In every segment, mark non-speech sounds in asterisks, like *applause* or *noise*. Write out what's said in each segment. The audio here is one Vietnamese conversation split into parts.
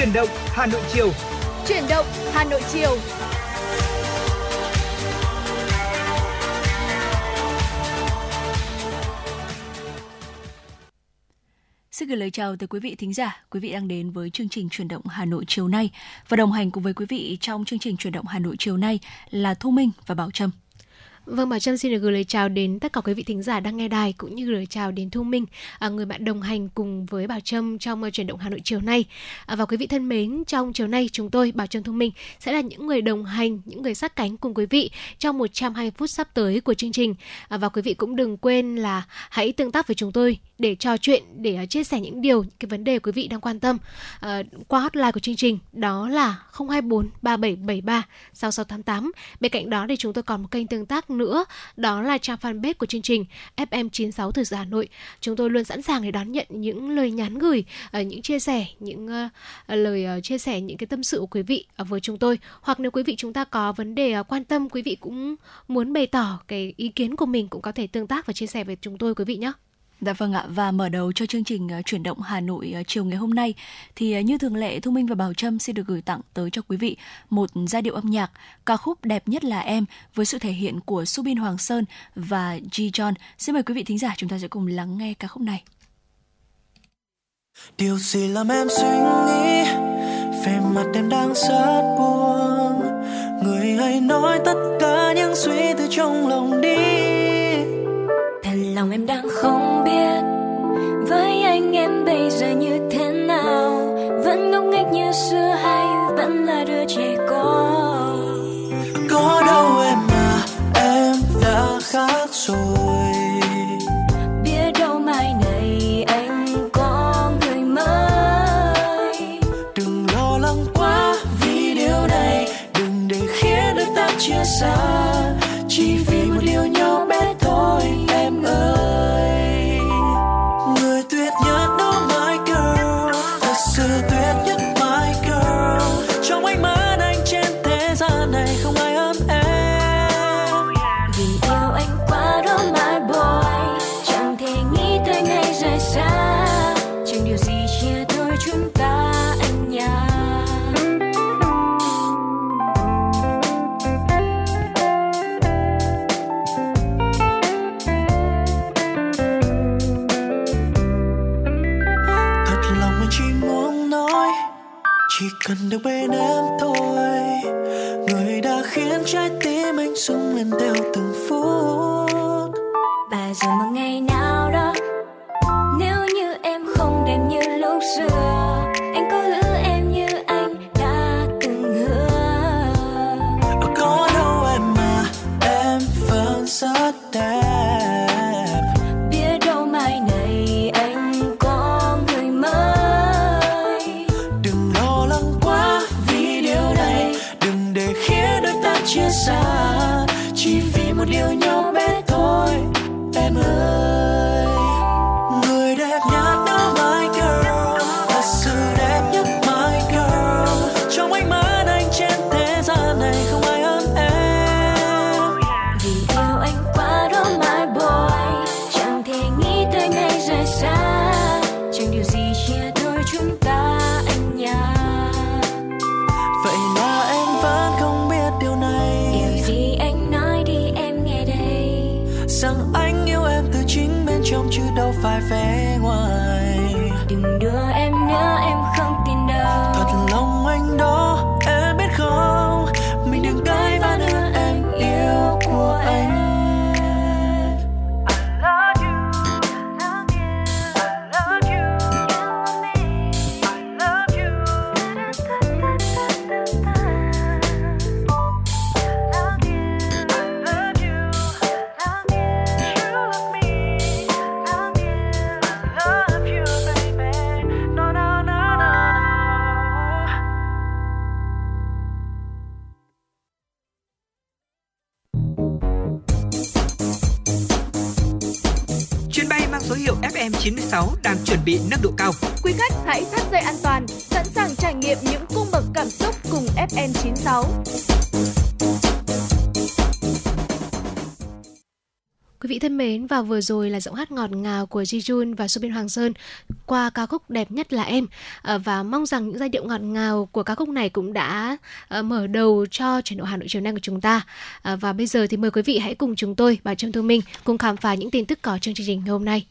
Chuyển động Hà Nội chiều. Chuyển động Hà Nội chiều. Xin gửi lời chào tới quý vị thính giả. Quý vị đang đến với chương trình Chuyển động Hà Nội chiều nay và đồng hành cùng với quý vị trong chương trình Chuyển động Hà Nội chiều nay là Thu Minh và Bảo Trâm. Vâng, Bảo Trâm xin được gửi lời chào đến tất cả quý vị thính giả đang nghe đài cũng như lời chào đến Thu Minh, à, người bạn đồng hành cùng với Bảo Trâm trong à, chuyển động Hà Nội chiều nay. À, và quý vị thân mến, trong chiều nay chúng tôi Bảo Trâm Thu Minh sẽ là những người đồng hành, những người sát cánh cùng quý vị trong 120 phút sắp tới của chương trình. Và quý vị cũng đừng quên là hãy tương tác với chúng tôi để trò chuyện, để chia sẻ những điều, những cái vấn đề quý vị đang quan tâm qua hotline của chương trình đó là 024 3773 6688. Bên cạnh đó thì chúng tôi còn một kênh tương tác nữa đó là trang fanpage của chương trình FM96 Thời sự Hà Nội. Chúng tôi luôn sẵn sàng để đón nhận những lời nhắn gửi, ờ, những chia sẻ, những ờ, lời ờ, chia sẻ những cái tâm sự của quý vị với chúng tôi. Hoặc nếu quý vị chúng ta có vấn đề quan tâm, quý vị cũng muốn bày tỏ cái ý kiến của mình cũng có thể tương tác và chia sẻ với chúng tôi quý vị nhé. Dạ vâng ạ, và mở đầu cho chương trình ờ, chuyển động Hà Nội ờ, chiều ngày hôm nay, thì ờ, như thường lệ, Thu Minh và Bảo Trâm xin được gửi tặng tới cho quý vị một giai điệu âm nhạc, ca khúc đẹp nhất là em với sự thể hiện của Subin Hoàng Sơn và G John. Xin mời quý vị thính giả chúng ta sẽ cùng lắng nghe ca khúc này. Điều gì làm em suy nghĩ về mặt em đang rất buồn Người hãy nói tất cả những suy tư trong lòng đi lòng em đang không biết. Với anh em bây giờ như thế nào? Vẫn ngốc nghếch như xưa hay vẫn là đứa trẻ con Có đâu em mà em đã khác rồi. Biết đâu mai này anh có người mới. Đừng lo lắng quá vì điều này Đừng để khiến đôi ta chia xa được bên em thôi. Người đã khiến trái tim anh rung lên theo từng phút. Và rồi một ngày nào đó, nếu như em không đẹp như lúc xưa, anh có giữ và vừa rồi là giọng hát ngọt ngào của Ji Jun và Subin Hoàng Sơn qua ca khúc đẹp nhất là em ờ, và mong rằng những giai điệu ngọt ngào của ca khúc này cũng đã ờ, mở đầu cho chuyển động Hà Nội chiều nay của chúng ta. Ờ, và bây giờ thì mời quý vị hãy cùng chúng tôi, bà Trâm Thu Minh, cùng khám phá những tin tức có trong chương trình ngày hôm nay.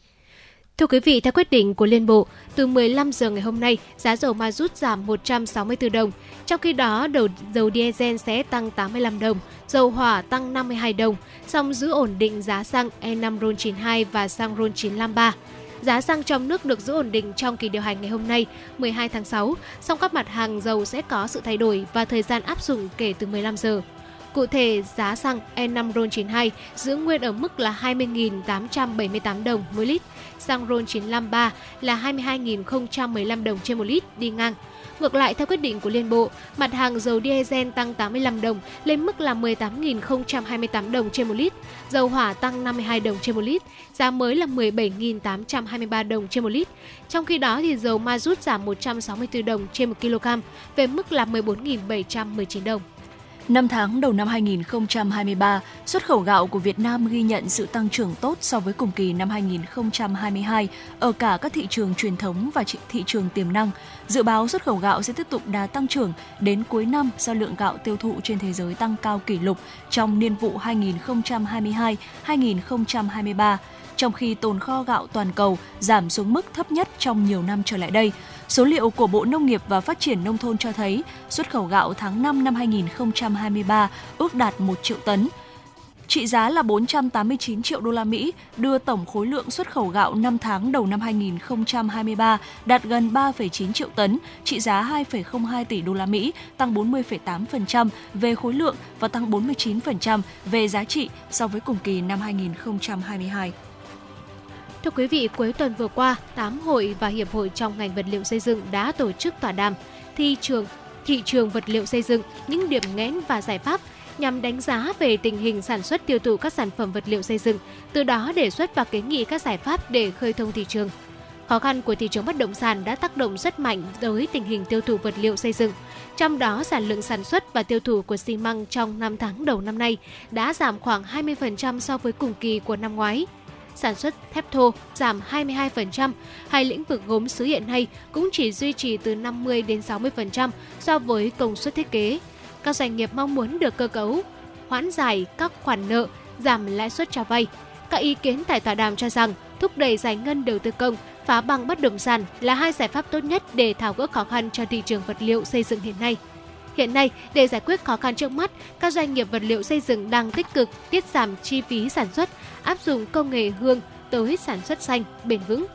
Thưa quý vị, theo quyết định của Liên Bộ, từ 15 giờ ngày hôm nay, giá dầu ma rút giảm 164 đồng. Trong khi đó, đầu dầu diesel sẽ tăng 85 đồng, dầu hỏa tăng 52 đồng, song giữ ổn định giá xăng E5 RON 92 và xăng RON 953. Giá xăng trong nước được giữ ổn định trong kỳ điều hành ngày hôm nay, 12 tháng 6, song các mặt hàng dầu sẽ có sự thay đổi và thời gian áp dụng kể từ 15 giờ. Cụ thể, giá xăng E5 RON 92 giữ nguyên ở mức là 20.878 đồng mỗi lít, xăng RON 953 là 22.015 đồng trên một lít đi ngang. Ngược lại, theo quyết định của Liên Bộ, mặt hàng dầu diesel tăng 85 đồng lên mức là 18.028 đồng trên một lít, dầu hỏa tăng 52 đồng trên một lít, giá mới là 17.823 đồng trên một lít. Trong khi đó, thì dầu ma rút giảm 164 đồng trên 1 kg về mức là 14.719 đồng. 5 tháng đầu năm 2023, xuất khẩu gạo của Việt Nam ghi nhận sự tăng trưởng tốt so với cùng kỳ năm 2022 ở cả các thị trường truyền thống và thị trường tiềm năng. Dự báo xuất khẩu gạo sẽ tiếp tục đà tăng trưởng đến cuối năm do lượng gạo tiêu thụ trên thế giới tăng cao kỷ lục trong niên vụ 2022-2023 trong khi tồn kho gạo toàn cầu giảm xuống mức thấp nhất trong nhiều năm trở lại đây. Số liệu của Bộ Nông nghiệp và Phát triển Nông thôn cho thấy xuất khẩu gạo tháng 5 năm 2023 ước đạt 1 triệu tấn, trị giá là 489 triệu đô la Mỹ, đưa tổng khối lượng xuất khẩu gạo 5 tháng đầu năm 2023 đạt gần 3,9 triệu tấn, trị giá 2,02 tỷ đô la Mỹ, tăng 40,8% về khối lượng và tăng 49% về giá trị so với cùng kỳ năm 2022. Thưa quý vị, cuối tuần vừa qua, 8 hội và hiệp hội trong ngành vật liệu xây dựng đã tổ chức tọa đàm thị trường thị trường vật liệu xây dựng, những điểm nghẽn và giải pháp nhằm đánh giá về tình hình sản xuất tiêu thụ các sản phẩm vật liệu xây dựng, từ đó đề xuất và kiến nghị các giải pháp để khơi thông thị trường. Khó khăn của thị trường bất động sản đã tác động rất mạnh tới tình hình tiêu thụ vật liệu xây dựng. Trong đó, sản lượng sản xuất và tiêu thụ của xi măng trong 5 tháng đầu năm nay đã giảm khoảng 20% so với cùng kỳ của năm ngoái – sản xuất thép thô giảm 22%, hai lĩnh vực gốm sứ hiện nay cũng chỉ duy trì từ 50 đến 60% so với công suất thiết kế. Các doanh nghiệp mong muốn được cơ cấu, hoãn giải các khoản nợ, giảm lãi suất cho vay. Các ý kiến tại tọa đàm cho rằng thúc đẩy giải ngân đầu tư công, phá băng bất động sản là hai giải pháp tốt nhất để tháo gỡ khó khăn cho thị trường vật liệu xây dựng hiện nay. Hiện nay, để giải quyết khó khăn trước mắt, các doanh nghiệp vật liệu xây dựng đang tích cực tiết giảm chi phí sản xuất, áp dụng công nghệ hương tới sản xuất xanh, bền vững.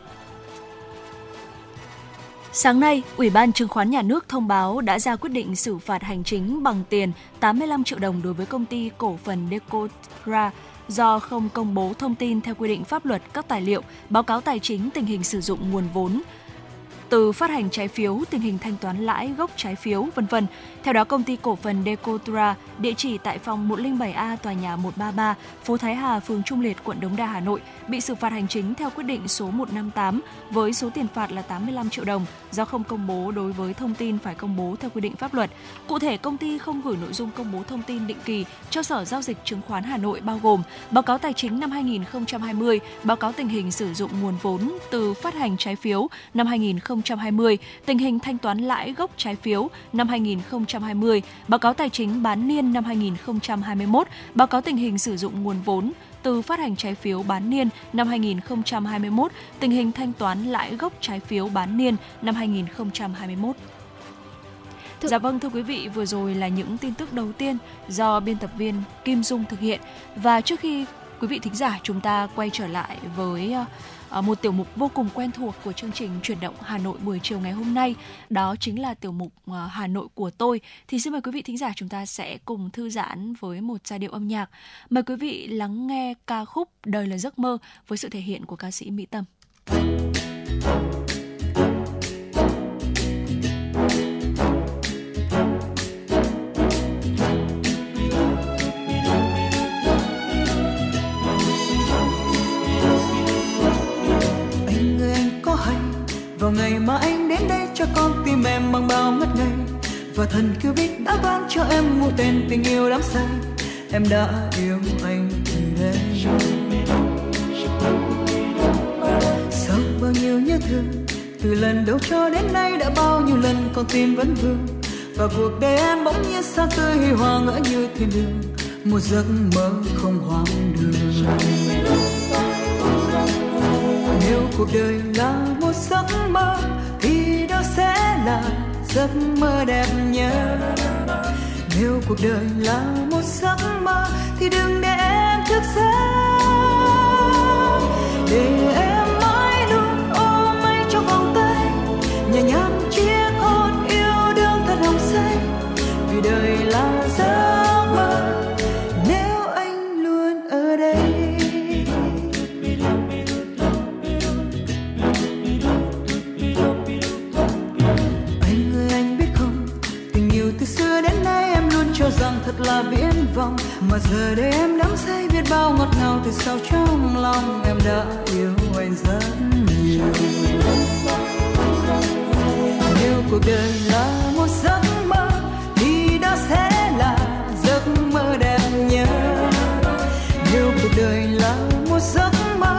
Sáng nay, Ủy ban Chứng khoán Nhà nước thông báo đã ra quyết định xử phạt hành chính bằng tiền 85 triệu đồng đối với công ty cổ phần Decotra do không công bố thông tin theo quy định pháp luật các tài liệu, báo cáo tài chính tình hình sử dụng nguồn vốn từ phát hành trái phiếu, tình hình thanh toán lãi gốc trái phiếu, vân vân. Theo đó, công ty cổ phần Decotra, địa chỉ tại phòng 107A tòa nhà 133, phố Thái Hà, phường Trung Liệt, quận Đống Đa, Hà Nội, bị xử phạt hành chính theo quyết định số 158 với số tiền phạt là 85 triệu đồng do không công bố đối với thông tin phải công bố theo quy định pháp luật. Cụ thể, công ty không gửi nội dung công bố thông tin định kỳ cho Sở Giao dịch Chứng khoán Hà Nội bao gồm báo cáo tài chính năm 2020, báo cáo tình hình sử dụng nguồn vốn từ phát hành trái phiếu năm 2020, tình hình thanh toán lãi gốc trái phiếu năm 2020, báo cáo tài chính bán niên năm 2021, báo cáo tình hình sử dụng nguồn vốn từ phát hành trái phiếu bán niên năm 2021, tình hình thanh toán lãi gốc trái phiếu bán niên năm 2021. Thưa... Dạ vâng thưa quý vị, vừa rồi là những tin tức đầu tiên do biên tập viên Kim Dung thực hiện và trước khi quý vị thính giả chúng ta quay trở lại với Ờ, Ờ, một tiểu mục vô cùng quen thuộc của chương trình chuyển động Hà Nội buổi chiều ngày hôm nay, đó chính là tiểu mục ờ, Hà Nội của tôi thì xin mời quý vị thính giả chúng ta sẽ cùng thư giãn với một giai điệu âm nhạc mời quý vị lắng nghe ca khúc Đời là giấc mơ với sự thể hiện của ca sĩ Mỹ Tâm. vào ngày mà anh đến đây cho con tim em bằng bao mất ngày và thần cứu biết đã ban cho em ngụ tên tình yêu đắm say. Em đã yêu anh từ đây. Sau bao nhiêu nhớ thương, từ lần đầu cho đến nay đã bao nhiêu lần con tim vẫn vương. Và cuộc đời em bỗng nhiên xa tươi hy hoàng ở như thiên đường. Một giấc mơ không hoang đường nếu cuộc đời là một giấc mơ, thì đó sẽ là giấc mơ đẹp nhất nếu cuộc đời là một giấc mơ, thì đừng để em thức giấc. Để em mãi luôn ôm anh trong vòng tay, nhẹ nhàng rằng thật là viễn vọng. Mà giờ đây em đắm say biết bao ngọt ngào từ sâu trong lòng em đã yêu anh rất nhiều. Nếu cuộc đời là một giấc mơ, thì đó sẽ là giấc mơ đẹp nhất nếu cuộc đời là một giấc mơ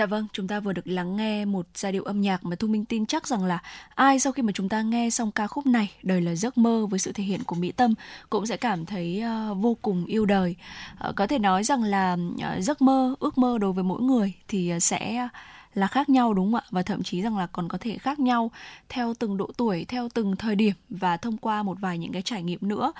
Dạ vâng, chúng ta vừa được lắng nghe một giai điệu âm nhạc mà Thu Minh tin chắc rằng là ai sau khi mà chúng ta nghe xong ca khúc này, Đời là giấc mơ với sự thể hiện của Mỹ Tâm cũng sẽ cảm thấy uh, vô cùng yêu đời. Uh, có thể nói rằng là uh, giấc mơ, ước mơ đối với mỗi người thì uh, sẽ là khác nhau đúng không ạ? Và thậm chí rằng là còn có thể khác nhau theo từng độ tuổi, theo từng thời điểm và thông qua một vài những cái trải nghiệm nữa.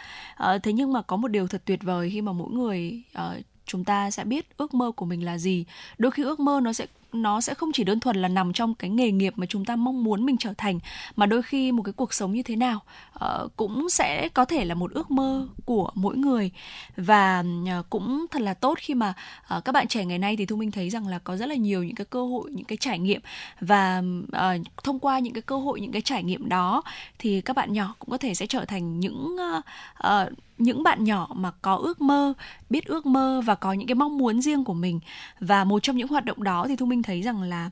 Uh, thế nhưng mà có một điều thật tuyệt vời khi mà mỗi người uh, chúng ta sẽ biết ước mơ của mình là gì. Đôi khi ước mơ nó sẽ nó sẽ không chỉ đơn thuần là nằm trong cái nghề nghiệp mà chúng ta mong muốn mình trở thành mà đôi khi một cái cuộc sống như thế nào uh, cũng sẽ có thể là một ước mơ của mỗi người. Và uh, cũng thật là tốt khi mà uh, các bạn trẻ ngày nay thì thu minh thấy rằng là có rất là nhiều những cái cơ hội những cái trải nghiệm. Và uh, thông qua những cái cơ hội những cái trải nghiệm đó thì các bạn nhỏ cũng có thể sẽ trở thành những uh, uh, những bạn nhỏ mà có ước mơ biết ước mơ và có những cái mong muốn riêng của mình. Và một trong những hoạt động đó thì thu minh thấy rằng là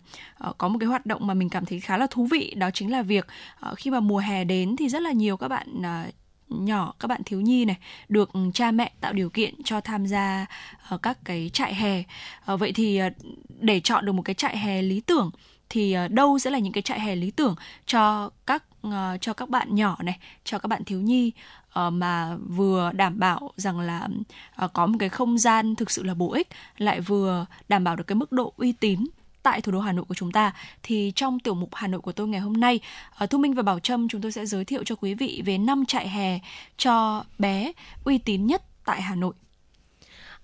uh, có một cái hoạt động mà mình cảm thấy khá là thú vị đó chính là việc uh, khi mà mùa hè đến thì rất là nhiều các bạn uh, nhỏ các bạn thiếu nhi này được cha mẹ tạo điều kiện cho tham gia uh, các cái trại hè. Uh, vậy thì uh, để chọn được một cái trại hè lý tưởng thì uh, đâu sẽ là những cái trại hè lý tưởng cho các uh, cho các bạn nhỏ này cho các bạn thiếu nhi? Uh, mà vừa đảm bảo rằng là uh, có một cái không gian thực sự là bổ ích lại vừa đảm bảo được cái mức độ uy tín tại thủ đô Hà Nội của chúng ta thì trong tiểu mục Hà Nội của tôi ngày hôm nay ờ, Thu Minh và Bảo Trâm chúng tôi sẽ giới thiệu cho quý vị về năm trại hè cho bé uy tín nhất tại Hà Nội.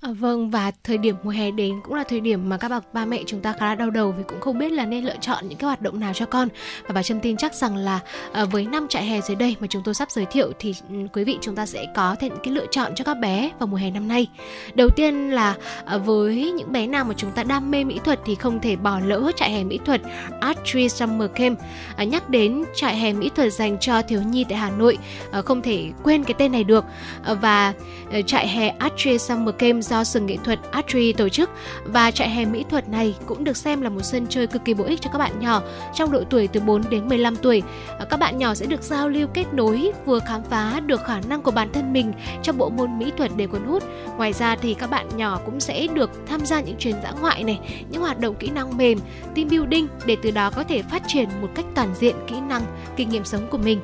À, vâng và thời điểm mùa hè đến cũng là thời điểm mà các bậc ba mẹ chúng ta khá là đau đầu vì cũng không biết là nên lựa chọn những cái hoạt động nào cho con và bà Trâm tin chắc rằng là à, với năm trại hè dưới đây mà chúng tôi sắp giới thiệu thì ừ, quý vị chúng ta sẽ có thêm những cái lựa chọn cho các bé vào mùa hè năm nay. Đầu tiên là à, với những bé nào mà chúng ta đam mê mỹ thuật thì không thể bỏ lỡ trại hè mỹ thuật Art Tree Summer Camp. À, nhắc đến trại hè mỹ thuật dành cho thiếu nhi tại Hà Nội à, không thể quên cái tên này được à, và à, trại hè Art Tree Summer Camp do sườn Nghệ thuật Atri tổ chức và trại hè mỹ thuật này cũng được xem là một sân chơi cực kỳ bổ ích cho các bạn nhỏ trong độ tuổi từ 4 đến 15 tuổi. À, các bạn nhỏ sẽ được giao lưu kết nối, vừa khám phá được khả năng của bản thân mình trong bộ môn mỹ thuật để cuốn hút. Ngoài ra thì các bạn nhỏ cũng sẽ được tham gia những chuyến dã ngoại này, những hoạt động kỹ năng mềm, team building để từ đó có thể phát triển một cách toàn diện kỹ năng, kinh nghiệm sống của mình.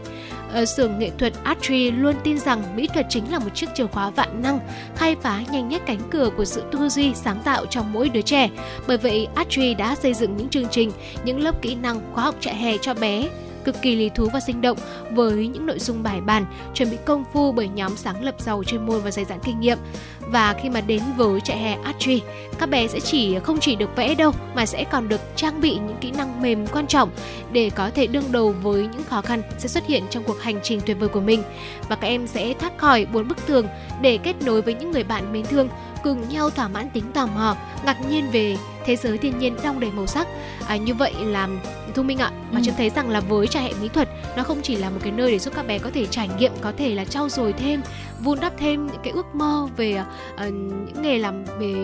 Ở xưởng nghệ thuật Artry luôn tin rằng mỹ thuật chính là một chiếc chìa khóa vạn năng, khai phá nhanh nhất cánh cửa của sự tư duy sáng tạo trong mỗi đứa trẻ. Bởi vậy, Artry đã xây dựng những chương trình, những lớp kỹ năng khóa học trại hè cho bé cực kỳ lý thú và sinh động với những nội dung bài bản, chuẩn bị công phu bởi nhóm sáng lập giàu chuyên môn và dày dặn kinh nghiệm. Và khi mà đến với trại hè Artry, các bé sẽ chỉ không chỉ được vẽ đâu mà sẽ còn được trang bị những kỹ năng mềm quan trọng để có thể đương đầu với những khó khăn sẽ xuất hiện trong cuộc hành trình tuyệt vời của mình. Và các em sẽ thoát khỏi bốn bức tường để kết nối với những người bạn mến thương cùng nhau thỏa mãn tính tò mò, ngạc nhiên về thế giới thiên nhiên đong đầy màu sắc. À, như vậy là thu minh ạ, mà ừ. chúng thấy rằng là với trại hệ mỹ thuật nó không chỉ là một cái nơi để giúp các bé có thể trải nghiệm, có thể là trau dồi thêm, vun đắp thêm những cái ước mơ về uh, những nghề làm về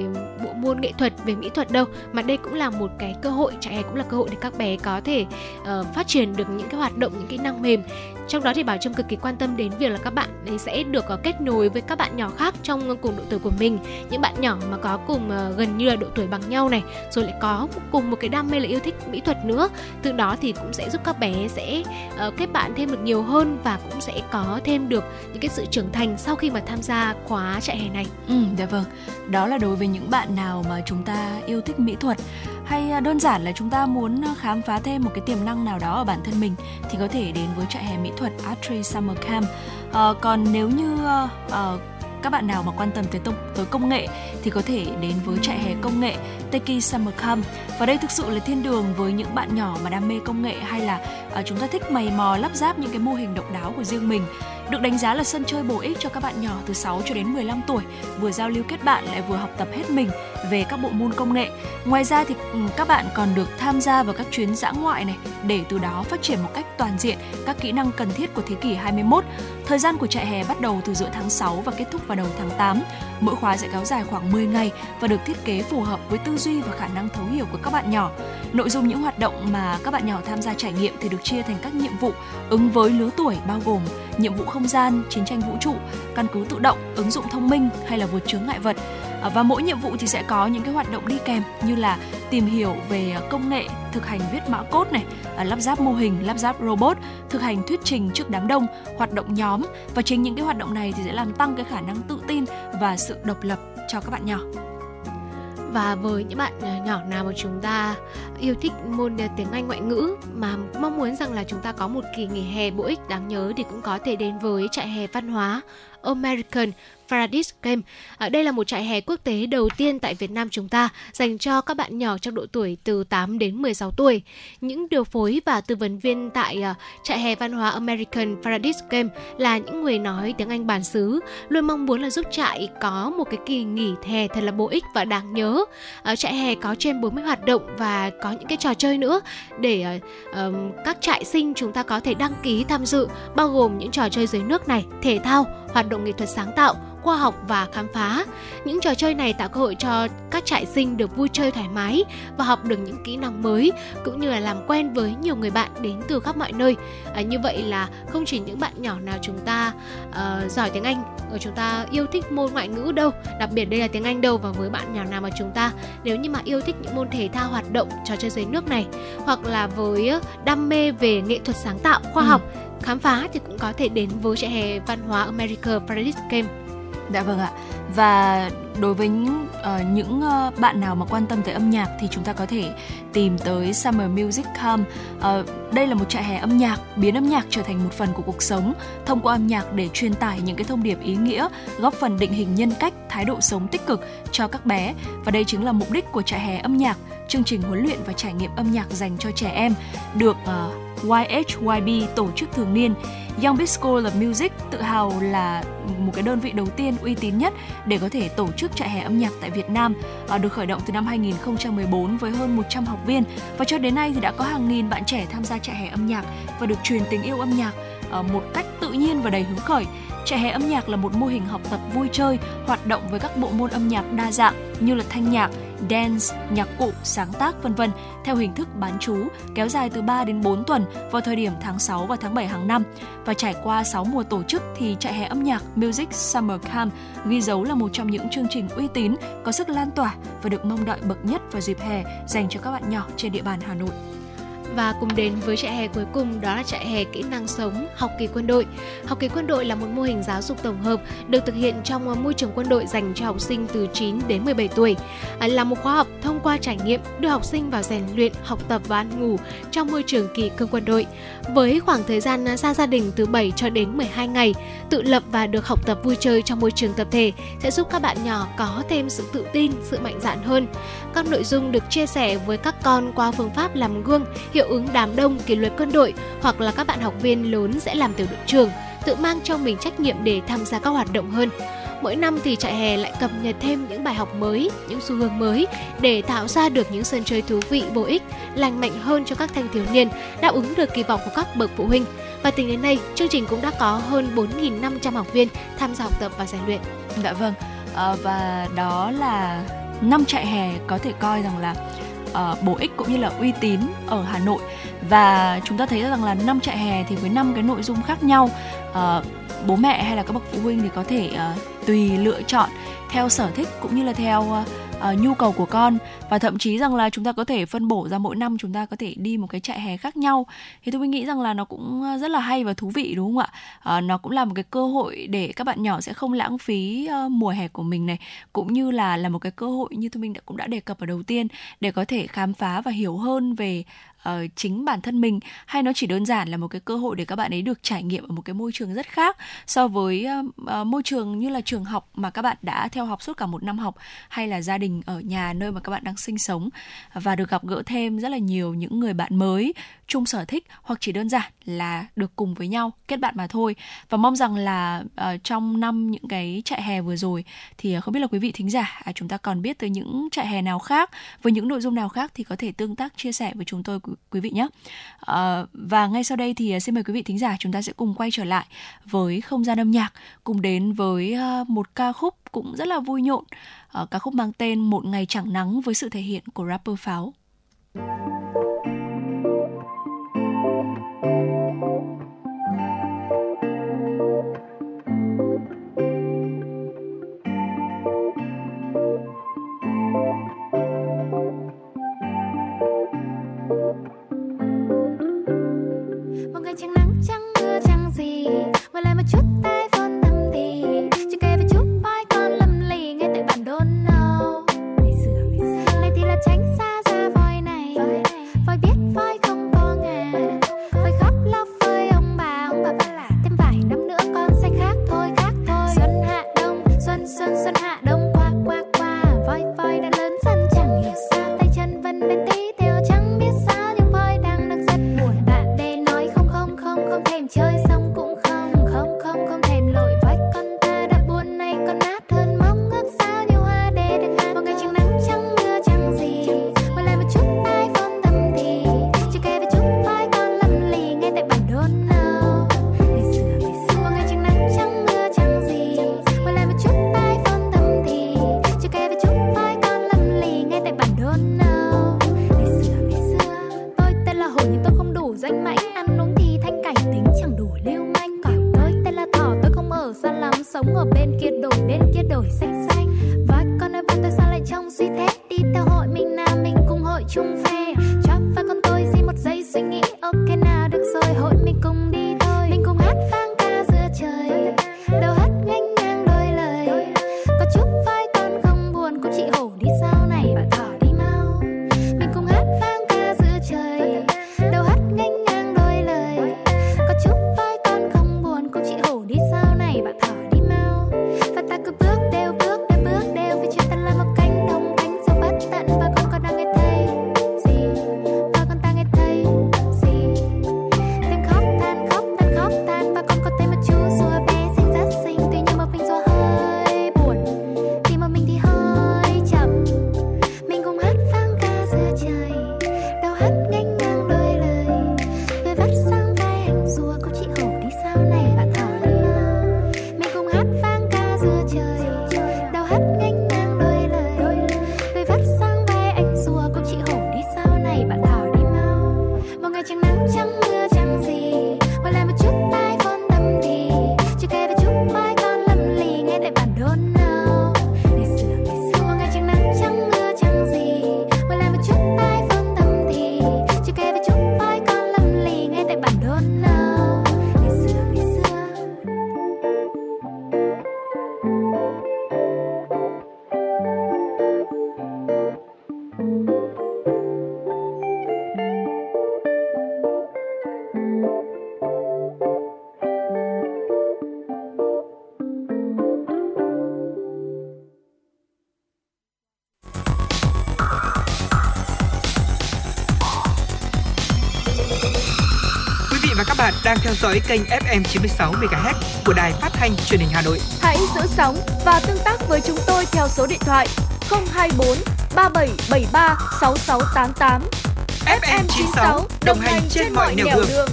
bộ môn nghệ thuật, về mỹ thuật đâu, mà đây cũng là một cái cơ hội, trại hè cũng là cơ hội để các bé có thể uh, phát triển được những cái hoạt động, những kỹ năng mềm trong đó thì bảo trâm cực kỳ quan tâm đến việc là các bạn ấy sẽ được uh, kết nối với các bạn nhỏ khác trong cùng độ tuổi của mình những bạn nhỏ mà có cùng uh, gần như là độ tuổi bằng nhau này rồi lại có cùng một cái đam mê là yêu thích mỹ thuật nữa từ đó thì cũng sẽ giúp các bé sẽ uh, kết bạn thêm được nhiều hơn và cũng sẽ có thêm được những cái sự trưởng thành sau khi mà tham gia khóa trại hè này. Ừ, dạ vâng. Đó là đối với những bạn nào mà chúng ta yêu thích mỹ thuật hay à, đơn giản là chúng ta muốn à, khám phá thêm một cái tiềm năng nào đó ở bản thân mình thì có thể đến với trại hè mỹ thuật Artry Summer Camp. À, còn nếu như à, ờ, các bạn nào mà quan tâm tới, tới công nghệ thì có thể đến với trại hè công nghệ Teki Summer Camp và đây thực sự là thiên đường với những bạn nhỏ mà đam mê công nghệ hay là à, chúng ta thích mày mò lắp ráp những cái mô hình độc đáo của riêng mình được đánh giá là sân chơi bổ ích cho các bạn nhỏ từ 6 cho đến 15 tuổi, vừa giao lưu kết bạn lại vừa học tập hết mình về các bộ môn công nghệ. Ngoài ra thì ừ, các bạn còn được tham gia vào các chuyến dã ngoại này để từ đó phát triển một cách toàn diện các kỹ năng cần thiết của thế kỷ 21. Thời gian của trại hè bắt đầu từ giữa tháng 6 và kết thúc vào đầu tháng 8. Mỗi khóa sẽ kéo dài khoảng 10 ngày và được thiết kế phù hợp với tư duy và khả năng thấu hiểu của các bạn nhỏ. Nội dung những hoạt động mà các bạn nhỏ tham gia trải nghiệm thì được chia thành các nhiệm vụ ứng với lứa tuổi bao gồm nhiệm vụ không gian, chiến tranh vũ trụ, căn cứ tự động, ứng dụng thông minh hay là vượt chướng ngại vật. Ờ, và mỗi nhiệm vụ thì sẽ có những cái hoạt động đi kèm như là tìm hiểu về ờ, công nghệ, thực hành viết mã cốt này, ờ, lắp ráp mô hình, lắp ráp robot, thực hành thuyết trình trước đám đông, hoạt động nhóm. Và chính những cái hoạt động này thì sẽ làm tăng cái khả năng tự tin và sự độc lập cho các bạn nhỏ. Và với những bạn nhỏ nào mà chúng ta yêu thích môn tiếng Anh ngoại ngữ mà mong muốn rằng là chúng ta có một kỳ nghỉ hè bổ ích đáng nhớ thì cũng có thể đến với trại hè văn hóa American Paradise Game. À, đây là một trại hè quốc tế đầu tiên tại Việt Nam chúng ta dành cho các bạn nhỏ trong độ tuổi từ 8 đến 16 tuổi. Những điều phối và tư vấn viên tại à, trại hè văn hóa American Paradise Game là những người nói tiếng Anh bản xứ, luôn mong muốn là giúp trại có một cái kỳ nghỉ hè thật là bổ ích và đáng nhớ. À, trại hè có trên 40 hoạt động và có những cái trò chơi nữa để uh, um, các trại sinh chúng ta có thể đăng ký tham dự bao gồm những trò chơi dưới nước này, thể thao, hoạt động nghệ thuật sáng tạo, khoa học và khám phá. Những trò chơi này tạo cơ hội cho các trại sinh được vui chơi thoải mái và học được những kỹ năng mới cũng như là làm quen với nhiều người bạn đến từ khắp mọi nơi. À, như vậy là không chỉ những bạn nhỏ nào chúng ta uh, giỏi tiếng Anh, ở chúng ta yêu thích môn ngoại ngữ đâu, đặc biệt đây là tiếng Anh đâu và với bạn nhỏ nào mà chúng ta nếu như mà yêu thích những môn thể thao hoạt động trò chơi dưới nước này hoặc là với đam mê về nghệ thuật sáng tạo, khoa ừ. học khám phá thì cũng có thể đến với trại hè văn hóa America Paradise Camp Dạ vâng ạ. Và đối với những, uh, những uh, bạn nào mà quan tâm tới âm nhạc thì chúng ta có thể tìm tới Summer Music Camp. Uh, ờ, đây là một trại hè âm nhạc biến âm nhạc trở thành một phần của cuộc sống thông qua âm nhạc để truyền tải những cái thông điệp ý nghĩa, góp phần định hình nhân cách, thái độ sống tích cực cho các bé. Và đây chính là mục đích của trại hè âm nhạc, chương trình huấn luyện và trải nghiệm âm nhạc dành cho trẻ em được uh, YHYB tổ chức thường niên Young Big School of Music tự hào là một cái đơn vị đầu tiên uy tín nhất để có thể tổ chức trại hè âm nhạc tại Việt Nam à, được khởi động từ năm 2014 với hơn 100 học viên và cho đến nay thì đã có hàng nghìn bạn trẻ tham gia trại hè âm nhạc và được truyền tình yêu âm nhạc à, một cách tự nhiên và đầy hứng khởi. Trại hè âm nhạc là một mô hình học tập vui chơi, hoạt động với các bộ môn âm nhạc đa dạng như là thanh nhạc, dance, nhạc cụ, sáng tác vân vân theo hình thức bán trú kéo dài từ 3 đến 4 tuần vào thời điểm tháng 6 và tháng 7 hàng năm. Và trải qua 6 mùa tổ chức thì trại hè âm nhạc Music Summer Camp ghi dấu là một trong những chương trình uy tín, có sức lan tỏa và được mong đợi bậc nhất vào dịp hè dành cho các bạn nhỏ trên địa bàn Hà Nội và cùng đến với trại hè cuối cùng đó là trại hè kỹ năng sống học kỳ quân đội. Học kỳ quân đội là một mô hình giáo dục tổng hợp được thực hiện trong à, môi trường quân đội dành cho học sinh từ 9 đến 17 tuổi. À, là một khóa học thông qua trải nghiệm đưa học sinh vào rèn luyện, học tập và ăn ngủ trong môi trường kỳ cương quân đội. Với khoảng thời gian à, xa gia đình từ 7 cho đến 12 ngày, tự lập và được học tập vui chơi trong môi trường tập thể sẽ giúp các bạn nhỏ có thêm sự tự tin, sự mạnh dạn hơn. Các nội dung được chia sẻ với các con qua phương pháp làm gương, hiệu ứng đám đông kỷ luật quân đội hoặc là các bạn học viên lớn sẽ làm tiểu đội trường tự mang cho mình trách nhiệm để tham gia các hoạt động hơn. Mỗi năm thì trại hè lại cập nhật thêm những bài học mới, những xu hướng mới để tạo ra được những sân chơi thú vị, bổ ích, lành mạnh hơn cho các thanh thiếu niên, đáp ứng được kỳ vọng của các bậc phụ huynh. Và tính đến nay, chương trình cũng đã có hơn 4.500 học viên tham gia học tập và rèn luyện. Dạ vâng, à, và đó là năm trại hè có thể coi rằng là uh, bổ ích cũng như là uy tín ở Hà Nội. Và chúng ta thấy rằng là năm trại hè thì với năm cái nội dung khác nhau uh, bố mẹ hay là các bậc phụ huynh thì có thể uh, tùy lựa chọn theo sở thích cũng như là theo uh, uh, nhu cầu của con và thậm chí rằng là chúng ta có thể phân bổ ra mỗi năm chúng ta có thể đi một cái trại hè khác nhau. Thì tôi nghĩ rằng là nó cũng ờ, rất là hay và thú vị đúng không ạ? À, nó cũng là một cái cơ hội để các bạn nhỏ sẽ không lãng phí uh, mùa hè của mình này cũng như là là một cái cơ hội như tôi mình đã cũng đã đề cập ở đầu tiên để có thể khám phá và hiểu hơn về uh, chính bản thân mình. Hay nó chỉ đơn giản là một cái cơ hội để các bạn ấy được trải nghiệm ở một cái môi trường rất khác so với uh, uh, môi trường như là trường học mà các bạn đã theo học suốt cả một năm học hay là gia đình ở nhà nơi mà các bạn đang sinh sống và được gặp gỡ thêm rất là nhiều những người bạn mới chung sở thích hoặc chỉ đơn giản là được cùng với nhau kết bạn mà thôi. Và mong rằng là uh, trong năm những cái trại hè vừa rồi thì ờ, không biết là quý vị thính giả à, chúng ta còn biết tới những trại hè nào khác với những nội dung nào khác thì có thể tương tác chia sẻ với chúng tôi quý vị nhé. Uh, và ngay sau đây thì xin mời quý vị thính giả chúng ta sẽ cùng quay trở lại với không gian âm nhạc cùng đến với uh, một ca khúc cũng rất là vui nhộn uh, ca khúc mang tên một ngày chẳng nắng với sự thể hiện của rapper pháo. Thank you dõi kênh FM 96 MHz của đài phát thanh truyền hình Hà Nội. Hãy giữ sóng và tương tác với chúng tôi theo số điện thoại 024 3773 6688. FM 96 đồng hành trên mọi nẻo đường. đường.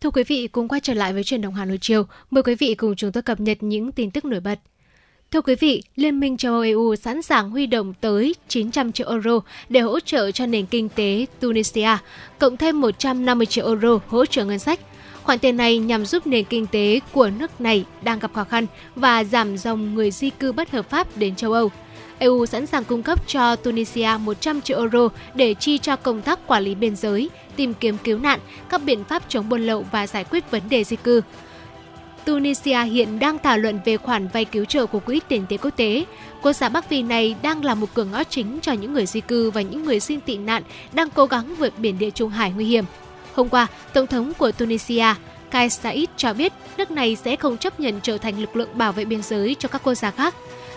Thưa quý vị, cùng quay trở lại với truyền động Hà Nội chiều. Mời quý vị cùng chúng tôi cập nhật những tin tức nổi bật. Thưa quý vị, Liên minh châu Âu EU sẵn sàng huy động tới 900 triệu euro để hỗ trợ cho nền kinh tế Tunisia, cộng thêm 150 triệu euro hỗ trợ ngân sách. Khoản tiền này nhằm giúp nền kinh tế của nước này đang gặp khó khăn và giảm dòng người di cư bất hợp pháp đến châu Âu. EU sẵn sàng cung cấp cho Tunisia 100 triệu euro để chi cho công tác quản lý biên giới, tìm kiếm cứu nạn, các biện pháp chống buôn lậu và giải quyết vấn đề di cư. Tunisia hiện đang thảo luận về khoản vay cứu trợ của Quỹ tiền tệ quốc tế. Quốc gia Bắc Phi này đang là một cửa ngõ chính cho những người di cư và những người xin tị nạn đang cố gắng vượt biển địa Trung Hải nguy hiểm. Hôm qua, Tổng thống của Tunisia, Kais Saied cho biết nước này sẽ không chấp nhận trở thành lực lượng bảo vệ biên giới cho các quốc gia khác.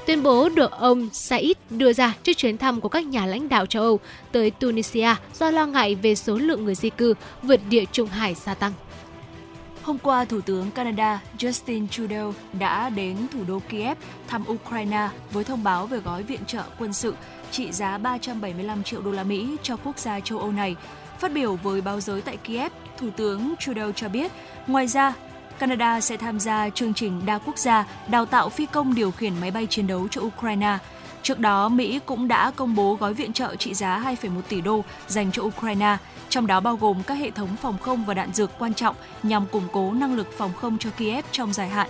Tuyên bố được ông Said đưa ra trước chuyến thăm của các nhà lãnh đạo châu Âu tới Tunisia do lo ngại về số lượng người di cư vượt địa Trung Hải gia tăng. Hôm qua, Thủ tướng Canada Justin Trudeau đã đến thủ đô Kiev thăm Ukraine với thông báo về gói viện trợ quân sự trị giá 375 triệu đô la Mỹ cho quốc gia châu Âu này. Phát biểu với báo giới tại Kiev, Thủ tướng Trudeau cho biết, ngoài ra, Canada sẽ tham gia chương trình đa quốc gia đào tạo phi công điều khiển máy bay chiến đấu cho Ukraine. Trước đó, Mỹ cũng đã công bố gói viện trợ trị giá 2,1 tỷ đô dành cho Ukraine, trong đó bao gồm các hệ thống phòng không và đạn dược quan trọng nhằm củng cố năng lực phòng không cho Kiev trong dài hạn.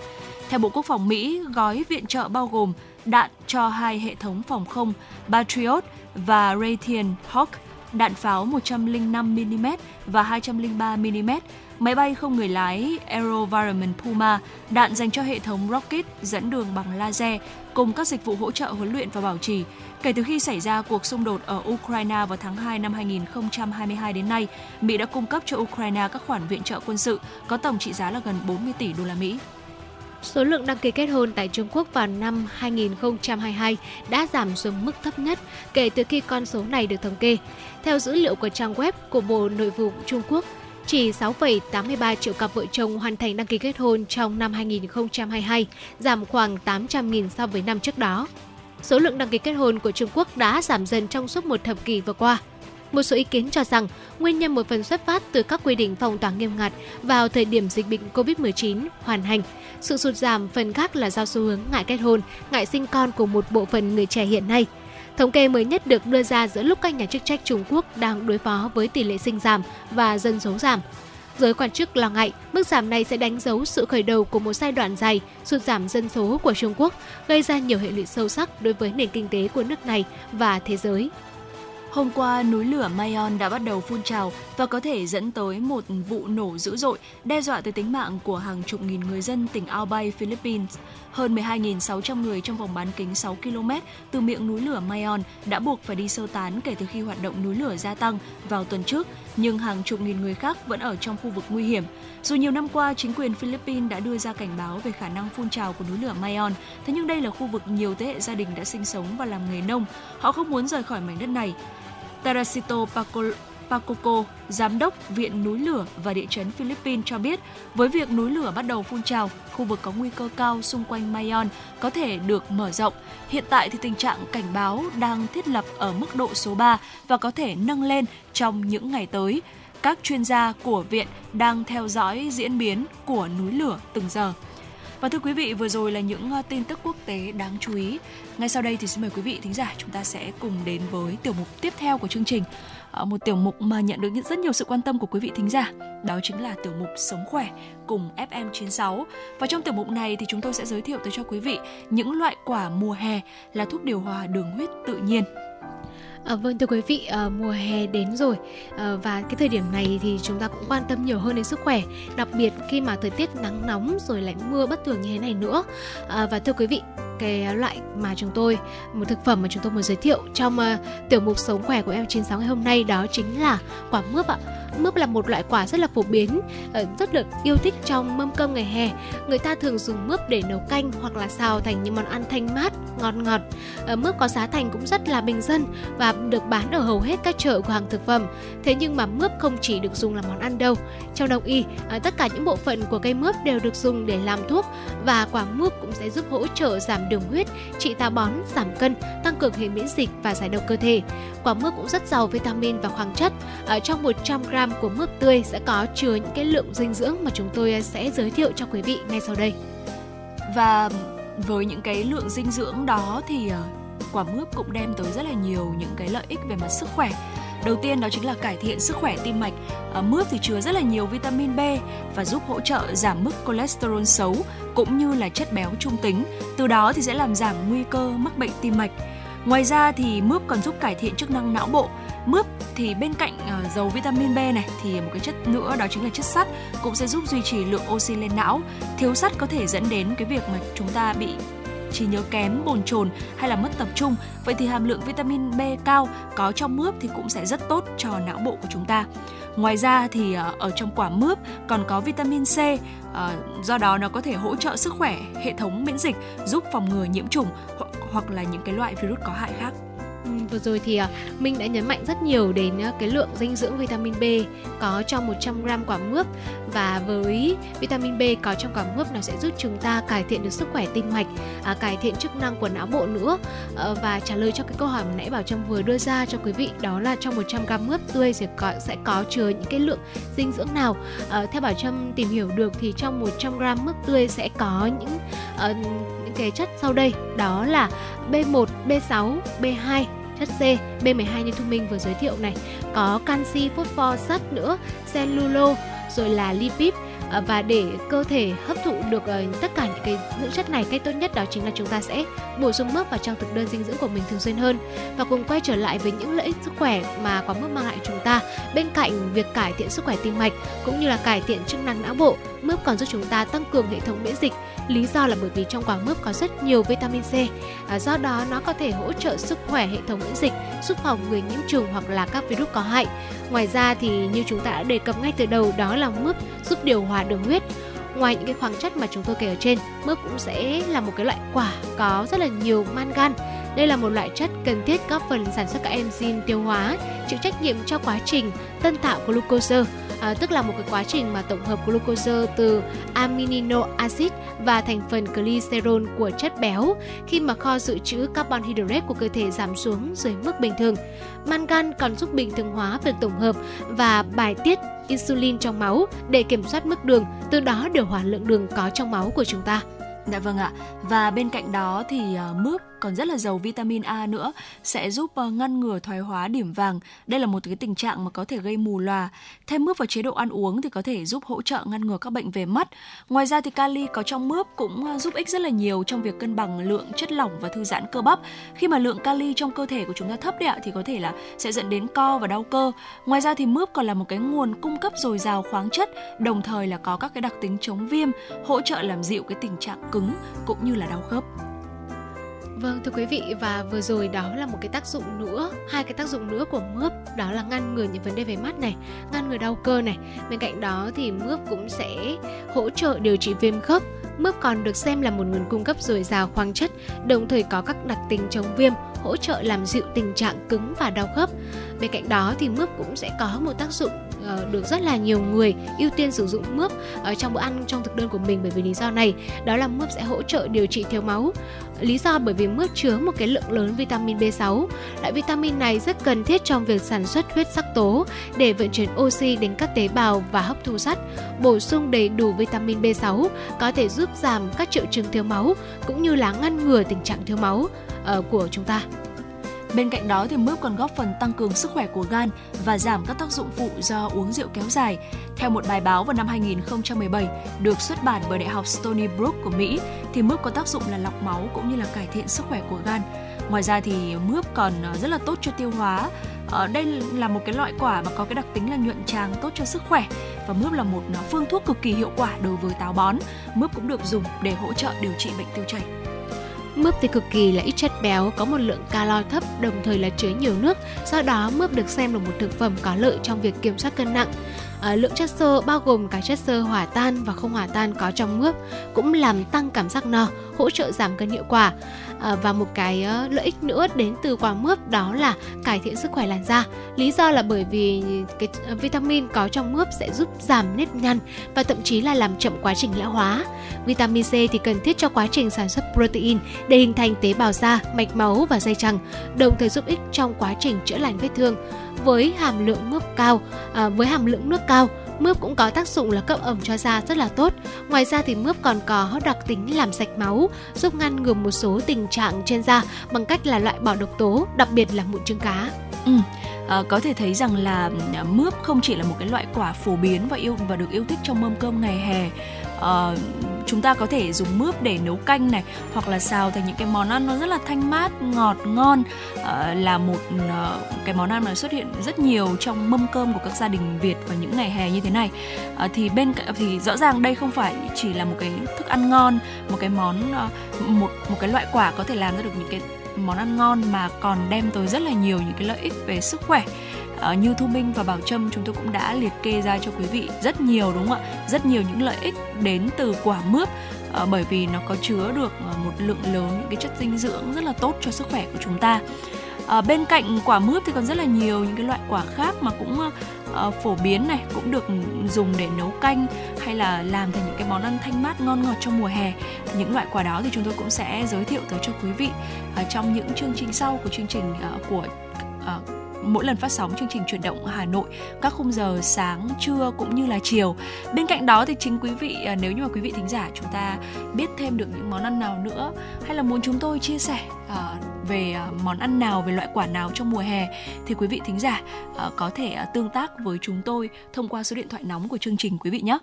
Theo Bộ Quốc phòng Mỹ, gói viện trợ bao gồm đạn cho hai hệ thống phòng không Patriot và Raytheon Hawk, đạn pháo 105mm và 203mm, máy bay không người lái AeroVironment Puma, đạn dành cho hệ thống rocket dẫn đường bằng laser, cùng các dịch vụ hỗ trợ huấn luyện và bảo trì. Kể từ khi xảy ra cuộc xung đột ở Ukraine vào tháng 2 năm 2022 đến nay, Mỹ đã cung cấp cho Ukraine các khoản viện trợ quân sự có tổng trị giá là gần 40 tỷ đô la Mỹ. Số lượng đăng ký kết hôn tại Trung Quốc vào năm 2022 đã giảm xuống mức thấp nhất kể từ khi con số này được thống kê. Theo dữ liệu của trang web của Bộ Nội vụ Trung Quốc, chỉ 6,83 triệu cặp vợ chồng hoàn thành đăng ký kết hôn trong năm 2022, giảm khoảng 800.000 so với năm trước đó. Số lượng đăng ký kết hôn của Trung Quốc đã giảm dần trong suốt một thập kỷ vừa qua. Một số ý kiến cho rằng nguyên nhân một phần xuất phát từ các quy định phòng tỏa nghiêm ngặt vào thời điểm dịch bệnh COVID-19 hoàn hành. Sự sụt giảm phần khác là do xu hướng ngại kết hôn, ngại sinh con của một bộ phận người trẻ hiện nay – Thống kê mới nhất được đưa ra giữa lúc các nhà chức trách Trung Quốc đang đối phó với tỷ lệ sinh giảm và dân số giảm. Giới quan chức lo ngại mức giảm này sẽ đánh dấu sự khởi đầu của một giai đoạn dài sụt giảm dân số của Trung Quốc, gây ra nhiều hệ lụy sâu sắc đối với nền kinh tế của nước này và thế giới. Hôm qua, núi lửa Mayon đã bắt đầu phun trào và có thể dẫn tới một vụ nổ dữ dội, đe dọa tới tính mạng của hàng chục nghìn người dân tỉnh Albay, Philippines. Hơn 12.600 người trong vòng bán kính 6 km từ miệng núi lửa Mayon đã buộc phải đi sơ tán kể từ khi hoạt động núi lửa gia tăng vào tuần trước, nhưng hàng chục nghìn người khác vẫn ở trong khu vực nguy hiểm. Dù nhiều năm qua, chính quyền Philippines đã đưa ra cảnh báo về khả năng phun trào của núi lửa Mayon, thế nhưng đây là khu vực nhiều thế hệ gia đình đã sinh sống và làm nghề nông. Họ không muốn rời khỏi mảnh đất này. Tarasito Pacoco, giám đốc Viện Núi lửa và Địa chấn Philippines cho biết, với việc núi lửa bắt đầu phun trào, khu vực có nguy cơ cao xung quanh Mayon có thể được mở rộng. Hiện tại thì tình trạng cảnh báo đang thiết lập ở mức độ số 3 và có thể nâng lên trong những ngày tới. Các chuyên gia của viện đang theo dõi diễn biến của núi lửa từng giờ. Và thưa quý vị, vừa rồi là những ờ, tin tức quốc tế đáng chú ý. Ngay sau đây thì xin mời quý vị thính giả chúng ta sẽ cùng đến với tiểu mục tiếp theo của chương trình. Ờ, một tiểu mục mà nhận được rất nhiều sự quan tâm của quý vị thính giả. Đó chính là tiểu mục Sống khỏe cùng FM96. Và trong tiểu mục này thì chúng tôi sẽ giới thiệu tới cho quý vị những loại quả mùa hè là thuốc điều hòa đường huyết tự nhiên À, vâng thưa quý vị, à, mùa hè đến rồi à, và cái thời điểm này thì chúng ta cũng quan tâm nhiều hơn đến sức khỏe, đặc biệt khi mà thời tiết nắng nóng rồi lại mưa bất thường như thế này nữa. À, và thưa quý vị, cái loại mà chúng tôi một thực phẩm mà chúng tôi muốn giới thiệu trong uh, tiểu mục sống khỏe của em 96 ngày hôm nay đó chính là quả mướp ạ. Mướp là một loại quả rất là phổ biến uh, rất được yêu thích trong mâm cơm ngày hè. Người ta thường dùng mướp để nấu canh hoặc là xào thành những món ăn thanh mát ngọt ngọt. Uh, mướp có giá thành cũng rất là bình dân và được bán ở hầu hết các chợ của hàng thực phẩm. Thế nhưng mà mướp không chỉ được dùng làm món ăn đâu. Trong đông y tất cả những bộ phận của cây mướp đều được dùng để làm thuốc và quả mướp cũng sẽ giúp hỗ trợ giảm đường huyết, trị táo bón, giảm cân, tăng cường hệ miễn dịch và giải độc cơ thể quả mướp cũng rất giàu vitamin và khoáng chất ở trong 100 g của mướp tươi sẽ có chứa những cái lượng dinh dưỡng mà chúng tôi à, sẽ giới thiệu cho quý vị ngay sau đây. Và với những cái lượng dinh dưỡng đó thì à, quả mướp cũng đem tới rất là nhiều những cái lợi ích về mặt sức khỏe. Đầu tiên đó chính là cải thiện sức khỏe tim mạch. À, mướp thì chứa rất là nhiều vitamin B và giúp hỗ trợ giảm mức cholesterol xấu cũng như là chất béo trung tính. Từ đó thì sẽ làm giảm nguy cơ mắc bệnh tim mạch. Ngoài ra thì mướp còn giúp cải thiện chức năng não bộ. Mướp thì bên cạnh uh, dầu vitamin B này thì một cái chất nữa đó chính là chất sắt cũng sẽ giúp duy trì lượng oxy lên não. Thiếu sắt có thể dẫn đến cái việc mà chúng ta bị trí nhớ kém, bồn chồn hay là mất tập trung. Vậy thì hàm lượng vitamin B cao có trong mướp thì cũng sẽ rất tốt cho não bộ của chúng ta. Ngoài ra thì ờ, ở trong quả mướp còn có vitamin C, ờ, do đó nó có thể hỗ trợ sức khỏe hệ thống miễn dịch, giúp phòng ngừa nhiễm trùng hoặc là những cái loại virus có hại khác. Ừ, vừa rồi thì à, mình đã nhấn mạnh rất nhiều đến à, cái lượng dinh dưỡng vitamin B có trong 100 g quả mướp và với vitamin B có trong quả mướp nó sẽ giúp chúng ta cải thiện được sức khỏe tim mạch, à, cải thiện chức năng của não bộ nữa ờ, và trả lời cho cái câu hỏi mà nãy Bảo Trâm vừa đưa ra cho quý vị đó là trong 100 g mướp tươi sẽ có sẽ có chứa những cái lượng dinh dưỡng nào? Ờ, theo Bảo Trâm tìm hiểu được thì trong 100 g mướp tươi sẽ có những ờ, những cái chất sau đây đó là B1, B6, B2 chất C, B12 như Thông Minh vừa giới thiệu này, có canxi, phosphor, sắt nữa, cellulo, rồi là lipid. À, và để cơ thể hấp thụ được ờ, tất cả những cái dưỡng chất này cách tốt nhất đó chính là chúng ta sẽ bổ sung mướp vào trong thực đơn dinh dưỡng của mình thường xuyên hơn. Và cùng quay trở lại với những lợi ích sức khỏe mà quả mướp mang lại chúng ta. Bên cạnh việc cải thiện sức khỏe tim mạch cũng như là cải thiện chức năng não bộ mướp còn giúp chúng ta tăng cường hệ thống miễn dịch lý do là bởi vì trong quả mướp có rất nhiều vitamin C. À, do đó nó có thể hỗ trợ sức khỏe hệ thống miễn dịch giúp phòng người nhiễm trùng hoặc là các virus có hại. Ngoài ra thì như chúng ta đã đề cập ngay từ đầu đó là mướp giúp điều hòa đường huyết. Ngoài những cái khoáng chất mà chúng tôi kể ở trên mướp cũng sẽ là một cái loại quả có rất là nhiều mangan. Đây là một loại chất cần thiết góp phần sản xuất các enzyme tiêu hóa chịu trách nhiệm cho quá trình tân tạo glucose à, tức là một cái quá trình mà tổng hợp glucose từ amino acid và thành phần glycerol của chất béo khi mà kho dự trữ carbon hydrate của cơ thể giảm xuống dưới mức bình thường. Mangan còn giúp bình thường hóa việc tổng hợp và bài tiết insulin trong máu để kiểm soát mức đường, từ đó điều hòa lượng đường có trong máu của chúng ta. Dạ vâng ạ. Và bên cạnh đó thì ờ, uh, mướp còn rất là giàu vitamin A nữa sẽ giúp ờ, ngăn ngừa thoái hóa điểm vàng. Đây là một cái tình trạng mà có thể gây mù lòa. Thêm mướp vào chế độ ăn uống thì có thể giúp hỗ trợ ngăn ngừa các bệnh về mắt. Ngoài ra thì kali có trong mướp cũng ờ, giúp ích rất là nhiều trong việc cân bằng lượng chất lỏng và thư giãn cơ bắp. Khi mà lượng kali trong cơ thể của chúng ta thấp đấy ạ thì có thể là sẽ dẫn đến co và đau cơ. Ngoài ra thì mướp còn là một cái nguồn cung cấp dồi dào khoáng chất, đồng thời là có các cái đặc tính chống viêm, hỗ trợ làm dịu cái tình trạng cứng cũng như là đau khớp. Vâng thưa quý vị và vừa rồi đó là một cái tác dụng nữa, hai cái tác dụng nữa của mướp đó là ngăn ngừa những vấn đề về mắt này, ngăn ngừa đau cơ này. Bên cạnh đó thì mướp cũng sẽ hỗ trợ điều trị viêm khớp. Mướp còn được xem là một nguồn cung cấp dồi dào khoáng chất, đồng thời có các đặc tính chống viêm, hỗ trợ làm dịu tình trạng cứng và đau khớp. Bên cạnh đó thì mướp cũng sẽ có một tác dụng ờ, được rất là nhiều người ưu tiên sử dụng mướp ở trong bữa ăn, trong thực đơn của mình bởi vì lý do này. Đó là mướp sẽ hỗ trợ điều trị thiếu máu. Lý do bởi vì mướp chứa một cái lượng lớn vitamin B6 loại vitamin này rất cần thiết trong việc sản xuất huyết sắc tố để vận chuyển oxy đến các tế bào và hấp thu sắt, bổ sung đầy đủ vitamin B6 có thể giúp giảm các triệu chứng thiếu máu cũng như là ngăn ngừa tình trạng thiếu máu ờ, của chúng ta. Bên cạnh đó thì mướp còn góp phần tăng cường sức khỏe của gan và giảm các tác dụng phụ do uống rượu kéo dài. Theo một bài báo vào năm 2017 được xuất bản bởi Đại học Stony Brook của Mỹ, thì mướp có tác dụng là lọc máu cũng như là cải thiện sức khỏe của gan. Ngoài ra thì mướp còn ờ, rất là tốt cho tiêu hóa. Ở đây là một cái loại quả mà có cái đặc tính là nhuận tràng, tốt cho sức khỏe và mướp là một ờ, phương thuốc cực kỳ hiệu quả đối với táo bón. Mướp cũng được dùng để hỗ trợ điều trị bệnh tiêu chảy. Mướp thì cực kỳ là ít chất béo, có một lượng calo thấp, đồng thời là chứa nhiều nước. Do đó, mướp được xem là một thực phẩm có lợi trong việc kiểm soát cân nặng. À, lượng chất xơ bao gồm cả chất xơ hỏa tan và không hỏa tan có trong mướp cũng làm tăng cảm giác no, hỗ trợ giảm cân hiệu quả. À, và một cái uh, lợi ích nữa đến từ quả mướp đó là cải thiện sức khỏe làn da. Lý do là bởi vì cái ờ, vitamin có trong mướp sẽ giúp giảm nếp nhăn và thậm chí là làm chậm quá trình lão hóa. Vitamin C thì cần thiết cho quá trình sản xuất protein để hình thành tế bào da, mạch máu và dây chằng, đồng thời giúp ích trong quá trình chữa lành vết thương với hàm lượng mướp cao à, với hàm lượng nước cao mướp cũng có tác dụng là cấp ẩm cho da rất là tốt. Ngoài ra thì mướp còn có đặc tính làm sạch máu, giúp ngăn ngừa một số tình trạng trên da bằng cách là loại bỏ độc tố, đặc biệt là mụn trứng cá. Ừ. À, có thể thấy rằng là ừ, mướp không chỉ là một cái loại quả phổ biến và yêu và được yêu thích trong mâm cơm ngày hè uh, chúng ta có thể dùng mướp để nấu canh này hoặc là xào thành những cái món ăn nó rất là thanh mát ngọt ngon. Uh, là một uh, cái món ăn mà xuất hiện rất nhiều trong mâm cơm của các gia đình Việt vào những ngày hè như thế này. Uh, thì bên thì rõ ràng đây không phải chỉ là một cái thức ăn ngon một cái món uh, một một cái loại quả có thể làm ra được những cái món ăn ngon mà còn đem tới rất là nhiều những cái lợi ích về sức khỏe. Ờ, như Thu Minh và Bảo Trâm chúng tôi cũng đã liệt kê ra cho quý vị rất nhiều đúng không ạ? Rất nhiều những lợi ích đến từ quả mướp ờ, bởi vì nó có chứa được ờ, một lượng lớn những cái chất dinh dưỡng rất là tốt cho sức khỏe của chúng ta. À, bên cạnh quả mướp thì còn rất là nhiều những cái loại quả khác mà cũng uh, phổ biến này cũng được dùng để nấu canh hay là làm thành những cái món ăn thanh mát ngon ngọt trong mùa hè những loại quả đó thì chúng tôi cũng sẽ giới thiệu tới cho quý vị uh, trong những chương trình sau của chương trình uh, của uh, mỗi lần phát sóng chương trình chuyển động Hà Nội các khung giờ sáng, trưa cũng như là chiều. Bên cạnh đó thì chính quý vị à, nếu như mà quý vị thính giả chúng ta biết thêm được những món ăn nào nữa hay là muốn chúng tôi chia sẻ à, về à, món ăn nào về loại quả nào trong mùa hè thì quý vị thính giả có thể tương tác với chúng tôi thông qua số điện thoại nóng của chương trình quý vị nhé.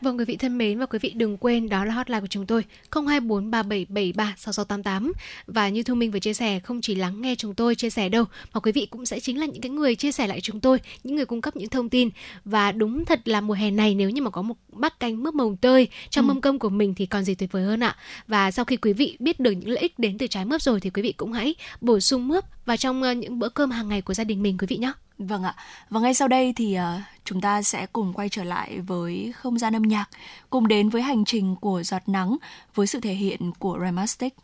Vâng quý vị thân mến và quý vị đừng quên đó là hotline của chúng tôi 0243773688 và như Thu Minh vừa chia sẻ không chỉ lắng nghe chúng tôi chia sẻ đâu mà quý vị cũng sẽ chính là những cái người chia sẻ lại chúng tôi, những người cung cấp những thông tin và đúng thật là mùa hè này nếu như mà có một bát canh mướp mồng tơi trong ừ. mâm cơm của mình thì còn gì tuyệt vời hơn ạ. Và sau khi quý vị biết được những lợi ích đến từ trái mướp rồi thì quý vị cũng hãy bổ sung mướp và trong ờ, những bữa cơm hàng ngày của gia đình mình quý vị nhé. Vâng ạ. Và ngay sau đây thì uh, chúng ta sẽ cùng quay trở lại với không gian âm nhạc, cùng đến với hành trình của giọt nắng với sự thể hiện của Ramastic.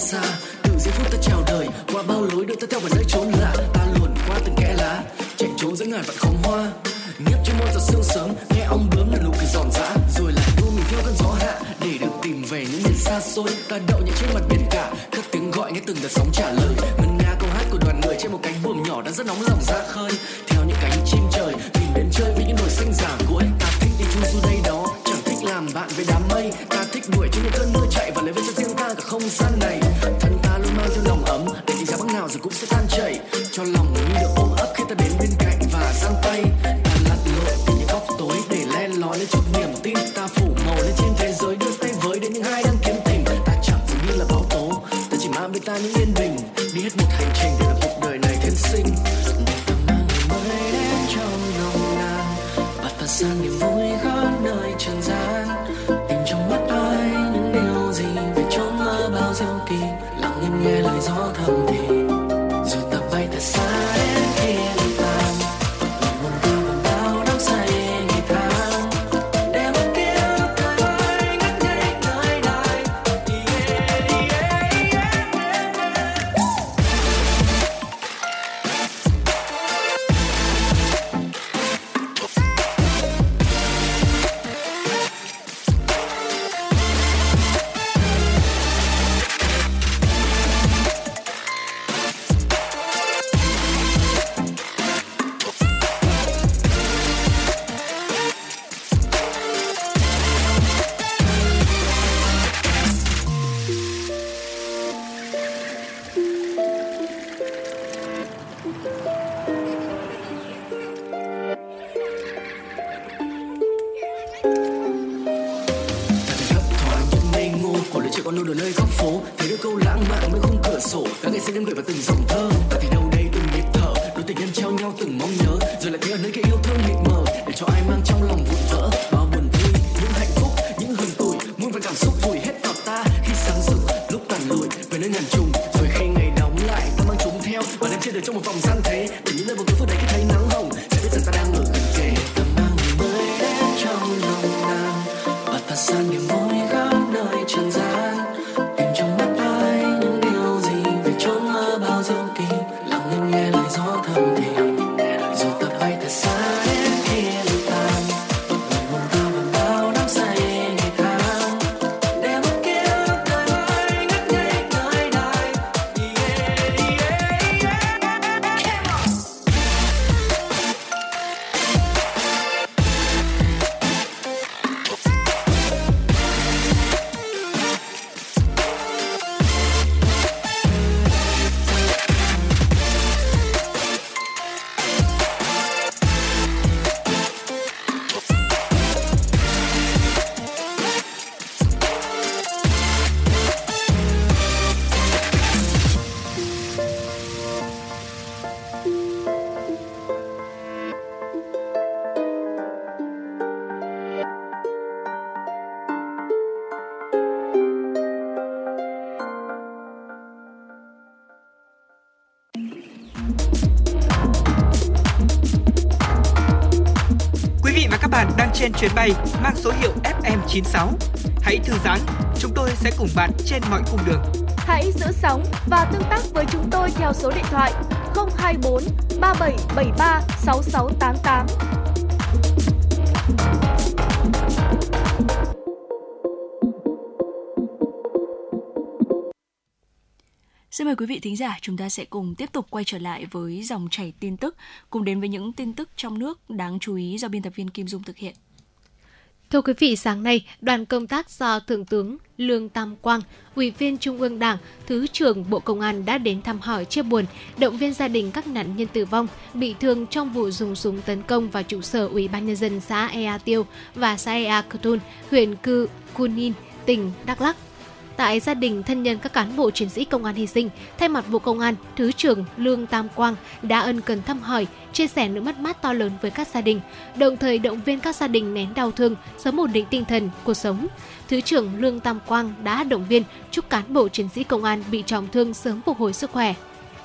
Xa. Từ giây phút ta chào đời, qua bao lối đưa ta theo vào dãy trốn lạ. Ta luồn qua từng kẽ lá, chạy trốn giữa ngàn vạn khóm hoa. Nếp trên môi giọt sương sớm, nghe ong bướm là nụ cười giòn giã. Rồi lại đua mình theo cơn gió hạ, để được tìm về những miền xa xôi. Ta đậu những trên mặt biển cả, các tiếng gọi nghe từng đợt sóng trả lời. Ngân nga câu hát của đoàn người trên một cánh buồm nhỏ đã rất nóng lòng ra khơi. Theo những cánh chim trời, tìm đến chơi với những đồi xanh giả cuối ta thích đi chu du đây đó bạn với đám mây. Ta thích đuổi trên những cơn mưa chạy và lấy về cho riêng ta cả không gian này. Thân ta luôn mang theo nồng ấm. Để đi ra bắc nào rồi cũng sẽ tan chảy. Chuyến bay mang số hiệu FM96. Hãy thư giãn, chúng tôi sẽ cùng bạn trên mọi cung đường. Hãy giữ sóng và tương tác với chúng tôi theo số điện thoại 024 3773 6688. Xin mời quý vị thính giả, chúng ta sẽ cùng tiếp tục quay trở lại với dòng chảy tin tức, cùng đến với những tin tức trong nước đáng chú ý do biên tập viên Kim Dung thực hiện. Thưa quý vị, sáng nay, đoàn công tác do Thượng tướng Lương Tam Quang, Ủy viên Trung ương Đảng, Thứ trưởng Bộ Công an đã đến thăm hỏi chia buồn, động viên gia đình các nạn nhân tử vong, bị thương trong vụ dùng súng tấn công vào trụ sở Ủy ban Nhân dân xã Ea Tiêu và xã Ea Cơ huyện Cư Kunin, tỉnh Đắk Lắk tại gia đình thân nhân các cán bộ chiến sĩ công an hy sinh, thay mặt Bộ Công an, Thứ trưởng Lương Tam Quang đã ân cần thăm hỏi, chia sẻ nỗi mất mát to lớn với các gia đình, đồng thời động viên các gia đình nén đau thương, sớm ổn định tinh thần, cuộc sống. Thứ trưởng Lương Tam Quang đã động viên chúc cán bộ chiến sĩ công an bị trọng thương sớm phục hồi sức khỏe.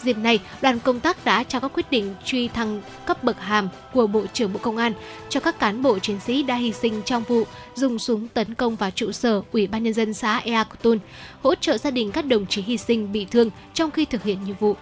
Dịp này, đoàn công tác đã trao các quyết định truy thăng cấp bậc hàm của Bộ trưởng Bộ Công an cho các cán bộ chiến sĩ đã hy sinh trong vụ dùng súng tấn công vào trụ sở Ủy ban Nhân dân xã Ea Cotun, hỗ trợ gia đình các đồng chí hy sinh bị thương trong khi thực hiện nhiệm vụ.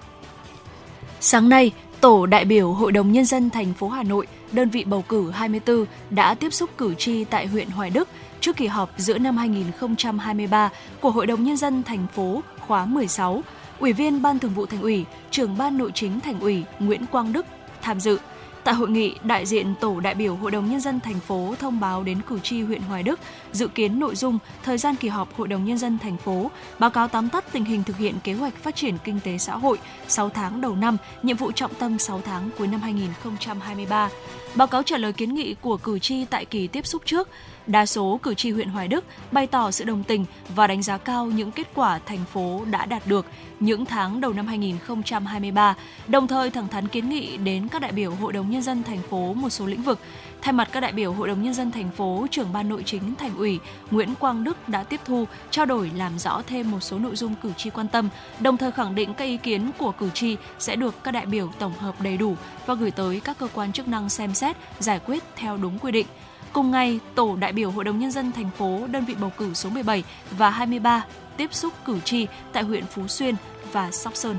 Sáng nay, Tổ đại biểu Hội đồng Nhân dân thành phố Hà Nội, đơn vị bầu cử 24 đã tiếp xúc cử tri tại huyện Hoài Đức trước kỳ họp giữa năm 2023 của Hội đồng Nhân dân thành phố khóa 16. Ủy viên Ban Thường vụ Thành ủy, trưởng Ban Nội chính Thành ủy Nguyễn Quang Đức tham dự. Tại hội nghị, đại diện Tổ đại biểu Hội đồng Nhân dân thành phố thông báo đến cử tri huyện Hoài Đức dự kiến nội dung, thời gian kỳ họp Hội đồng Nhân dân thành phố, báo cáo tóm tắt tình hình thực hiện kế hoạch phát triển kinh tế xã hội 6 tháng đầu năm, nhiệm vụ trọng tâm 6 tháng cuối năm 2023. Báo cáo trả lời kiến nghị của cử tri tại kỳ tiếp xúc trước, đa số cử tri huyện Hoài Đức bày tỏ sự đồng tình và đánh giá cao những kết quả thành phố đã đạt được những tháng đầu năm 2023, đồng thời thẳng thắn kiến nghị đến các đại biểu Hội đồng Nhân dân thành phố một số lĩnh vực. Thay mặt các đại biểu Hội đồng Nhân dân thành phố, trưởng ban nội chính thành ủy Nguyễn Quang Đức đã tiếp thu, trao đổi làm rõ thêm một số nội dung cử tri quan tâm, đồng thời khẳng định các ý kiến của cử tri sẽ được các đại biểu tổng hợp đầy đủ và gửi tới các cơ quan chức năng xem xét, giải quyết theo đúng quy định. Cùng ngày, Tổ đại biểu Hội đồng Nhân dân thành phố, đơn vị bầu cử số 17 và 23 tiếp xúc cử tri tại huyện Phú Xuyên và Sóc Sơn.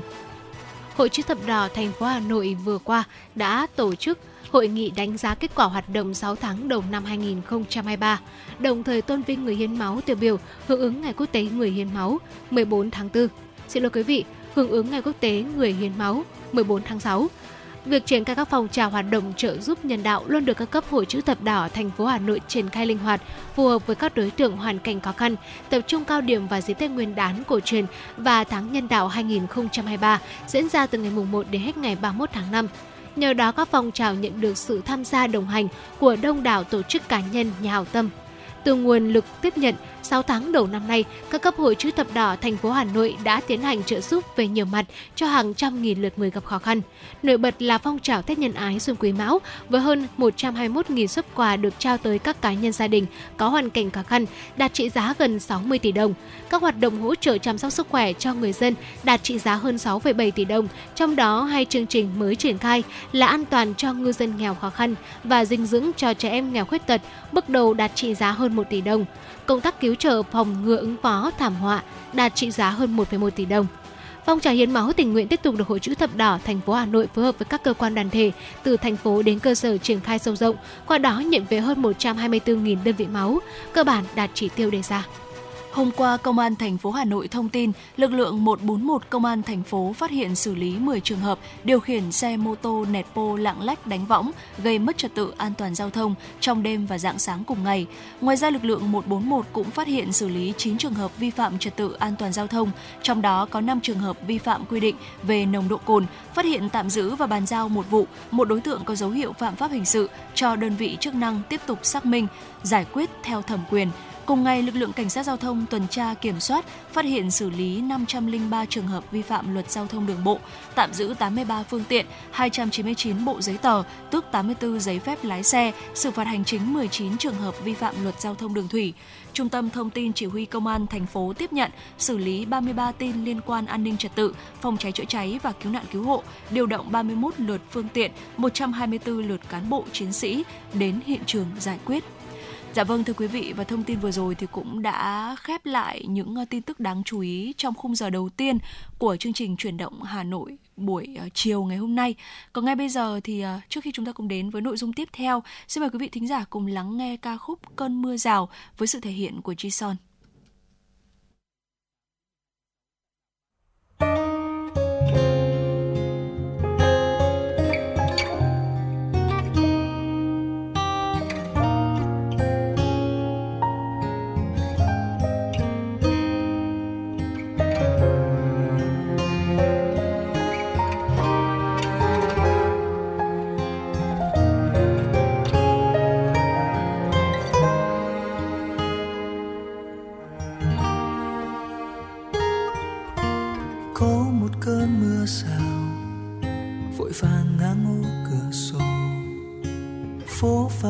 Hội chữ thập đỏ thành phố Hà Nội vừa qua đã tổ chức hội nghị đánh giá kết quả hoạt động 6 tháng đầu năm 2023, đồng thời tôn vinh người hiến máu tiêu biểu hưởng ứng Ngày Quốc tế Người hiến máu 14 tháng 4. Xin lỗi quý vị, hưởng ứng Ngày Quốc tế Người hiến máu 14 tháng 6. Việc triển khai các phong trào hoạt động trợ giúp nhân đạo luôn được các cấp hội chữ thập đỏ thành phố Hà Nội triển khai linh hoạt, phù hợp với các đối tượng hoàn cảnh khó khăn, tập trung cao điểm vào dịp Tết Nguyên đán cổ truyền và tháng nhân đạo 2023 diễn ra từ ngày mùng 1 đến hết ngày 31 tháng 5. Nhờ đó các phong trào nhận được sự tham gia đồng hành của đông đảo tổ chức cá nhân nhà hảo tâm. Từ nguồn lực tiếp nhận, 6 tháng đầu năm nay, các cấp hội chữ thập đỏ thành phố Hà Nội đã tiến hành trợ giúp về nhiều mặt cho hàng trăm nghìn lượt người gặp khó khăn. Nổi bật là phong trào Tết nhân ái xuân quý mão với hơn 121.000 xuất quà được trao tới các cá nhân gia đình có hoàn cảnh khó khăn, đạt trị giá gần 60 tỷ đồng. Các hoạt động hỗ trợ chăm sóc sức khỏe cho người dân đạt trị giá hơn 6,7 tỷ đồng, trong đó hai chương trình mới triển khai là an toàn cho ngư dân nghèo khó khăn và dinh dưỡng cho trẻ em nghèo khuyết tật, bước đầu đạt trị giá hơn 1 tỷ đồng. Công tác cứu trợ phòng ngừa ứng phó thảm họa đạt trị giá hơn 1,1 tỷ đồng. Phong trào hiến máu tình nguyện tiếp tục được Hội chữ thập đỏ thành phố Hà Nội phối hợp với các cơ quan đoàn thể từ thành phố đến cơ sở triển khai sâu rộng, qua đó nhận về hơn 124.000 đơn vị máu, cơ bản đạt chỉ tiêu đề ra. Hôm qua, Công an thành phố Hà Nội thông tin, lực lượng 141 Công an thành phố phát hiện xử lý 10 trường hợp điều khiển xe mô tô nẹt pô lạng lách đánh võng, gây mất trật tự an toàn giao thông trong đêm và dạng sáng cùng ngày. Ngoài ra, lực lượng 141 cũng phát hiện xử lý 9 trường hợp vi phạm trật tự an toàn giao thông, trong đó có 5 trường hợp vi phạm quy định về nồng độ cồn, phát hiện tạm giữ và bàn giao một vụ, một đối tượng có dấu hiệu phạm pháp hình sự cho đơn vị chức năng tiếp tục xác minh, giải quyết theo thẩm quyền Cùng ngày, lực lượng cảnh sát giao thông tuần tra kiểm soát phát hiện xử lý 503 trường hợp vi phạm luật giao thông đường bộ, tạm giữ 83 phương tiện, 299 bộ giấy tờ, tước 84 giấy phép lái xe, xử phạt hành chính 19 trường hợp vi phạm luật giao thông đường thủy. Trung tâm Thông tin Chỉ huy Công an thành phố tiếp nhận, xử lý 33 tin liên quan an ninh trật tự, phòng cháy chữa cháy và cứu nạn cứu hộ, điều động 31 lượt phương tiện, 124 lượt cán bộ chiến sĩ đến hiện trường giải quyết. Dạ vâng thưa quý vị và thông tin vừa rồi thì cũng đã khép lại những ờ, tin tức đáng chú ý trong khung giờ đầu tiên của chương trình chuyển động Hà Nội buổi ờ, chiều ngày hôm nay. Còn ngay bây giờ thì ờ, trước khi chúng ta cùng đến với nội dung tiếp theo, xin mời quý vị thính giả cùng lắng nghe ca khúc Cơn mưa rào với sự thể hiện của Jison.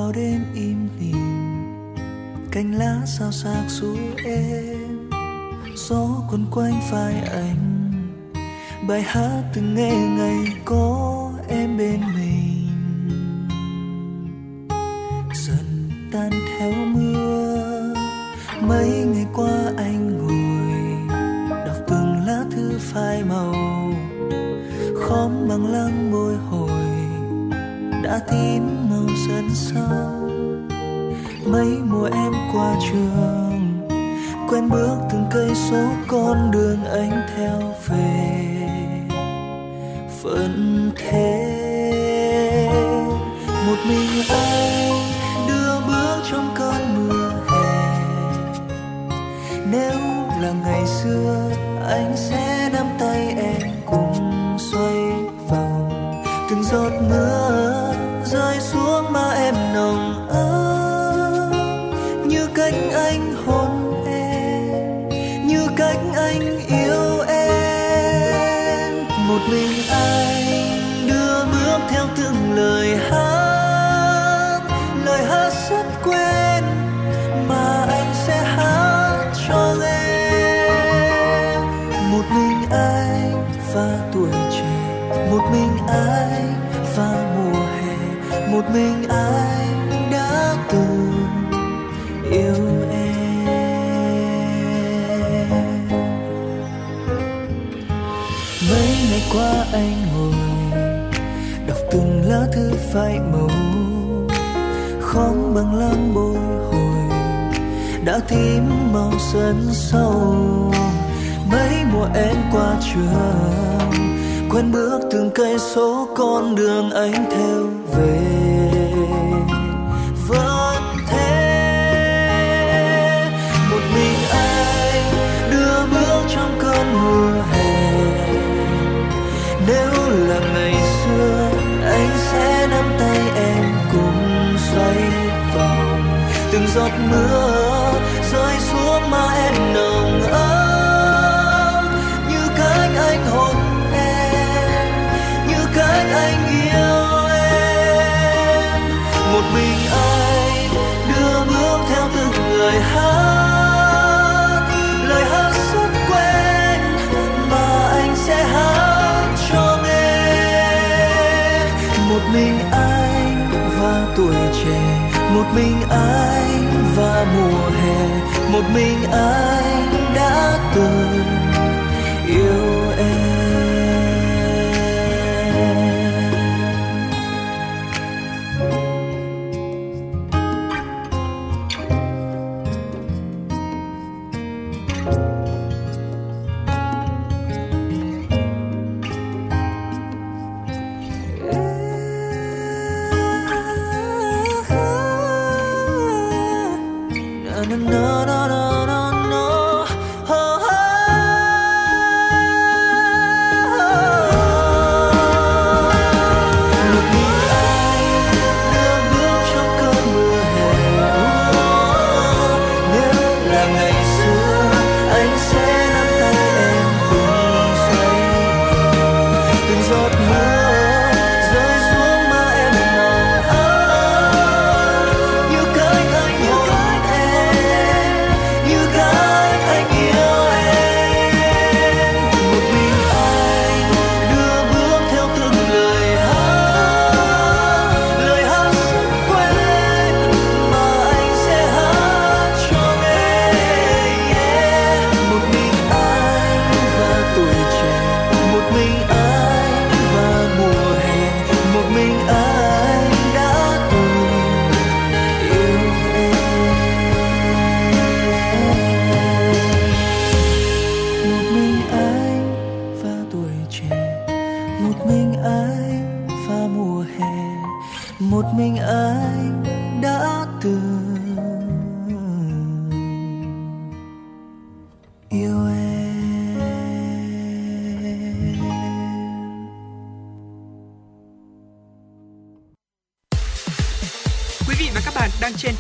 Vào đêm im lìm. Cành lá sao sạc ru em. Gió quấn quanh vai anh bài hát từng nghe ngày có em bên mình. Dần tan theo mưa, mấy ngày qua anh ngồi, đọc từng lá thư phai màu. Khóm bằng lăng môi hồi, đã tím sau mấy mùa em qua trường, quen bước từng cây số con đường anh theo về. Vẫn thế, một mình anh đưa bước trong cơn mưa hè. Nếu là ngày xưa, anh sẽ nắm tay em cùng xoay vòng từng giọt mưa khóm bằng bồi hồi. Đã tím màu sân sâu, mấy mùa em qua trường. Quen bước từng cây số con đường anh theo về. Giọt mưa một mình anh và mùa hè một mình anh đã từng yêu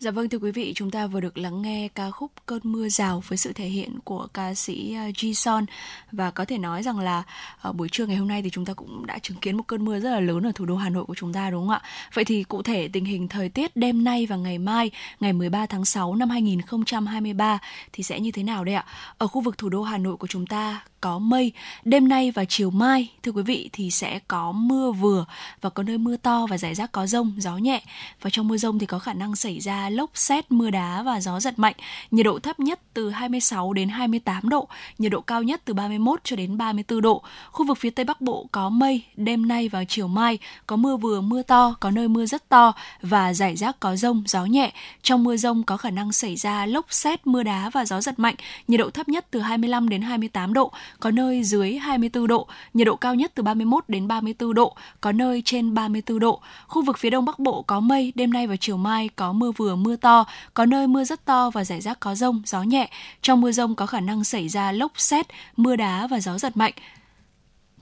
Dạ vâng thưa quý vị, chúng ta vừa được lắng nghe ca khúc Cơn mưa rào với sự thể hiện của ca sĩ à, Jison và có thể nói rằng là ở buổi trưa ngày hôm nay thì chúng ta cũng đã chứng kiến một cơn mưa rất là lớn ở thủ đô Hà Nội của chúng ta đúng không ạ? Vậy thì cụ thể tình hình thời tiết đêm nay và ngày mai, ngày 13 tháng 6 năm 2023 thì sẽ như thế nào đây ạ? Ở khu vực thủ đô Hà Nội của chúng ta có mây, đêm nay và chiều mai thưa quý vị thì sẽ có mưa vừa và có nơi mưa to và rải rác có rông, gió nhẹ và trong mưa rông thì có khả năng xảy ra lốc xét, mưa đá và gió giật mạnh. Nhiệt độ thấp nhất từ 26 đến 28 độ, nhiệt độ cao nhất từ 31 cho đến 34 độ. Khu vực phía Tây Bắc Bộ có mây, đêm nay và chiều mai có mưa vừa, mưa to, có nơi mưa rất to và rải rác có rông, gió nhẹ. Trong mưa rông có khả năng xảy ra lốc xét, mưa đá và gió giật mạnh. Nhiệt độ thấp nhất từ 25 đến 28 độ, có nơi dưới 24 độ, nhiệt độ cao nhất từ 31 đến 34 độ, có nơi trên 34 độ. Khu vực phía Đông Bắc Bộ có mây, đêm nay và chiều mai có mưa vừa mưa to, có nơi mưa rất to và rải rác có rông, gió nhẹ. Trong mưa rông có khả năng xảy ra lốc xét, mưa đá và gió giật mạnh.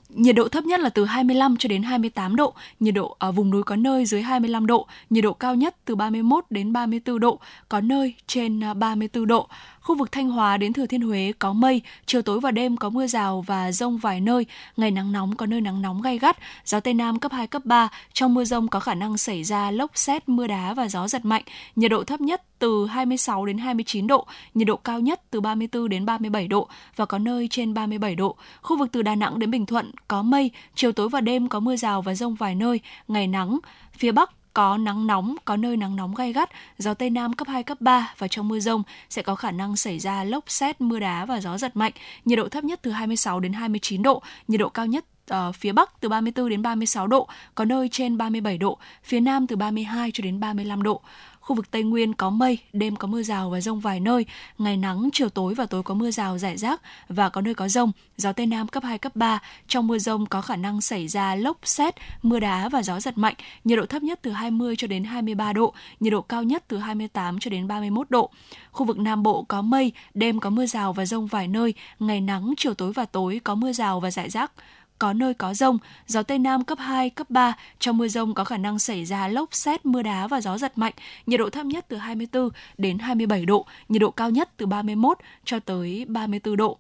Nhiệt độ thấp nhất là từ 25 cho đến 28 độ, nhiệt độ ở vùng núi có nơi dưới 25 độ, nhiệt độ cao nhất từ 31 đến 34 độ, có nơi trên à, 34 độ. Khu vực Thanh Hóa đến Thừa Thiên Huế có mây, chiều tối và đêm có mưa rào và rông vài nơi, ngày nắng nóng có nơi nắng nóng gay gắt, gió Tây Nam cấp 2, cấp 3. Trong mưa rông có khả năng xảy ra lốc xét, mưa đá và gió giật mạnh. Nhiệt độ thấp nhất từ 26 đến 29 độ, nhiệt độ cao nhất từ 34 đến 37 độ và có nơi trên 37 độ. Khu vực từ Đà Nẵng đến Bình Thuận có mây, chiều tối và đêm có mưa rào và rông vài nơi, ngày nắng. Phía Bắc có nắng nóng, có nơi nắng nóng gay gắt, gió Tây Nam cấp 2, cấp 3 và trong mưa rông sẽ có khả năng xảy ra lốc xét, mưa đá và gió giật mạnh. Nhiệt độ thấp nhất từ 26 đến 29 độ, nhiệt độ cao nhất ở phía Bắc từ 34 đến 36 độ, có nơi trên 37 độ, phía Nam từ 32 cho đến 35 độ. Khu vực Tây Nguyên có mây, đêm có mưa rào và rông vài nơi, ngày nắng, chiều tối và tối có mưa rào rải rác và có nơi có rông, gió Tây Nam cấp 2, cấp 3. Trong mưa rông có khả năng xảy ra lốc, xét, mưa đá và gió giật mạnh, nhiệt độ thấp nhất từ 20 cho đến 23 độ, nhiệt độ cao nhất từ 28 cho đến 31 độ. Khu vực Nam Bộ có mây, đêm có mưa rào và rông vài nơi, ngày nắng, chiều tối và tối có mưa rào và rải rác có nơi có rông, gió Tây Nam cấp 2, cấp 3. Trong mưa rông có khả năng xảy ra lốc xét, mưa đá và gió giật mạnh. Nhiệt độ thấp nhất từ 24 đến 27 độ, nhiệt độ cao nhất từ 31 cho tới 34 độ.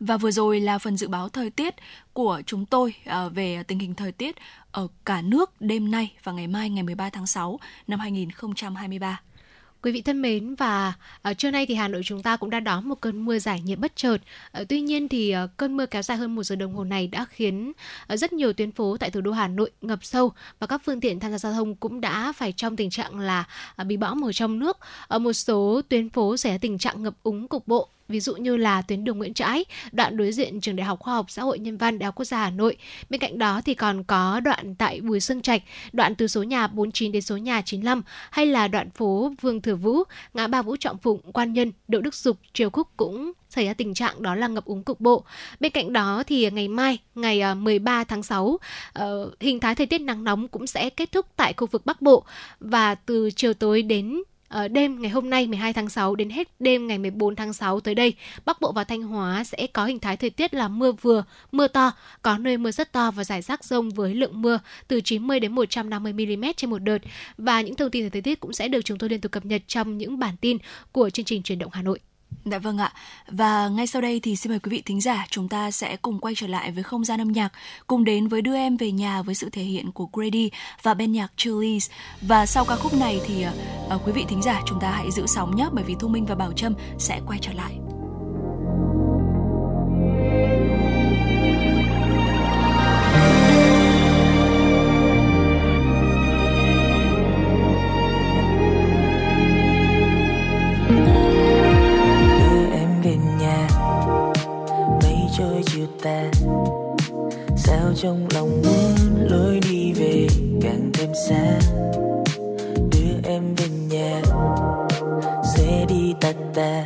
Và vừa rồi là phần dự báo thời tiết của chúng tôi à, về tình hình thời tiết ở cả nước đêm nay và ngày mai ngày 13 tháng 6 năm 2023. Quý vị thân mến và uh, trưa nay thì Hà Nội chúng ta cũng đã đón một cơn mưa giải nhiệt bất chợt. Uh, tuy nhiên thì uh, cơn mưa kéo dài hơn một giờ đồng hồ này đã khiến uh, rất nhiều tuyến phố tại thủ đô Hà Nội ngập sâu và các phương tiện tham gia giao thông cũng đã phải trong tình trạng là uh, bị bão ở trong nước. Ở một số tuyến phố xảy ra tình trạng ngập úng cục bộ ví dụ như là tuyến đường Nguyễn Trãi, đoạn đối diện trường Đại học Khoa học Xã hội Nhân văn Đại học Quốc gia Hà Nội. Bên cạnh đó thì còn có đoạn tại Bùi Sương Trạch, đoạn từ số nhà 49 đến số nhà 95 hay là đoạn phố Vương Thừa Vũ, ngã ba Vũ Trọng Phụng, Quan Nhân, Đỗ Đức Dục, Triều Khúc cũng xảy ra tình trạng đó là ngập úng cục bộ. Bên cạnh đó thì ngày mai, ngày ờ, 13 tháng 6, ờ, hình thái thời tiết nắng nóng cũng sẽ kết thúc tại khu vực Bắc Bộ và từ chiều tối đến ở đêm ngày hôm nay 12 tháng 6 đến hết đêm ngày 14 tháng 6 tới đây, Bắc Bộ và Thanh Hóa sẽ có hình thái thời tiết là mưa vừa, mưa to, có nơi mưa rất to và rải rác rông với lượng mưa từ 90 đến 150 mm trên một đợt. Và những thông tin về thời tiết cũng sẽ được chúng tôi liên tục cập nhật trong những bản tin của chương trình truyền động Hà Nội. Dạ vâng ạ. Và ngay sau đây thì xin mời quý vị thính giả chúng ta sẽ cùng quay trở lại với không gian âm nhạc, cùng đến với đưa em về nhà với sự thể hiện của Grady và bên nhạc Chili's. Và sau ca khúc này thì uh, quý vị thính giả chúng ta hãy giữ sóng nhé bởi vì Thu Minh và Bảo Trâm sẽ quay trở lại. Trong lòng muốn lối đi về càng thêm xa. Đưa em về nhà, sẽ đi tắt ta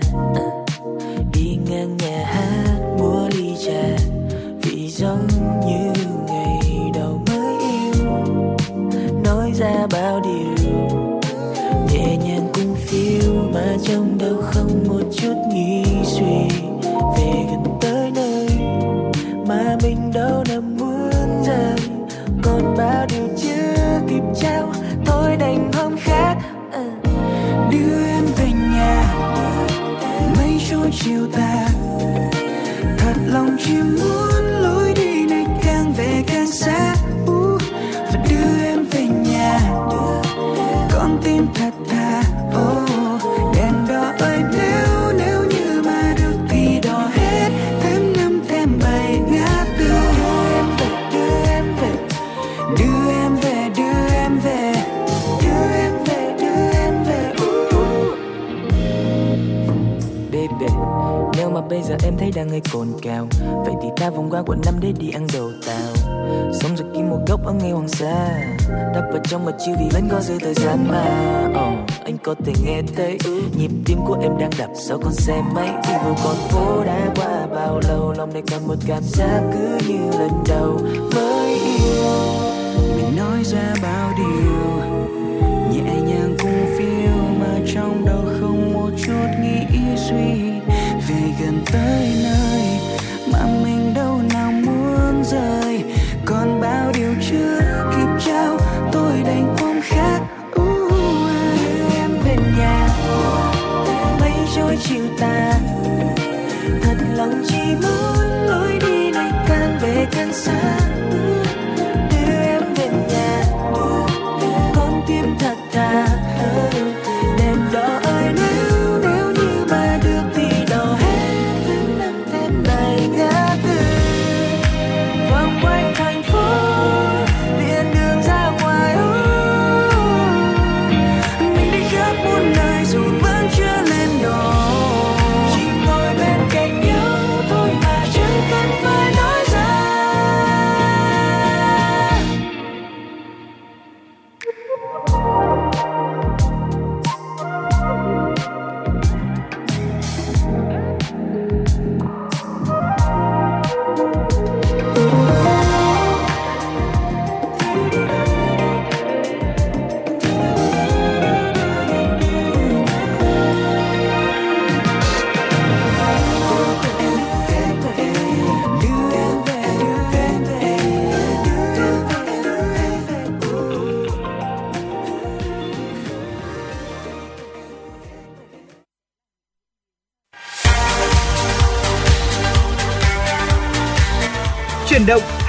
chiều tàn. Thật lòng chỉ muốn bây giờ em thấy đang hơi cồn cào vậy thì ta vòng qua quận năm để đi ăn đồ tàu sống rồi kiếm một góc ở ngay hoàng sa. Đắp vào trong mà chiêu vì vẫn có dư thời gian mà. Oh, anh có thể nghe thấy nhịp tim của em đang đập sau con xe máy. Đi vào con phố đã qua bao lâu lòng này còn một cảm giác cứ như lần đầu mới yêu. Mình nói ra bao điều nhẹ nhàng cùng phiêu mà trong đầu không một chút nghĩ suy gần tới nơi mà mình đâu nào muốn rời. Còn bao điều chưa kịp trao tôi đành ôm khác uh, em về nhà mây trôi chiều tà thật lòng chỉ muốn lối đi này càng về càng xa.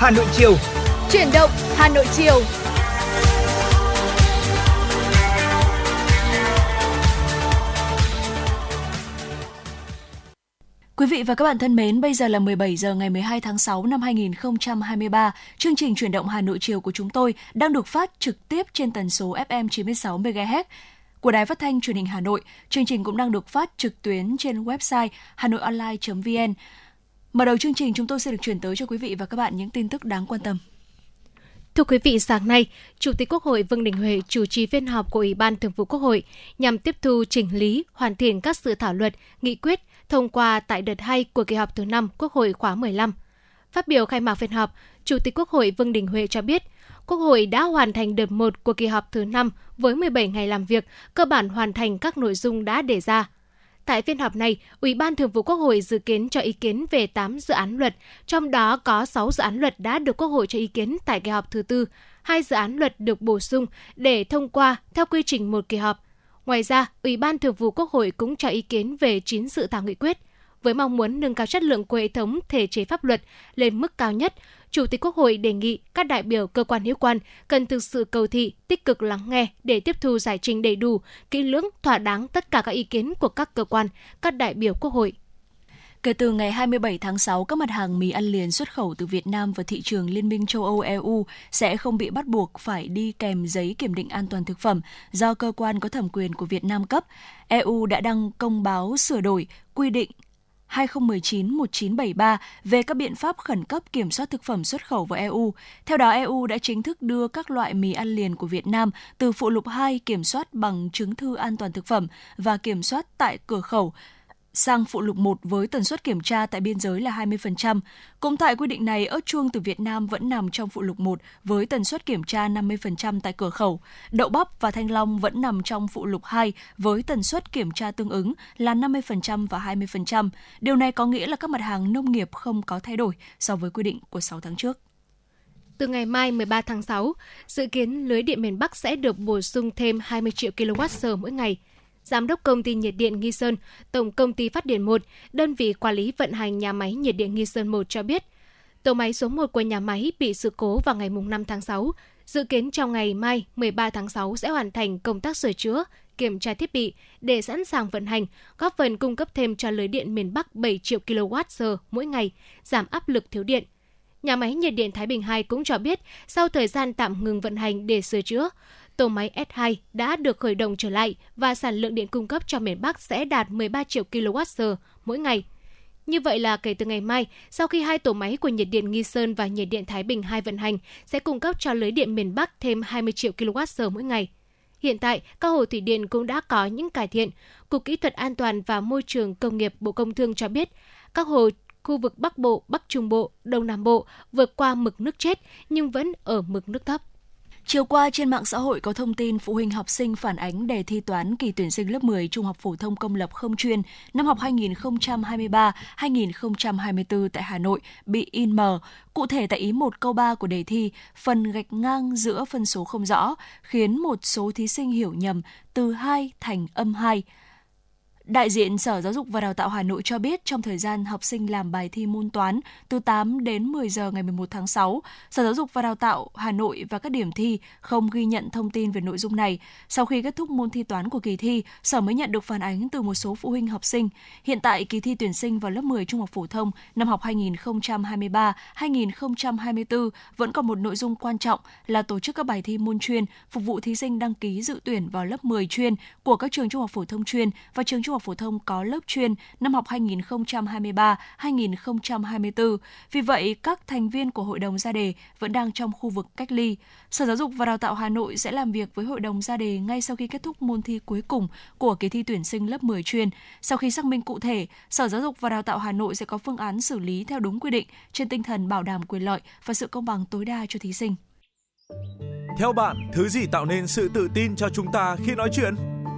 Hà Nội chiều. Chuyển động Hà Nội chiều. Quý vị và các bạn thân mến, bây giờ là 17 giờ ngày 12 tháng 6 năm 2023. Chương trình chuyển động Hà Nội chiều của chúng tôi đang được phát trực tiếp trên tần số FM 96 MHz của Đài Phát thanh Truyền hình Hà Nội. Chương trình cũng đang được phát trực tuyến trên website hanoionline.vn. Mở đầu chương trình chúng tôi sẽ được chuyển tới cho quý vị và các bạn những tin tức đáng quan tâm. Thưa quý vị, sáng nay, Chủ tịch Quốc hội Vương Đình Huệ chủ trì phiên họp của Ủy ban Thường vụ Quốc hội nhằm tiếp thu chỉnh lý, hoàn thiện các dự thảo luật, nghị quyết thông qua tại đợt 2 của kỳ họp thứ 5 Quốc hội khóa 15. Phát biểu khai mạc phiên họp, Chủ tịch Quốc hội Vương Đình Huệ cho biết, Quốc hội đã hoàn thành đợt 1 của kỳ họp thứ 5 với 17 ngày làm việc, cơ bản hoàn thành các nội dung đã đề ra. Tại phiên họp này, Ủy ban Thường vụ Quốc hội dự kiến cho ý kiến về 8 dự án luật, trong đó có 6 dự án luật đã được Quốc hội cho ý kiến tại kỳ họp thứ tư, hai dự án luật được bổ sung để thông qua theo quy trình một kỳ họp. Ngoài ra, Ủy ban Thường vụ Quốc hội cũng cho ý kiến về 9 dự thảo nghị quyết. Với mong muốn nâng cao chất lượng của hệ thống thể chế pháp luật lên mức cao nhất, Chủ tịch Quốc hội đề nghị các đại biểu cơ quan hữu quan cần thực sự cầu thị, tích cực lắng nghe để tiếp thu giải trình đầy đủ, kỹ lưỡng, thỏa đáng tất cả các ý kiến của các cơ quan, các đại biểu Quốc hội. Kể từ ngày 27 tháng 6, các mặt hàng mì ăn liền xuất khẩu từ Việt Nam vào thị trường Liên minh châu Âu EU sẽ không bị bắt buộc phải đi kèm giấy kiểm định an toàn thực phẩm do cơ quan có thẩm quyền của Việt Nam cấp. EU đã đăng công báo sửa đổi quy định 2019-1973 về các biện pháp khẩn cấp kiểm soát thực phẩm xuất khẩu vào EU. Theo đó, EU đã chính thức đưa các loại mì ăn liền của Việt Nam từ phụ lục 2 kiểm soát bằng chứng thư an toàn thực phẩm và kiểm soát tại cửa khẩu sang phụ lục 1 với tần suất kiểm tra tại biên giới là 20%. Cũng tại quy định này, ớt chuông từ Việt Nam vẫn nằm trong phụ lục 1 với tần suất kiểm tra 50% tại cửa khẩu. Đậu bắp và thanh long vẫn nằm trong phụ lục 2 với tần suất kiểm tra tương ứng là 50% và 20%. Điều này có nghĩa là các mặt hàng nông nghiệp không có thay đổi so với quy định của 6 tháng trước. Từ ngày mai 13 tháng 6, dự kiến lưới điện miền Bắc sẽ được bổ sung thêm 20 triệu kWh mỗi ngày – Giám đốc công ty nhiệt điện Nghi Sơn, Tổng công ty Phát điện 1, đơn vị quản lý vận hành nhà máy nhiệt điện Nghi Sơn 1 cho biết, tổ máy số 1 của nhà máy bị sự cố vào ngày 5 tháng 6. Dự kiến trong ngày mai 13 tháng 6 sẽ hoàn thành công tác sửa chữa, kiểm tra thiết bị để sẵn sàng vận hành, góp phần cung cấp thêm cho lưới điện miền Bắc 7 triệu kWh mỗi ngày, giảm áp lực thiếu điện. Nhà máy nhiệt điện Thái Bình 2 cũng cho biết, sau thời gian tạm ngừng vận hành để sửa chữa, tổ máy S2 đã được khởi động trở lại và sản lượng điện cung cấp cho miền Bắc sẽ đạt 13 triệu kWh mỗi ngày. Như vậy là kể từ ngày mai, sau khi hai tổ máy của nhiệt điện Nghi Sơn và nhiệt điện Thái Bình 2 vận hành, sẽ cung cấp cho lưới điện miền Bắc thêm 20 triệu kWh mỗi ngày. Hiện tại, các hồ thủy điện cũng đã có những cải thiện. Cục Kỹ thuật An toàn và Môi trường Công nghiệp Bộ Công Thương cho biết, các hồ khu vực Bắc Bộ, Bắc Trung Bộ, Đông Nam Bộ vượt qua mực nước chết nhưng vẫn ở mực nước thấp. Chiều qua trên mạng xã hội có thông tin phụ huynh học sinh phản ánh đề thi toán kỳ tuyển sinh lớp 10 Trung học phổ thông công lập không chuyên năm học 2023-2024 tại Hà Nội bị in mờ. Cụ thể tại ý 1 câu 3 của đề thi, phần gạch ngang giữa phân số không rõ, khiến một số thí sinh hiểu nhầm từ 2 thành âm 2. Đại diện Sở Giáo dục và Đào tạo Hà Nội cho biết trong thời gian học sinh làm bài thi môn toán từ 8 đến 10 giờ ngày 11 tháng 6, Sở Giáo dục và Đào tạo Hà Nội và các điểm thi không ghi nhận thông tin về nội dung này. Sau khi kết thúc môn thi toán của kỳ thi, Sở mới nhận được phản ánh từ một số phụ huynh học sinh. Hiện tại kỳ thi tuyển sinh vào lớp 10 trung học phổ thông năm học 2023-2024 vẫn còn một nội dung quan trọng là tổ chức các bài thi môn chuyên phục vụ thí sinh đăng ký dự tuyển vào lớp 10 chuyên của các trường trung học phổ thông chuyên và trường trung học phổ thông có lớp chuyên năm học 2023-2024. Vì vậy, các thành viên của hội đồng ra đề vẫn đang trong khu vực cách ly. Sở Giáo dục và Đào tạo Hà Nội sẽ làm việc với hội đồng ra đề ngay sau khi kết thúc môn thi cuối cùng của kỳ thi tuyển sinh lớp 10 chuyên. Sau khi xác minh cụ thể, Sở Giáo dục và Đào tạo Hà Nội sẽ có phương án xử lý theo đúng quy định trên tinh thần bảo đảm quyền lợi và sự công bằng tối đa cho thí sinh. Theo bạn, thứ gì tạo nên sự tự tin cho chúng ta khi nói chuyện?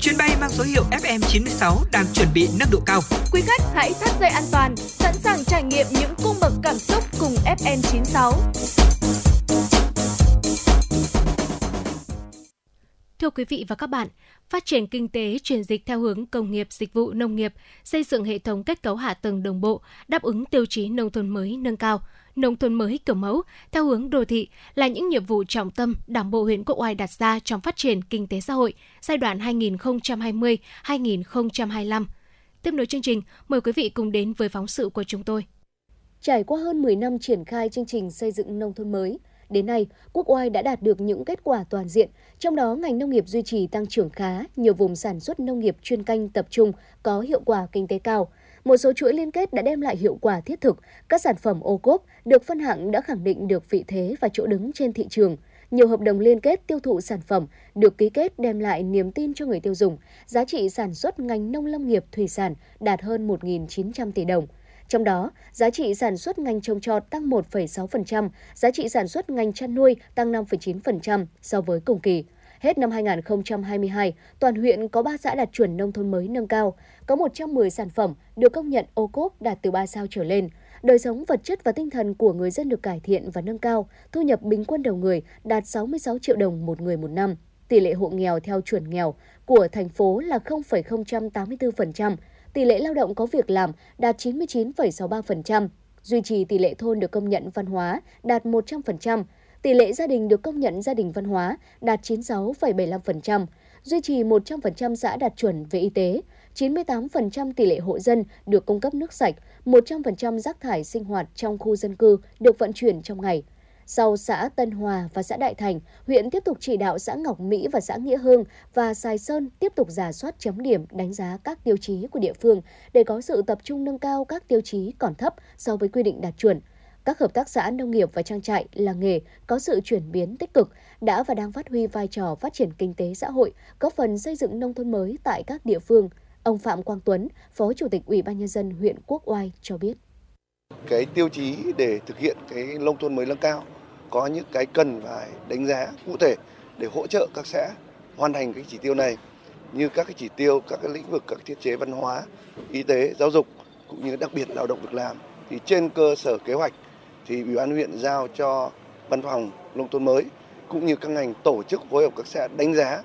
Chuyến bay mang số hiệu FM96 đang chuẩn bị nâng độ cao. Quý khách hãy thắt dây an toàn, sẵn sàng trải nghiệm những cung bậc cảm xúc cùng FM96. Thưa quý vị và các bạn, phát triển kinh tế chuyển dịch theo hướng công nghiệp, dịch vụ, nông nghiệp, xây dựng hệ thống kết cấu hạ tầng đồng bộ, đáp ứng tiêu chí nông thôn mới nâng cao, nông thôn mới kiểu mẫu theo hướng đô thị là những nhiệm vụ trọng tâm Đảng bộ huyện Quốc Oai đặt ra trong phát triển kinh tế xã hội giai đoạn 2020-2025. Tiếp nối chương trình, mời quý vị cùng đến với phóng sự của chúng tôi. Trải qua hơn 10 năm triển khai chương trình xây dựng nông thôn mới, Đến nay, Quốc Oai đã đạt được những kết quả toàn diện, trong đó ngành nông nghiệp duy trì tăng trưởng khá, nhiều vùng sản xuất nông nghiệp chuyên canh tập trung có hiệu quả kinh tế cao. Một số chuỗi liên kết đã đem lại hiệu quả thiết thực, các sản phẩm ô cốp được phân hạng đã khẳng định được vị thế và chỗ đứng trên thị trường. Nhiều hợp đồng liên kết tiêu thụ sản phẩm được ký kết đem lại niềm tin cho người tiêu dùng. Giá trị sản xuất ngành nông lâm nghiệp thủy sản đạt hơn 1.900 tỷ đồng – trong đó, giá trị sản xuất ngành trồng trọt tăng 1,6%, giá trị sản xuất ngành chăn nuôi tăng 5,9% so với cùng kỳ. Hết năm 2022, toàn huyện có 3 xã đạt chuẩn nông thôn mới nâng cao, có 110 sản phẩm được công nhận ô cốp đạt từ 3 sao trở lên. Đời sống vật chất và tinh thần của người dân được cải thiện và nâng cao, thu nhập bình quân đầu người đạt 66 triệu đồng một người một năm. Tỷ lệ hộ nghèo theo chuẩn nghèo của thành phố là 0,084%, tỷ lệ lao động có việc làm đạt 99,63%, duy trì tỷ lệ thôn được công nhận văn hóa đạt 100%, tỷ lệ gia đình được công nhận gia đình văn hóa đạt 96,75%, duy trì 100% xã đạt chuẩn về y tế, 98% tỷ lệ hộ dân được cung cấp nước sạch, 100% rác thải sinh hoạt trong khu dân cư được vận chuyển trong ngày. Sau xã Tân Hòa và xã Đại Thành, huyện tiếp tục chỉ đạo xã Ngọc Mỹ và xã Nghĩa Hương và Sài Sơn tiếp tục giả soát chấm điểm đánh giá các tiêu chí của địa phương để có sự tập trung nâng cao các tiêu chí còn thấp so với quy định đạt chuẩn. Các hợp tác xã nông nghiệp và trang trại, làng nghề có sự chuyển biến tích cực, đã và đang phát huy vai trò phát triển kinh tế xã hội, góp phần xây dựng nông thôn mới tại các địa phương. Ông Phạm Quang Tuấn, Phó Chủ tịch Ủy ban nhân dân huyện Quốc Oai cho biết. Cái tiêu chí để thực hiện cái nông thôn mới nâng cao có những cái cần phải đánh giá cụ thể để hỗ trợ các xã hoàn thành cái chỉ tiêu này như các cái chỉ tiêu các cái lĩnh vực các thiết chế văn hóa y tế giáo dục cũng như đặc biệt lao động việc làm thì trên cơ sở kế hoạch thì ủy ban huyện giao cho văn phòng nông thôn mới cũng như các ngành tổ chức phối hợp các xã đánh giá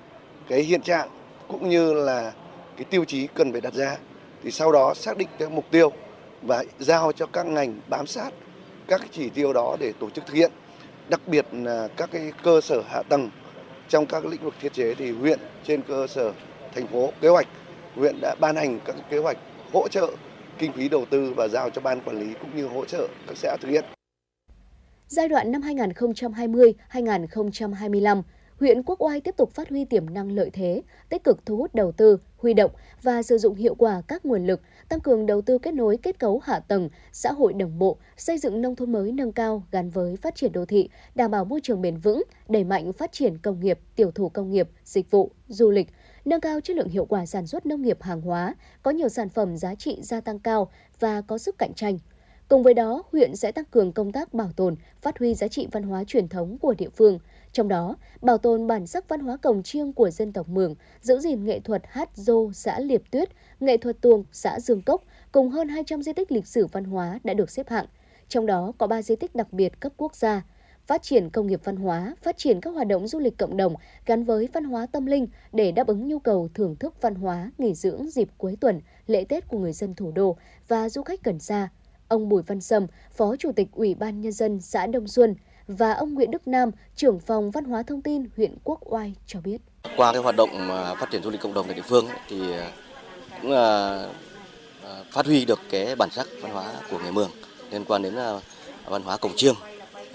cái hiện trạng cũng như là cái tiêu chí cần phải đặt ra thì sau đó xác định cái mục tiêu và giao cho các ngành bám sát các chỉ tiêu đó để tổ chức thực hiện đặc biệt là các cái cơ sở hạ tầng trong các lĩnh vực thiết chế thì huyện trên cơ sở thành phố kế hoạch, huyện đã ban hành các kế hoạch hỗ trợ kinh phí đầu tư và giao cho ban quản lý cũng như hỗ trợ các xã thực hiện. Giai đoạn năm 2020-2025, huyện Quốc Oai tiếp tục phát huy tiềm năng lợi thế, tích cực thu hút đầu tư, huy động và sử dụng hiệu quả các nguồn lực, tăng cường đầu tư kết nối kết cấu hạ tầng, xã hội đồng bộ, xây dựng nông thôn mới nâng cao gắn với phát triển đô thị, đảm bảo môi trường bền vững, đẩy mạnh phát triển công nghiệp, tiểu thủ công nghiệp, dịch vụ, du lịch, nâng cao chất lượng hiệu quả sản xuất nông nghiệp hàng hóa, có nhiều sản phẩm giá trị gia tăng cao và có sức cạnh tranh. Cùng với đó, huyện sẽ tăng cường công tác bảo tồn, phát huy giá trị văn hóa truyền thống của địa phương – trong đó, bảo tồn bản sắc văn hóa cồng chiêng của dân tộc Mường, giữ gìn nghệ thuật hát dô xã Liệp Tuyết, nghệ thuật tuồng xã Dương Cốc, cùng hơn 200 di tích lịch sử văn hóa đã được xếp hạng. Trong đó có 3 di tích đặc biệt cấp quốc gia. phát triển công nghiệp văn hóa, phát triển các hoạt động du lịch cộng đồng gắn với văn hóa tâm linh để đáp ứng nhu cầu thưởng thức văn hóa, nghỉ dưỡng dịp cuối tuần, lễ Tết của người dân thủ đô và du khách gần xa. Ông Bùi Văn Sâm, Phó Chủ tịch Ủy ban Nhân dân xã Đông Xuân và ông Nguyễn Đức Nam, trưởng phòng văn hóa thông tin huyện Quốc Oai cho biết. Qua cái hoạt động à, phát triển du lịch cộng đồng tại địa phương thì à, cũng là phát huy được cái bản sắc văn hóa của người Mường liên quan đến văn hóa cổng chiêng,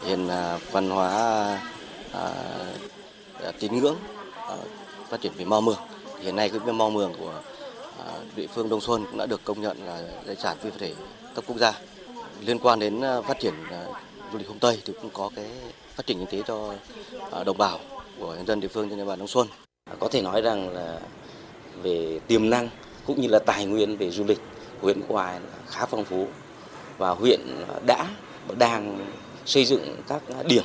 hiện văn hóa à, tín ngưỡng à, phát triển về mò mường. Hiện nay cái mò mường của địa phương Đông Xuân cũng đã được công nhận là di sản phi vật thể cấp quốc gia. Liên quan đến ờ, phát triển ờ, du lịch hôm Tây thì cũng có cái phát triển kinh tế cho ờ, đồng bào của nhân dân địa phương trên địa bàn Đông Xuân. À, có thể nói rằng là về tiềm năng cũng như là tài nguyên về du lịch huyện Quốc Oai khá phong phú và huyện đã đang xây dựng các điểm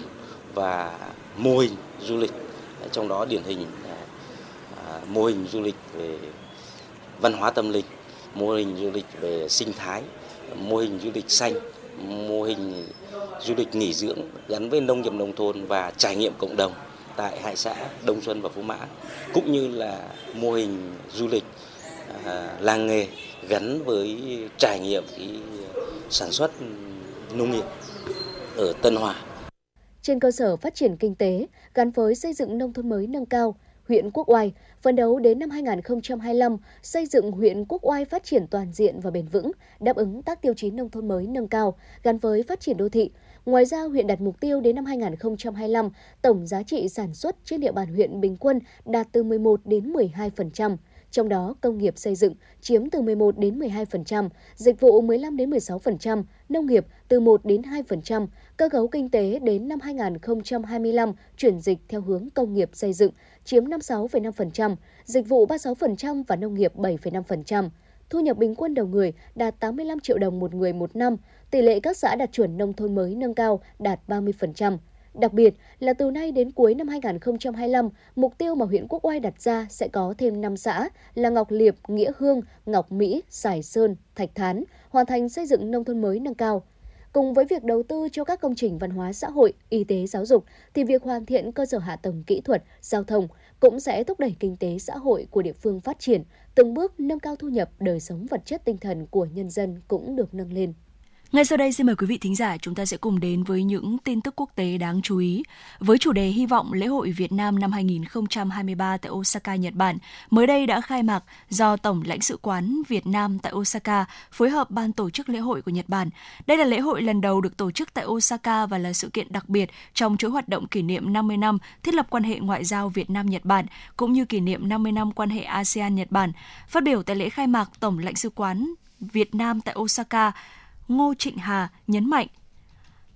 và mô hình du lịch trong đó điển hình à, mô hình du lịch về văn hóa tâm linh, mô hình du lịch về sinh thái mô hình du lịch xanh mô hình du lịch nghỉ dưỡng gắn với nông nghiệp nông thôn và trải nghiệm cộng đồng tại hai xã Đông Xuân và Phú Mã cũng như là mô hình du lịch à, làng nghề gắn với trải nghiệm cái sản xuất nông nghiệp ở Tân Hòa. Trên cơ sở phát triển kinh tế gắn với xây dựng nông thôn mới nâng cao, huyện Quốc Oai phấn đấu đến năm 2025 xây dựng huyện Quốc Oai phát triển toàn diện và bền vững, đáp ứng các tiêu chí nông thôn mới nâng cao gắn với phát triển đô thị. Ngoài ra, huyện đặt mục tiêu đến năm 2025, tổng giá trị sản xuất trên địa bàn huyện bình quân đạt từ 11 đến 12% trong đó công nghiệp xây dựng chiếm từ 11 đến 12%, dịch vụ 15 đến 16%, nông nghiệp từ 1 đến 2%, cơ cấu kinh tế đến năm 2025 chuyển dịch theo hướng công nghiệp xây dựng chiếm 56,5%, dịch vụ 36% và nông nghiệp 7,5%. Thu nhập bình quân đầu người đạt 85 triệu đồng một người một năm, tỷ lệ các xã đạt chuẩn nông thôn mới nâng cao đạt 30%. Đặc biệt là từ nay đến cuối năm 2025, mục tiêu mà huyện Quốc Oai đặt ra sẽ có thêm 5 xã là Ngọc Liệp, Nghĩa Hương, Ngọc Mỹ, Sài Sơn, Thạch Thán, hoàn thành xây dựng nông thôn mới nâng cao. Cùng với việc đầu tư cho các công trình văn hóa xã hội, y tế giáo dục, thì việc hoàn thiện cơ sở hạ tầng kỹ thuật, giao thông cũng sẽ thúc đẩy kinh tế xã hội của địa phương phát triển, từng bước nâng cao thu nhập, đời sống vật chất tinh thần của nhân dân cũng được nâng lên. Ngay sau đây xin mời quý vị thính giả chúng ta sẽ cùng đến với những tin tức quốc tế đáng chú ý. Với chủ đề hy vọng lễ hội Việt Nam năm 2023 tại Osaka, Nhật Bản mới đây đã khai mạc do Tổng lãnh sự quán Việt Nam tại Osaka phối hợp ban tổ chức lễ hội của Nhật Bản. Đây là lễ hội lần đầu được tổ chức tại Osaka và là sự kiện đặc biệt trong chuỗi hoạt động kỷ niệm 50 năm thiết lập quan hệ ngoại giao Việt Nam Nhật Bản cũng như kỷ niệm 50 năm quan hệ ASEAN Nhật Bản. Phát biểu tại lễ khai mạc, Tổng lãnh sự quán Việt Nam tại Osaka Ngô Trịnh Hà nhấn mạnh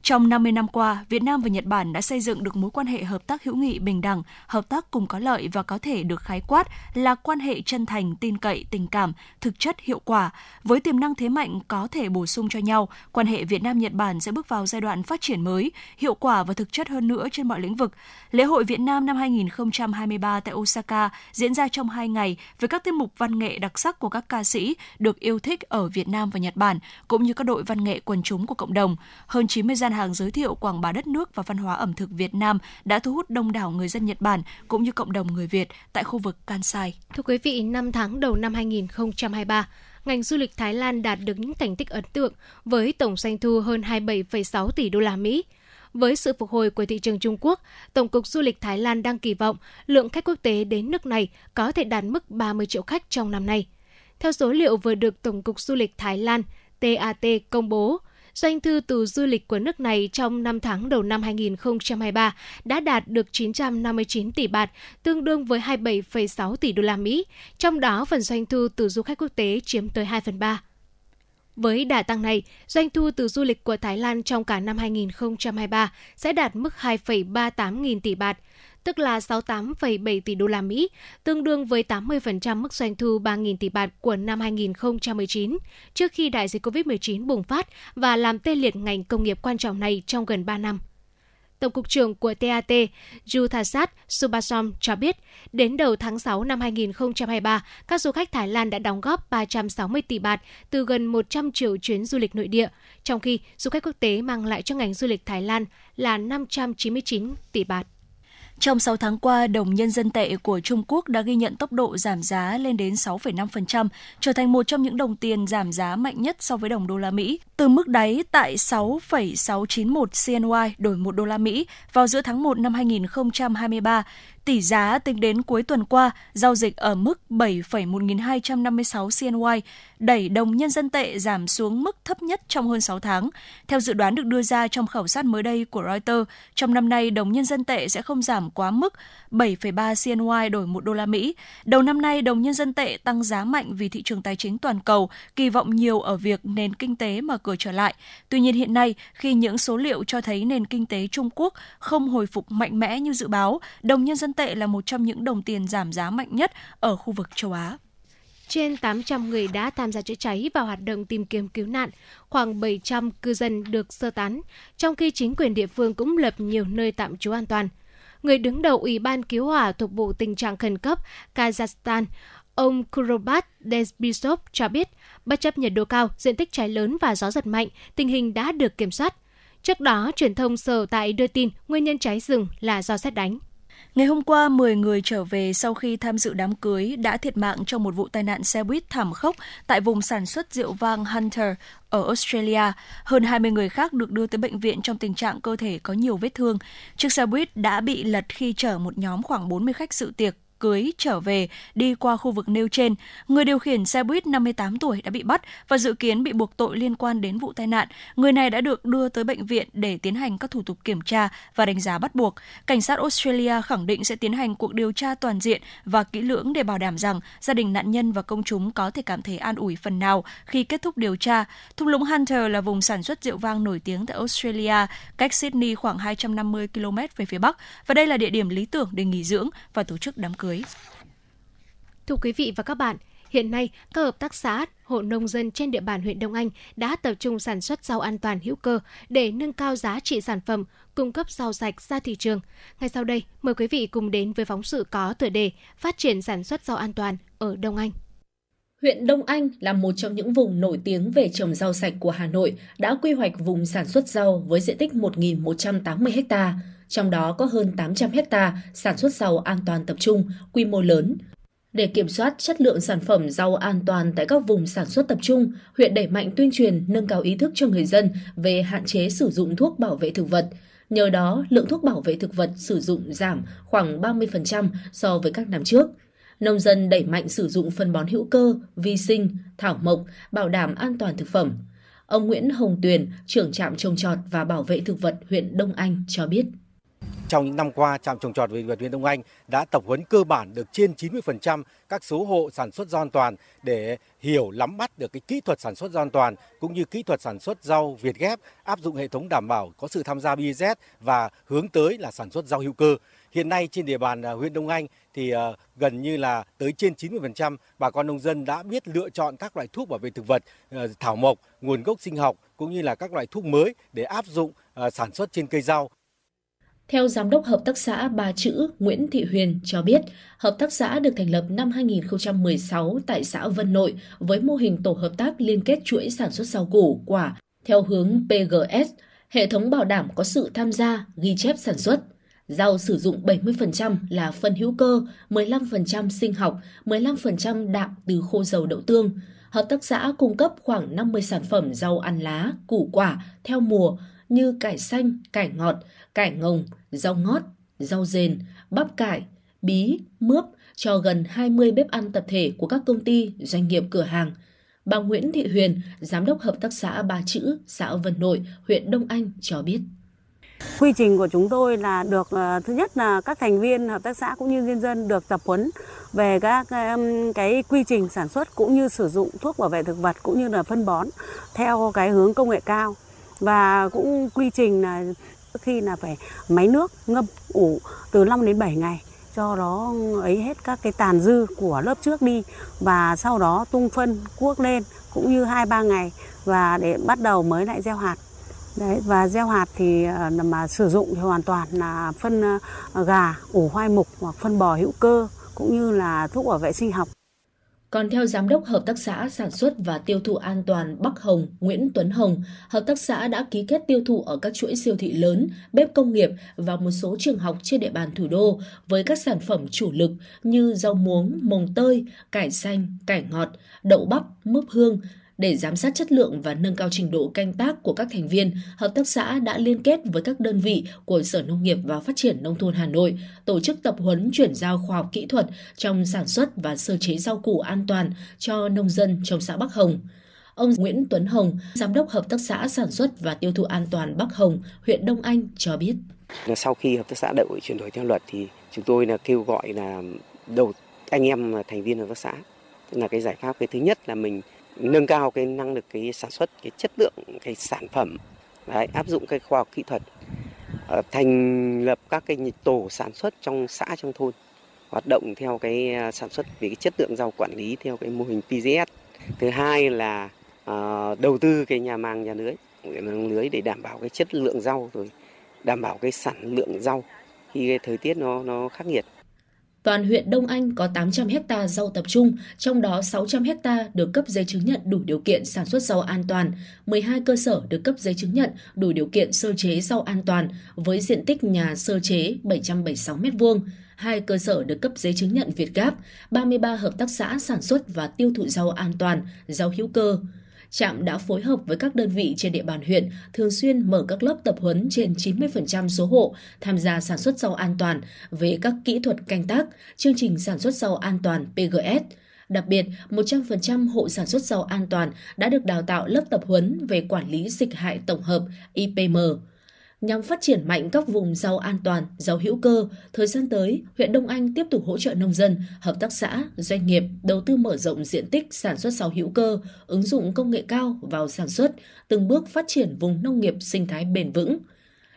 trong 50 năm qua, Việt Nam và Nhật Bản đã xây dựng được mối quan hệ hợp tác hữu nghị bình đẳng, hợp tác cùng có lợi và có thể được khái quát là quan hệ chân thành, tin cậy, tình cảm, thực chất hiệu quả. Với tiềm năng thế mạnh có thể bổ sung cho nhau, quan hệ Việt Nam-Nhật Bản sẽ bước vào giai đoạn phát triển mới, hiệu quả và thực chất hơn nữa trên mọi lĩnh vực. Lễ hội Việt Nam năm 2023 tại Osaka diễn ra trong hai ngày với các tiết mục văn nghệ đặc sắc của các ca sĩ được yêu thích ở Việt Nam và Nhật Bản, cũng như các đội văn nghệ quần chúng của cộng đồng. Hơn 90 gian hàng giới thiệu quảng bá đất nước và văn hóa ẩm thực Việt Nam đã thu hút đông đảo người dân Nhật Bản cũng như cộng đồng người Việt tại khu vực Kansai. Thưa quý vị, 5 tháng đầu năm 2023, ngành du lịch Thái Lan đạt được những thành tích ấn tượng với tổng doanh thu hơn 27,6 tỷ đô la Mỹ. Với sự phục hồi của thị trường Trung Quốc, Tổng cục Du lịch Thái Lan đang kỳ vọng lượng khách quốc tế đến nước này có thể đạt mức 30 triệu khách trong năm nay. Theo số liệu vừa được Tổng cục Du lịch Thái Lan TAT công bố, Doanh thu từ du lịch của nước này trong 5 tháng đầu năm 2023 đã đạt được 959 tỷ bạt, tương đương với 27,6 tỷ đô la Mỹ, trong đó phần doanh thu từ du khách quốc tế chiếm tới 2 phần 3. Với đà tăng này, doanh thu từ du lịch của Thái Lan trong cả năm 2023 sẽ đạt mức 2,38 nghìn tỷ bạt, tức là 68,7 tỷ đô la Mỹ, tương đương với 80% mức doanh thu 3.000 tỷ bạt của năm 2019, trước khi đại dịch COVID-19 bùng phát và làm tê liệt ngành công nghiệp quan trọng này trong gần 3 năm. Tổng cục trưởng của TAT Juthasat Subasom cho biết, đến đầu tháng 6 năm 2023, các du khách Thái Lan đã đóng góp 360 tỷ bạt từ gần 100 triệu chuyến du lịch nội địa, trong khi du khách quốc tế mang lại cho ngành du lịch Thái Lan là 599 tỷ bạt. Trong 6 tháng qua, đồng nhân dân tệ của Trung Quốc đã ghi nhận tốc độ giảm giá lên đến 6,5%, trở thành một trong những đồng tiền giảm giá mạnh nhất so với đồng đô la Mỹ. Từ mức đáy tại 6,691 CNY đổi 1 đô la Mỹ vào giữa tháng 1 năm 2023, Tỷ giá tính đến cuối tuần qua giao dịch ở mức 7,1256 CNY, đẩy đồng nhân dân tệ giảm xuống mức thấp nhất trong hơn 6 tháng. Theo dự đoán được đưa ra trong khảo sát mới đây của Reuters, trong năm nay đồng nhân dân tệ sẽ không giảm quá mức 7,3 CNY đổi 1 đô la Mỹ. Đầu năm nay đồng nhân dân tệ tăng giá mạnh vì thị trường tài chính toàn cầu kỳ vọng nhiều ở việc nền kinh tế mở cửa trở lại. Tuy nhiên hiện nay khi những số liệu cho thấy nền kinh tế Trung Quốc không hồi phục mạnh mẽ như dự báo, đồng nhân dân tệ là một trong những đồng tiền giảm giá mạnh nhất ở khu vực châu Á. Trên 800 người đã tham gia chữa cháy và hoạt động tìm kiếm cứu nạn, khoảng 700 cư dân được sơ tán, trong khi chính quyền địa phương cũng lập nhiều nơi tạm trú an toàn. Người đứng đầu Ủy ban cứu hỏa thuộc Bộ Tình trạng Khẩn cấp Kazakhstan, ông Kurobat Desbisov cho biết, bất chấp nhiệt độ cao, diện tích cháy lớn và gió giật mạnh, tình hình đã được kiểm soát. Trước đó, truyền thông sở tại đưa tin nguyên nhân cháy rừng là do xét đánh. Ngày hôm qua, 10 người trở về sau khi tham dự đám cưới đã thiệt mạng trong một vụ tai nạn xe buýt thảm khốc tại vùng sản xuất rượu vang Hunter ở Australia. Hơn 20 người khác được đưa tới bệnh viện trong tình trạng cơ thể có nhiều vết thương. Chiếc xe buýt đã bị lật khi chở một nhóm khoảng 40 khách dự tiệc cưới trở về đi qua khu vực nêu trên. Người điều khiển xe buýt 58 tuổi đã bị bắt và dự kiến bị buộc tội liên quan đến vụ tai nạn. Người này đã được đưa tới bệnh viện để tiến hành các thủ tục kiểm tra và đánh giá bắt buộc. Cảnh sát Australia khẳng định sẽ tiến hành cuộc điều tra toàn diện và kỹ lưỡng để bảo đảm rằng gia đình nạn nhân và công chúng có thể cảm thấy an ủi phần nào khi kết thúc điều tra. Thung lũng Hunter là vùng sản xuất rượu vang nổi tiếng tại Australia, cách Sydney khoảng 250 km về phía bắc và đây là địa điểm lý tưởng để nghỉ dưỡng và tổ chức đám cưới cưới. Thưa quý vị và các bạn, hiện nay các hợp tác xã, hộ nông dân trên địa bàn huyện Đông Anh đã tập trung sản xuất rau an toàn hữu cơ để nâng cao giá trị sản phẩm, cung cấp rau sạch ra thị trường. Ngay sau đây, mời quý vị cùng đến với phóng sự có tựa đề Phát triển sản xuất rau an toàn ở Đông Anh. Huyện Đông Anh là một trong những vùng nổi tiếng về trồng rau sạch của Hà Nội, đã quy hoạch vùng sản xuất rau với diện tích 1.180 ha trong đó có hơn 800 hecta sản xuất rau an toàn tập trung, quy mô lớn. Để kiểm soát chất lượng sản phẩm rau an toàn tại các vùng sản xuất tập trung, huyện đẩy mạnh tuyên truyền nâng cao ý thức cho người dân về hạn chế sử dụng thuốc bảo vệ thực vật. Nhờ đó, lượng thuốc bảo vệ thực vật sử dụng giảm khoảng 30% so với các năm trước. Nông dân đẩy mạnh sử dụng phân bón hữu cơ, vi sinh, thảo mộc, bảo đảm an toàn thực phẩm. Ông Nguyễn Hồng Tuyền, trưởng trạm trồng trọt và bảo vệ thực vật huyện Đông Anh cho biết. Trong những năm qua, trạm trồng trọt về vật huyện Đông Anh đã tập huấn cơ bản được trên 90% các số hộ sản xuất rau an toàn để hiểu nắm bắt được cái kỹ thuật sản xuất rau an toàn cũng như kỹ thuật sản xuất rau Việt ghép áp dụng hệ thống đảm bảo có sự tham gia BZ và hướng tới là sản xuất rau hữu cơ. Hiện nay trên địa bàn à, huyện Đông Anh thì à, gần như là tới trên 90% bà con nông dân đã biết lựa chọn các loại thuốc bảo vệ thực vật, à, thảo mộc, nguồn gốc sinh học cũng như là các loại thuốc mới để áp dụng sản xuất trên cây rau. Theo Giám đốc Hợp tác xã Ba Chữ Nguyễn Thị Huyền cho biết, Hợp tác xã được thành lập năm 2016 tại xã Vân Nội với mô hình tổ hợp tác liên kết chuỗi sản xuất rau củ, quả theo hướng PGS, hệ thống bảo đảm có sự tham gia, ghi chép sản xuất. Rau sử dụng 70% là phân hữu cơ, 15% sinh học, 15% đạm từ khô dầu đậu tương. Hợp tác xã cung cấp khoảng 50 sản phẩm rau ăn lá, củ quả theo mùa như cải xanh, cải ngọt, cải ngồng, rau ngót, rau rền, bắp cải, bí, mướp cho gần 20 bếp ăn tập thể của các công ty, doanh nghiệp cửa hàng. Bà Nguyễn Thị Huyền, Giám đốc Hợp tác xã Ba Chữ, xã Vân Nội, huyện Đông Anh cho biết. Quy trình của chúng tôi là được ờ, thứ nhất là các thành viên hợp tác xã cũng như nhân dân được tập huấn về các cái quy trình sản xuất cũng như sử dụng thuốc bảo vệ thực vật cũng như là phân bón theo cái hướng công nghệ cao và cũng quy trình là khi là phải máy nước ngâm ủ từ 5 đến 7 ngày cho nó ấy hết các cái tàn dư của lớp trước đi và sau đó tung phân cuốc lên cũng như hai ba ngày và để bắt đầu mới lại gieo hạt Đấy, và gieo hạt thì ờ, mà sử dụng thì hoàn toàn là phân ờ, gà, ủ hoai mục hoặc phân bò hữu cơ cũng như là thuốc bảo vệ sinh học. Còn theo Giám đốc Hợp tác xã Sản xuất và Tiêu thụ An toàn Bắc Hồng Nguyễn Tuấn Hồng, Hợp tác xã đã ký kết tiêu thụ ở các chuỗi siêu thị lớn, bếp công nghiệp và một số trường học trên địa bàn thủ đô với các sản phẩm chủ lực như rau muống, mồng tơi, cải xanh, cải ngọt, đậu bắp, mướp hương, để giám sát chất lượng và nâng cao trình độ canh tác của các thành viên, hợp tác xã đã liên kết với các đơn vị của Sở Nông nghiệp và Phát triển Nông thôn Hà Nội tổ chức tập huấn chuyển giao khoa học kỹ thuật trong sản xuất và sơ chế rau củ an toàn cho nông dân trong xã Bắc Hồng. Ông Nguyễn Tuấn Hồng, Giám đốc Hợp tác xã Sản xuất và Tiêu thụ An toàn Bắc Hồng, huyện Đông Anh cho biết. Sau khi Hợp tác xã đội chuyển đổi theo luật thì chúng tôi là kêu gọi là đầu anh em thành viên hợp tác xã. Tức là cái giải pháp cái thứ nhất là mình nâng cao cái năng lực cái sản xuất cái chất lượng cái sản phẩm đấy, áp dụng cái khoa học kỹ thuật ờ, thành lập các cái tổ sản xuất trong xã trong thôn hoạt động theo cái ờ, sản xuất về cái chất lượng rau quản lý theo cái mô hình PGS thứ hai là uh, đầu tư cái nhà màng nhà lưới màng lưới để đảm bảo cái chất lượng rau rồi đảm bảo cái sản lượng rau khi cái thời tiết nó nó khắc nghiệt. Toàn huyện Đông Anh có 800 hecta rau tập trung, trong đó 600 hecta được cấp giấy chứng nhận đủ điều kiện sản xuất rau an toàn, 12 cơ sở được cấp giấy chứng nhận đủ điều kiện sơ chế rau an toàn với diện tích nhà sơ chế 776 m2, hai cơ sở được cấp giấy chứng nhận Việt Gáp, 33 hợp tác xã sản xuất và tiêu thụ rau an toàn, rau hữu cơ. Trạm đã phối hợp với các đơn vị trên địa bàn huyện thường xuyên mở các lớp tập huấn trên 90% số hộ tham gia sản xuất rau an toàn về các kỹ thuật canh tác, chương trình sản xuất rau an toàn PGS. Đặc biệt, 100% hộ sản xuất rau an toàn đã được đào tạo lớp tập huấn về quản lý dịch hại tổng hợp IPM nhằm phát triển mạnh các vùng rau an toàn, rau hữu cơ. Thời gian tới, huyện Đông Anh tiếp tục hỗ trợ nông dân, hợp tác xã, doanh nghiệp đầu tư mở rộng diện tích sản xuất rau hữu cơ, ứng dụng công nghệ cao vào sản xuất, từng bước phát triển vùng nông nghiệp sinh thái bền vững.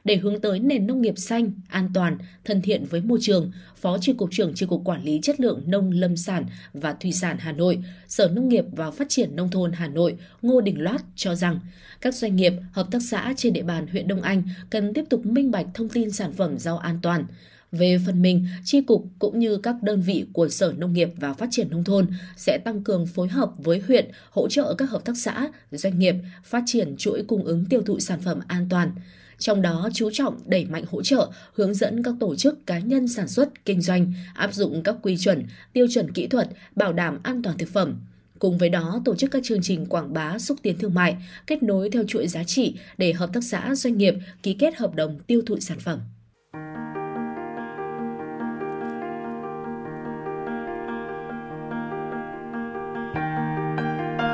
Để hướng tới nền nông nghiệp xanh, an toàn, thân thiện với môi trường, Phó Tri cục trưởng tri cục Quản lý chất lượng nông lâm sản và thủy sản Hà Nội, Sở Nông nghiệp và Phát triển nông thôn Hà Nội Ngô Đình Loát cho rằng các doanh nghiệp, hợp tác xã trên địa bàn huyện Đông Anh cần tiếp tục minh bạch thông tin sản phẩm rau an toàn. Về phần mình, tri cục cũng như các đơn vị của Sở Nông nghiệp và Phát triển Nông thôn sẽ tăng cường phối hợp với huyện hỗ trợ các hợp tác xã, doanh nghiệp phát triển chuỗi cung ứng tiêu thụ sản phẩm an toàn trong đó chú trọng đẩy mạnh hỗ trợ, hướng dẫn các tổ chức cá nhân sản xuất, kinh doanh áp dụng các quy chuẩn, tiêu chuẩn kỹ thuật, bảo đảm an toàn thực phẩm. Cùng với đó, tổ chức các chương trình quảng bá xúc tiến thương mại, kết nối theo chuỗi giá trị để hợp tác xã doanh nghiệp ký kết hợp đồng tiêu thụ sản phẩm.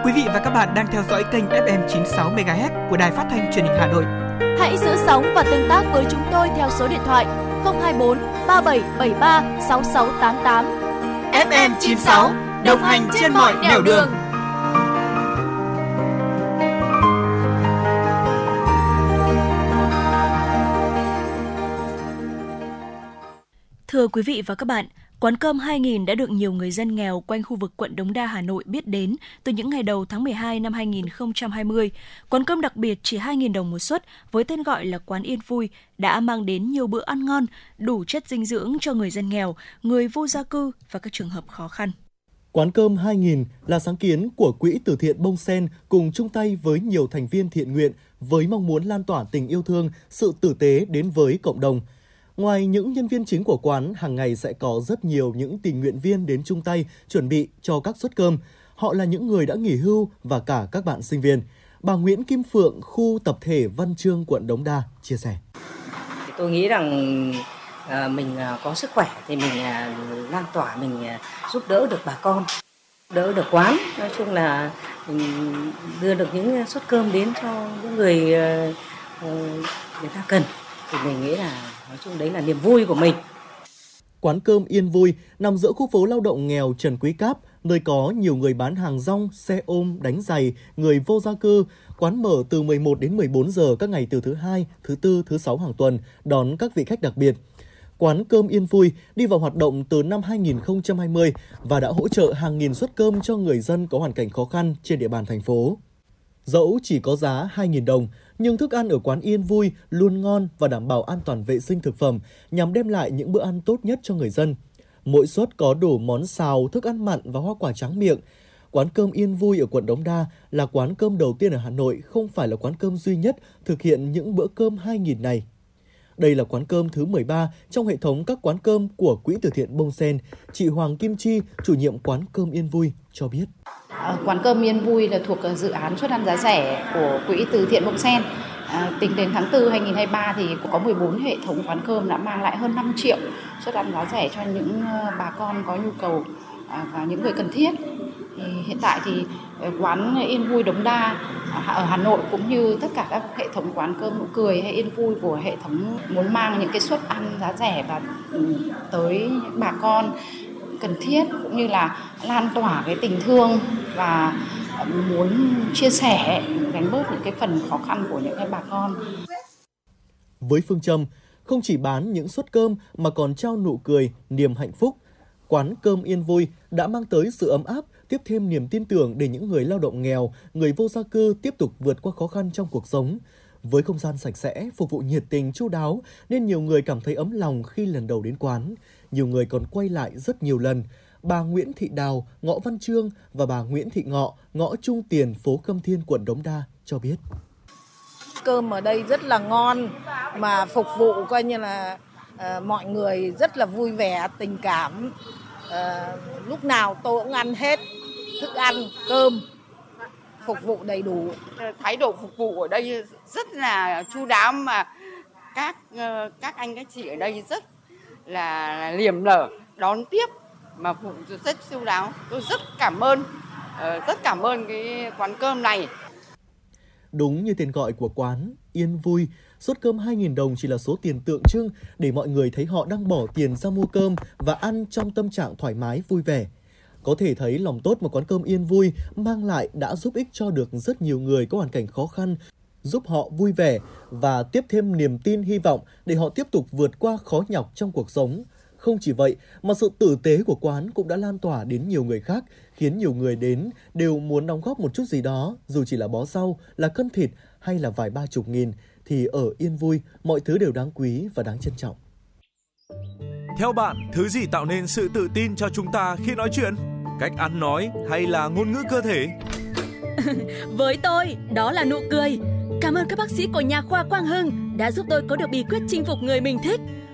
Quý vị và các bạn đang theo dõi kênh FM 96 MHz của Đài Phát thanh Truyền hình Hà Nội. Hãy giữ sóng và tương tác với chúng tôi theo số điện thoại 024 3773 6688. FM 96 đồng hành trên mọi nẻo đường. Thưa quý vị và các bạn, Quán cơm 2000 đã được nhiều người dân nghèo quanh khu vực quận Đống Đa, Hà Nội biết đến từ những ngày đầu tháng 12 năm 2020. Quán cơm đặc biệt chỉ 2.000 đồng một suất với tên gọi là Quán Yên Vui đã mang đến nhiều bữa ăn ngon, đủ chất dinh dưỡng cho người dân nghèo, người vô gia cư và các trường hợp khó khăn. Quán cơm 2000 là sáng kiến của Quỹ từ thiện Bông Sen cùng chung tay với nhiều thành viên thiện nguyện với mong muốn lan tỏa tình yêu thương, sự tử tế đến với cộng đồng – Ngoài những nhân viên chính của quán, hàng ngày sẽ có rất nhiều những tình nguyện viên đến chung tay chuẩn bị cho các suất cơm. Họ là những người đã nghỉ hưu và cả các bạn sinh viên. Bà Nguyễn Kim Phượng, khu tập thể Văn Trương, quận Đống Đa, chia sẻ. Tôi nghĩ rằng à, mình à, có sức khỏe thì mình à, lan tỏa, mình giúp đỡ được bà con, đỡ được quán. Nói chung là mình đưa được những suất cơm đến cho những người ờ, người ta cần thì mình nghĩ là nói chung đấy là niềm vui của mình Quán cơm Yên Vui nằm giữa khu phố lao động nghèo Trần Quý Cáp, nơi có nhiều người bán hàng rong, xe ôm, đánh giày, người vô gia cư. Quán mở từ 11 đến 14 giờ các ngày từ thứ hai, thứ tư, thứ sáu hàng tuần, đón các vị khách đặc biệt. Quán cơm Yên Vui đi vào hoạt động từ năm 2020 và đã hỗ trợ hàng nghìn suất cơm cho người dân có hoàn cảnh khó khăn trên địa bàn thành phố. Dẫu chỉ có giá 2.000 đồng, nhưng thức ăn ở quán Yên Vui luôn ngon và đảm bảo an toàn vệ sinh thực phẩm nhằm đem lại những bữa ăn tốt nhất cho người dân. Mỗi suất có đủ món xào, thức ăn mặn và hoa quả tráng miệng. Quán cơm Yên Vui ở quận Đống Đa là quán cơm đầu tiên ở Hà Nội, không phải là quán cơm duy nhất thực hiện những bữa cơm 2.000 này. Đây là quán cơm thứ 13 trong hệ thống các quán cơm của Quỹ từ thiện Bông Sen. Chị Hoàng Kim Chi, chủ nhiệm quán cơm Yên Vui, cho biết. À, quán cơm Yên Vui là thuộc ờ, dự án suất ăn giá rẻ của Quỹ từ thiện Bông Sen. À, tính đến tháng 4 2023 thì có 14 hệ thống quán cơm đã mang lại hơn 5 triệu suất ăn giá rẻ cho những ờ, bà con có nhu cầu À, và những người cần thiết. Thì hiện tại thì ờ, quán Yên Vui Đống Đa à, ở Hà Nội cũng như tất cả các hệ thống quán cơm nụ cười hay Yên Vui của hệ thống muốn mang những cái suất ăn giá rẻ và ừ, tới bà con cần thiết cũng như là lan tỏa cái tình thương và ờ, muốn chia sẻ gánh bớt những cái phần khó khăn của những cái bà con. Với phương châm không chỉ bán những suất cơm mà còn trao nụ cười, niềm hạnh phúc, quán cơm Yên Vui đã mang tới sự ấm áp, tiếp thêm niềm tin tưởng để những người lao động nghèo, người vô gia cư tiếp tục vượt qua khó khăn trong cuộc sống. Với không gian sạch sẽ, phục vụ nhiệt tình, chu đáo nên nhiều người cảm thấy ấm lòng khi lần đầu đến quán. Nhiều người còn quay lại rất nhiều lần. Bà Nguyễn Thị Đào, ngõ Văn Trương và bà Nguyễn Thị Ngọ, ngõ Trung Tiền, phố Câm Thiên, quận Đống Đa cho biết. Cơm ở đây rất là ngon mà phục vụ coi như là uh, mọi người rất là vui vẻ, tình cảm. Uh, lúc nào tôi cũng ăn hết thức ăn, cơm phục vụ đầy đủ. Thái độ phục vụ ở đây rất là chu đáo mà các ờ, các anh các chị ở đây rất là liềm lở đón tiếp mà phục vụ rất chu đáo. Tôi rất cảm ơn ờ, rất cảm ơn cái quán cơm này. Đúng như tên gọi của quán, Yên Vui, suất cơm 2.000 đồng chỉ là số tiền tượng trưng để mọi người thấy họ đang bỏ tiền ra mua cơm và ăn trong tâm trạng thoải mái vui vẻ. Có thể thấy lòng tốt mà quán cơm Yên Vui mang lại đã giúp ích cho được rất nhiều người có hoàn cảnh khó khăn, giúp họ vui vẻ và tiếp thêm niềm tin hy vọng để họ tiếp tục vượt qua khó nhọc trong cuộc sống. Không chỉ vậy, mà sự tử tế của quán cũng đã lan tỏa đến nhiều người khác, khiến nhiều người đến đều muốn đóng góp một chút gì đó, dù chỉ là bó rau, là cân thịt hay là vài ba chục nghìn, thì ở Yên Vui, mọi thứ đều đáng quý và đáng trân trọng. Theo bạn, thứ gì tạo nên sự tự tin cho chúng ta khi nói chuyện? Cách ăn nói hay là ngôn ngữ cơ thể? *laughs* Với tôi, đó là nụ cười. Cảm ơn các bác sĩ của nhà khoa Quang Hưng đã giúp tôi có được bí quyết chinh phục người mình thích.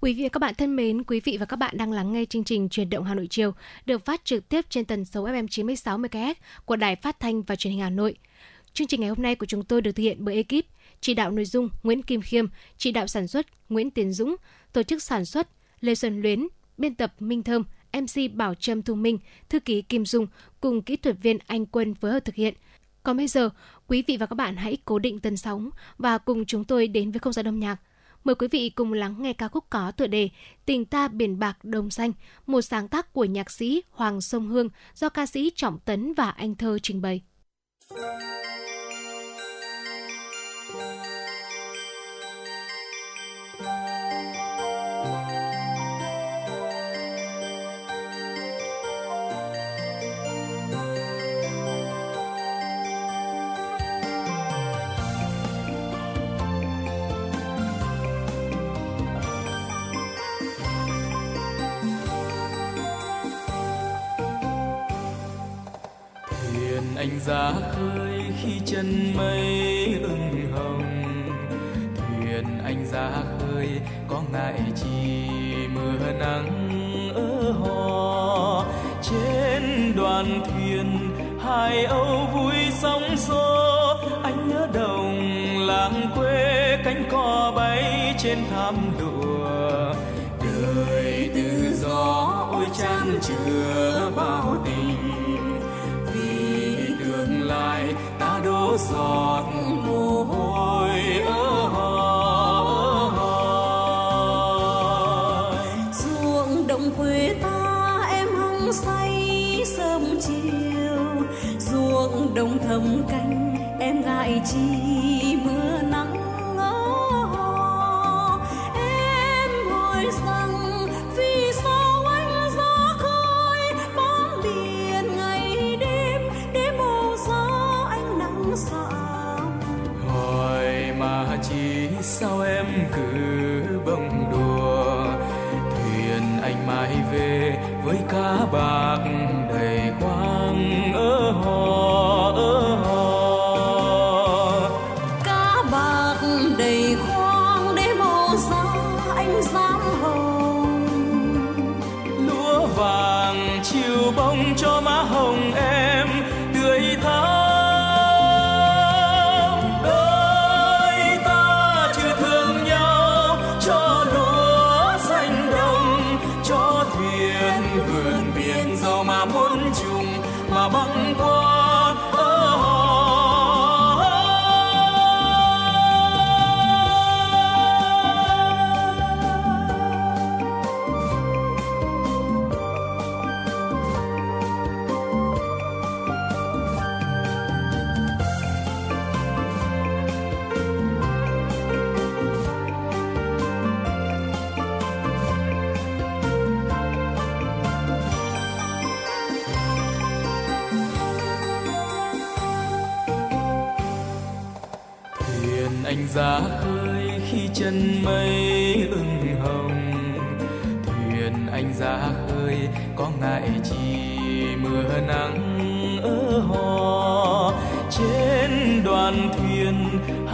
Quý vị và các bạn thân mến, quý vị và các bạn đang lắng nghe chương trình Truyền động Hà Nội chiều được phát trực tiếp trên tần số FM 96 MHz của Đài Phát thanh và Truyền hình Hà Nội. Chương trình ngày hôm nay của chúng tôi được thực hiện bởi ekip chỉ đạo nội dung Nguyễn Kim Khiêm, chỉ đạo sản xuất Nguyễn Tiến Dũng, tổ chức sản xuất Lê Xuân Luyến, biên tập Minh Thơm, MC Bảo Trâm Thu Minh, thư ký Kim Dung cùng kỹ thuật viên Anh Quân phối hợp thực hiện. Còn bây giờ, quý vị và các bạn hãy cố định tần sóng và cùng chúng tôi đến với không gian âm nhạc. Mời quý vị cùng lắng nghe ca khúc có tựa đề Tình ta biển bạc đồng xanh, một sáng tác của nhạc sĩ Hoàng Sông Hương do ca sĩ Trọng Tấn và Anh Thơ trình bày. Thank you. Chân mây ưng hồng. Thuyền anh ra khơi, có ngại chi mưa nắng ở hò. Trên đoàn thuyền, hai âu vui sóng xô. Anh nhớ đồng làng quê cánh cò bay trên thảm lụa. Đời tự do ôi chan chứa bao tình. Ta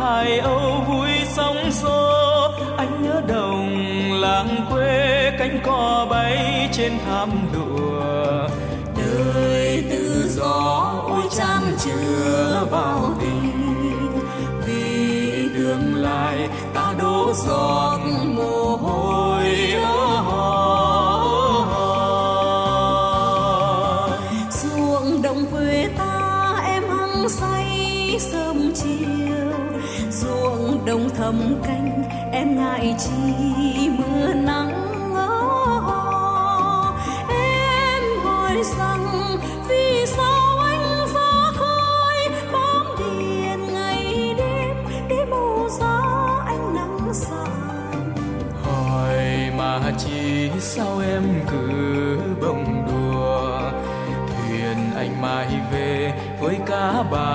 thuyền hai cầm canh em ngại chi mưa nắng ngó. Em hỏi rằng vì sao anh ra khơi bám biển ngày đêm để màu gió anh nắng sạm hỏi mà chi sao em cứ bông đùa. Thuyền anh mãi về với cá bà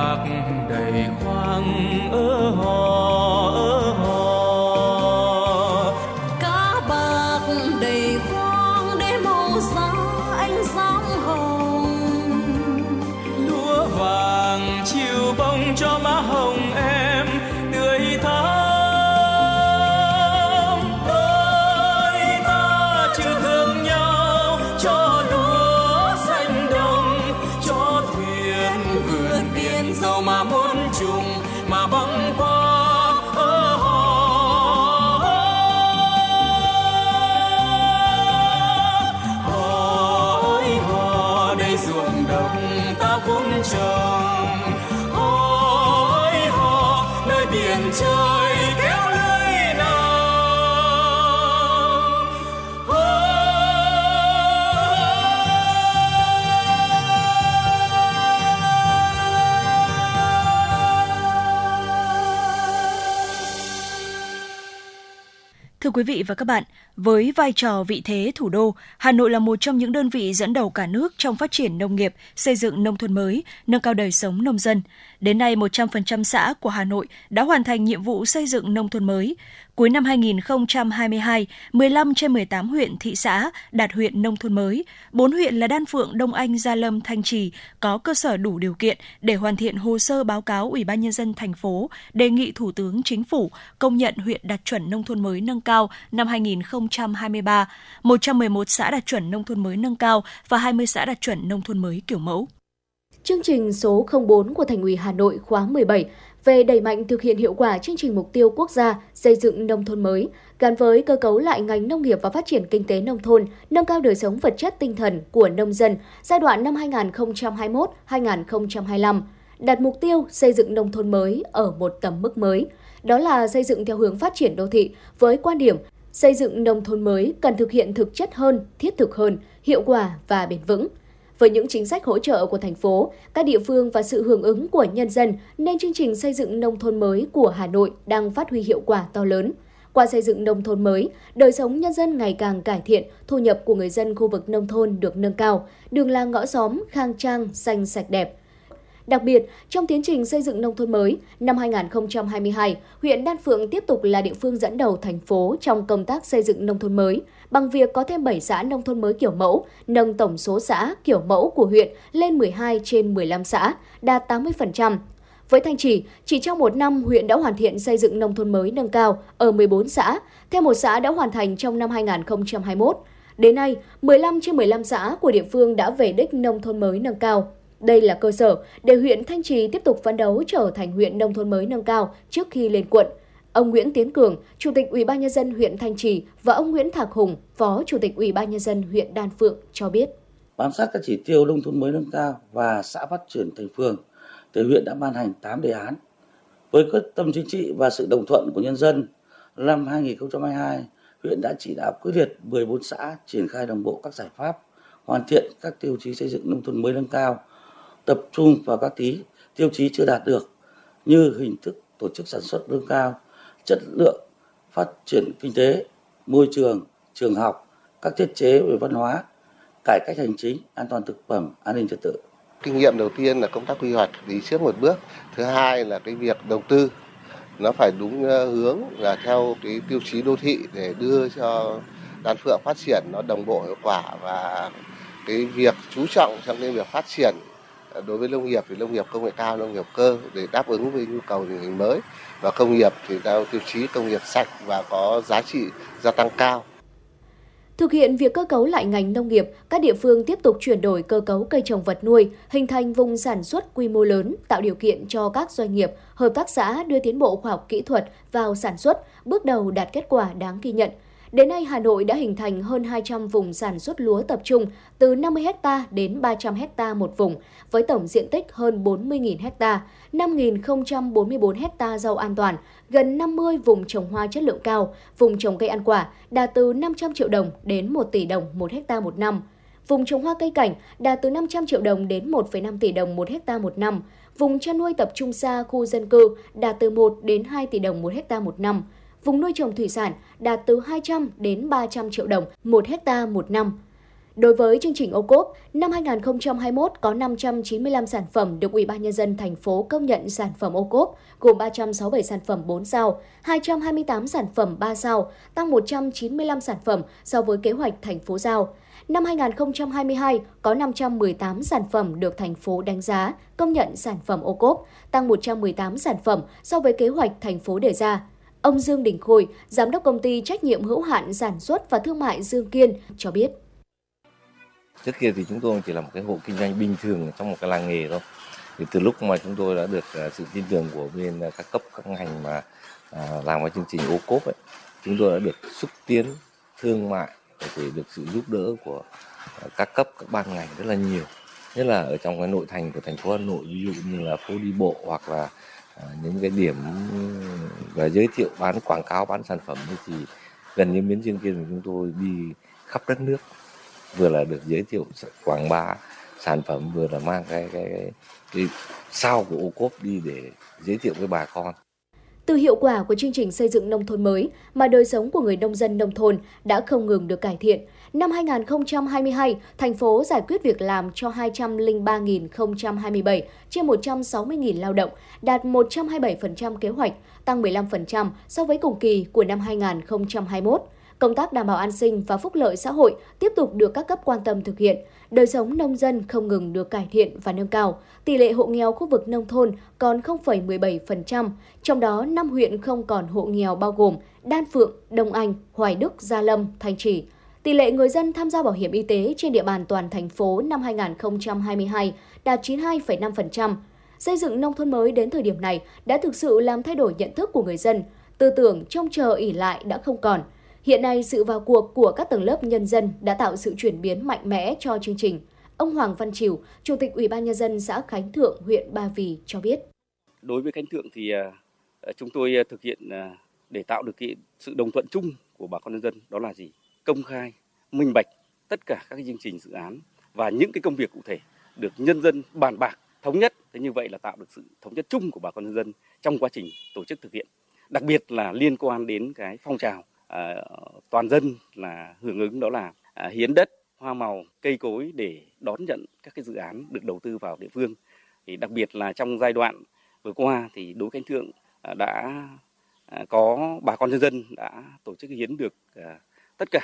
Thưa quý vị và các bạn, với vai trò vị thế thủ đô, Hà Nội là một trong những đơn vị dẫn đầu cả nước trong phát triển nông nghiệp, xây dựng nông thôn mới, nâng cao đời sống nông dân. Đến nay, 100% xã của Hà Nội đã hoàn thành nhiệm vụ xây dựng nông thôn mới. Cuối năm 2022, 15 trên 18 huyện, thị xã đạt huyện nông thôn mới. 4 huyện là Đan Phượng, Đông Anh, Gia Lâm, Thanh Trì có cơ sở đủ điều kiện để hoàn thiện hồ sơ báo cáo Ủy ban Nhân dân thành phố đề nghị Thủ tướng Chính phủ công nhận huyện đạt chuẩn nông thôn mới nâng cao năm 2023. 111 xã đạt chuẩn nông thôn mới nâng cao và 20 xã đạt chuẩn nông thôn mới kiểu mẫu. Chương trình số 04 của Thành ủy Hà Nội khóa 17 về đẩy mạnh thực hiện hiệu quả chương trình mục tiêu quốc gia xây dựng nông thôn mới gắn với cơ cấu lại ngành nông nghiệp và phát triển kinh tế nông thôn, nâng cao đời sống vật chất tinh thần của nông dân giai đoạn năm 2021-2025, đặt mục tiêu xây dựng nông thôn mới ở một tầm mức mới. Đó là xây dựng theo hướng phát triển đô thị với quan điểm xây dựng nông thôn mới cần thực hiện thực chất hơn, thiết thực hơn, hiệu quả và bền vững – với những chính sách hỗ trợ của thành phố, các địa phương và sự hưởng ứng của nhân dân nên chương trình xây dựng nông thôn mới của Hà Nội đang phát huy hiệu quả to lớn. Qua xây dựng nông thôn mới, đời sống nhân dân ngày càng cải thiện, thu nhập của người dân khu vực nông thôn được nâng cao, đường làng ngõ xóm khang trang, xanh sạch đẹp. Đặc biệt, trong tiến trình xây dựng nông thôn mới, năm 2022, huyện Đan Phượng tiếp tục là địa phương dẫn đầu thành phố trong công tác xây dựng nông thôn mới bằng việc có thêm 7 xã nông thôn mới kiểu mẫu, nâng tổng số xã kiểu mẫu của huyện lên 12 trên 15 xã, đạt 80%. Với Thanh Trì, chỉ trong một năm, huyện đã hoàn thiện xây dựng nông thôn mới nâng cao ở 14 xã, thêm một xã đã hoàn thành trong năm 2021. Đến nay, 15 trên 15 xã của địa phương đã về đích nông thôn mới nâng cao. Đây là cơ sở để huyện Thanh Trì tiếp tục phấn đấu trở thành huyện nông thôn mới nâng cao trước khi lên quận – Ông Nguyễn Tiến Cường, Chủ tịch Ủy ban nhân dân huyện Thanh Trì và ông Nguyễn Thạc Hùng, Phó Chủ tịch Ủy ban nhân dân huyện Đan Phượng cho biết. Bám sát các chỉ tiêu nông thôn mới nâng cao và xã phát triển thành phường, thì huyện đã ban hành 8 đề án. Với quyết tâm chính trị và sự đồng thuận của nhân dân, năm 2022, huyện đã chỉ đạo quyết liệt 14 xã triển khai đồng bộ các giải pháp, hoàn thiện các tiêu chí xây dựng nông thôn mới nâng cao, tập trung vào các tí tiêu chí chưa đạt được như hình thức tổ chức sản xuất nâng cao, chất lượng phát triển kinh tế môi trường trường học các thiết chế về văn hóa cải cách hành chính an toàn thực phẩm an ninh trật tự. Kinh nghiệm đầu tiên là công tác quy hoạch đi trước một bước. Thứ hai là cái việc đầu tư nó phải đúng ờ, hướng là theo cái tiêu chí đô thị để đưa cho đan phượng phát triển nó đồng bộ hiệu quả và cái việc chú trọng trong cái việc phát triển đối với nông nghiệp thì nông nghiệp công nghệ cao nông nghiệp cơ để đáp ứng với nhu cầu tình hình mới và công nghiệp thì theo tiêu chí công nghiệp sạch và có giá trị gia tăng cao Thực hiện việc cơ cấu lại ngành nông nghiệp, các địa phương tiếp tục chuyển đổi cơ cấu cây trồng vật nuôi, hình thành vùng sản xuất quy mô lớn, tạo điều kiện cho các doanh nghiệp, hợp tác xã đưa tiến bộ khoa học kỹ thuật vào sản xuất, bước đầu đạt kết quả đáng ghi nhận. Đến nay, Hà Nội đã hình thành hơn 200 vùng sản xuất lúa tập trung từ 50 ha đến 300 ha một vùng, với tổng diện tích hơn 40.000 ha, 5.044 ha rau an toàn, gần 50 vùng trồng hoa chất lượng cao, vùng trồng cây ăn quả đạt từ 500 triệu đồng đến 1 tỷ đồng một ha một năm. Vùng trồng hoa cây cảnh đạt từ 500 triệu đồng đến 1,5 tỷ đồng một ha một năm. Vùng chăn nuôi tập trung xa khu dân cư đạt từ 1 đến 2 tỷ đồng một ha một năm vùng nuôi trồng thủy sản đạt từ 200 đến 300 triệu đồng một hecta một năm. Đối với chương trình ô cốp, năm 2021 có 595 sản phẩm được Ủy ban nhân dân thành phố công nhận sản phẩm ô cốp, gồm 367 sản phẩm 4 sao, 228 sản phẩm 3 sao, tăng 195 sản phẩm so với kế hoạch thành phố giao. Năm 2022 có 518 sản phẩm được thành phố đánh giá, công nhận sản phẩm ô cốp, tăng 118 sản phẩm so với kế hoạch thành phố đề ra. Ông Dương Đình Khôi, giám đốc công ty trách nhiệm hữu hạn sản xuất và thương mại Dương Kiên cho biết. Trước kia thì chúng tôi chỉ là một cái hộ kinh doanh bình thường trong một cái làng nghề thôi. Thì từ lúc mà chúng tôi đã được à, sự tin tưởng của bên à, các cấp các ngành mà à, làm cái chương trình ô cốp ấy, chúng tôi đã được xúc tiến thương mại để được sự giúp đỡ của các cấp các ban ngành rất là nhiều nhất là ở trong cái nội thành của thành phố Hà Nội ví dụ như là phố đi bộ hoặc là À, những cái điểm ừ, và giới thiệu bán quảng cáo bán sản phẩm thì gần như miến riêng kia của chúng tôi đi khắp đất nước. Vừa là được giới thiệu quảng bá sản phẩm vừa là mang cái cái, cái, cái sao của ô cốp đi để giới thiệu với bà con. Từ hiệu quả của chương trình xây dựng nông thôn mới mà đời sống của người nông dân nông thôn đã không ngừng được cải thiện. Năm 2022, thành phố giải quyết việc làm cho 203.027 trên 160.000 lao động, đạt 127% kế hoạch, tăng 15% so với cùng kỳ của năm 2021 công tác đảm bảo an sinh và phúc lợi xã hội tiếp tục được các cấp quan tâm thực hiện. Đời sống nông dân không ngừng được cải thiện và nâng cao. Tỷ lệ hộ nghèo khu vực nông thôn còn 0,17%, trong đó 5 huyện không còn hộ nghèo bao gồm Đan Phượng, Đông Anh, Hoài Đức, Gia Lâm, Thanh Trì. Tỷ lệ người dân tham gia bảo hiểm y tế trên địa bàn toàn thành phố năm 2022 đạt 92,5%. Xây dựng nông thôn mới đến thời điểm này đã thực sự làm thay đổi nhận thức của người dân. Tư tưởng trông chờ ỉ lại đã không còn – Hiện nay, sự vào cuộc của các tầng lớp nhân dân đã tạo sự chuyển biến mạnh mẽ cho chương trình. Ông Hoàng Văn Triều, Chủ tịch Ủy ban nhân dân xã Khánh Thượng, huyện Ba Vì cho biết. Đối với Khánh Thượng thì à, à, chúng tôi à, thực hiện để tạo được cái sự đồng thuận chung của bà con nhân dân đó là gì? Công khai, minh bạch tất cả các chương trình dự án và những cái công việc cụ thể được nhân dân bàn bạc thống nhất thế như vậy là tạo được sự thống nhất chung của bà con nhân dân trong quá trình tổ chức thực hiện đặc biệt là liên quan đến cái phong trào À, toàn dân là hưởng ứng đó là à, hiến đất hoa màu cây cối để đón nhận các cái dự án được đầu tư vào địa phương. Thì đặc biệt là trong giai đoạn vừa qua thì đối cánh thượng à, đã à, có bà con nhân dân đã tổ chức hiến được à, tất cả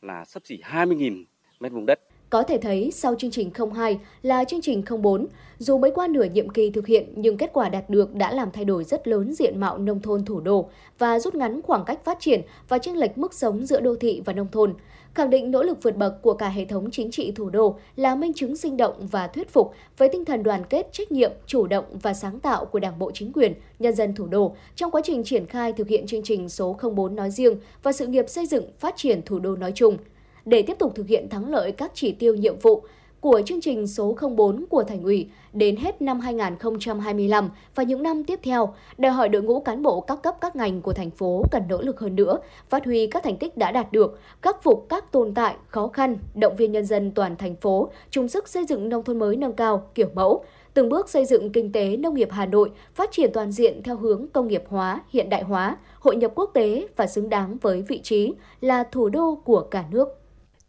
là sấp xỉ 20.000 mét vuông đất có thể thấy sau chương trình 02 là chương trình 04, dù mới qua nửa nhiệm kỳ thực hiện nhưng kết quả đạt được đã làm thay đổi rất lớn diện mạo nông thôn thủ đô và rút ngắn khoảng cách phát triển và chênh lệch mức sống giữa đô thị và nông thôn. Khẳng định nỗ lực vượt bậc của cả hệ thống chính trị thủ đô là minh chứng sinh động và thuyết phục với tinh thần đoàn kết, trách nhiệm, chủ động và sáng tạo của Đảng bộ chính quyền, nhân dân thủ đô trong quá trình triển khai thực hiện chương trình số 04 nói riêng và sự nghiệp xây dựng phát triển thủ đô nói chung để tiếp tục thực hiện thắng lợi các chỉ tiêu nhiệm vụ của chương trình số 04 của Thành ủy đến hết năm 2025 và những năm tiếp theo, đòi hỏi đội ngũ cán bộ các cấp các ngành của thành phố cần nỗ lực hơn nữa, phát huy các thành tích đã đạt được, khắc phục các tồn tại, khó khăn, động viên nhân dân toàn thành phố, chung sức xây dựng nông thôn mới nâng cao, kiểu mẫu, từng bước xây dựng kinh tế nông nghiệp Hà Nội phát triển toàn diện theo hướng công nghiệp hóa, hiện đại hóa, hội nhập quốc tế và xứng đáng với vị trí là thủ đô của cả nước.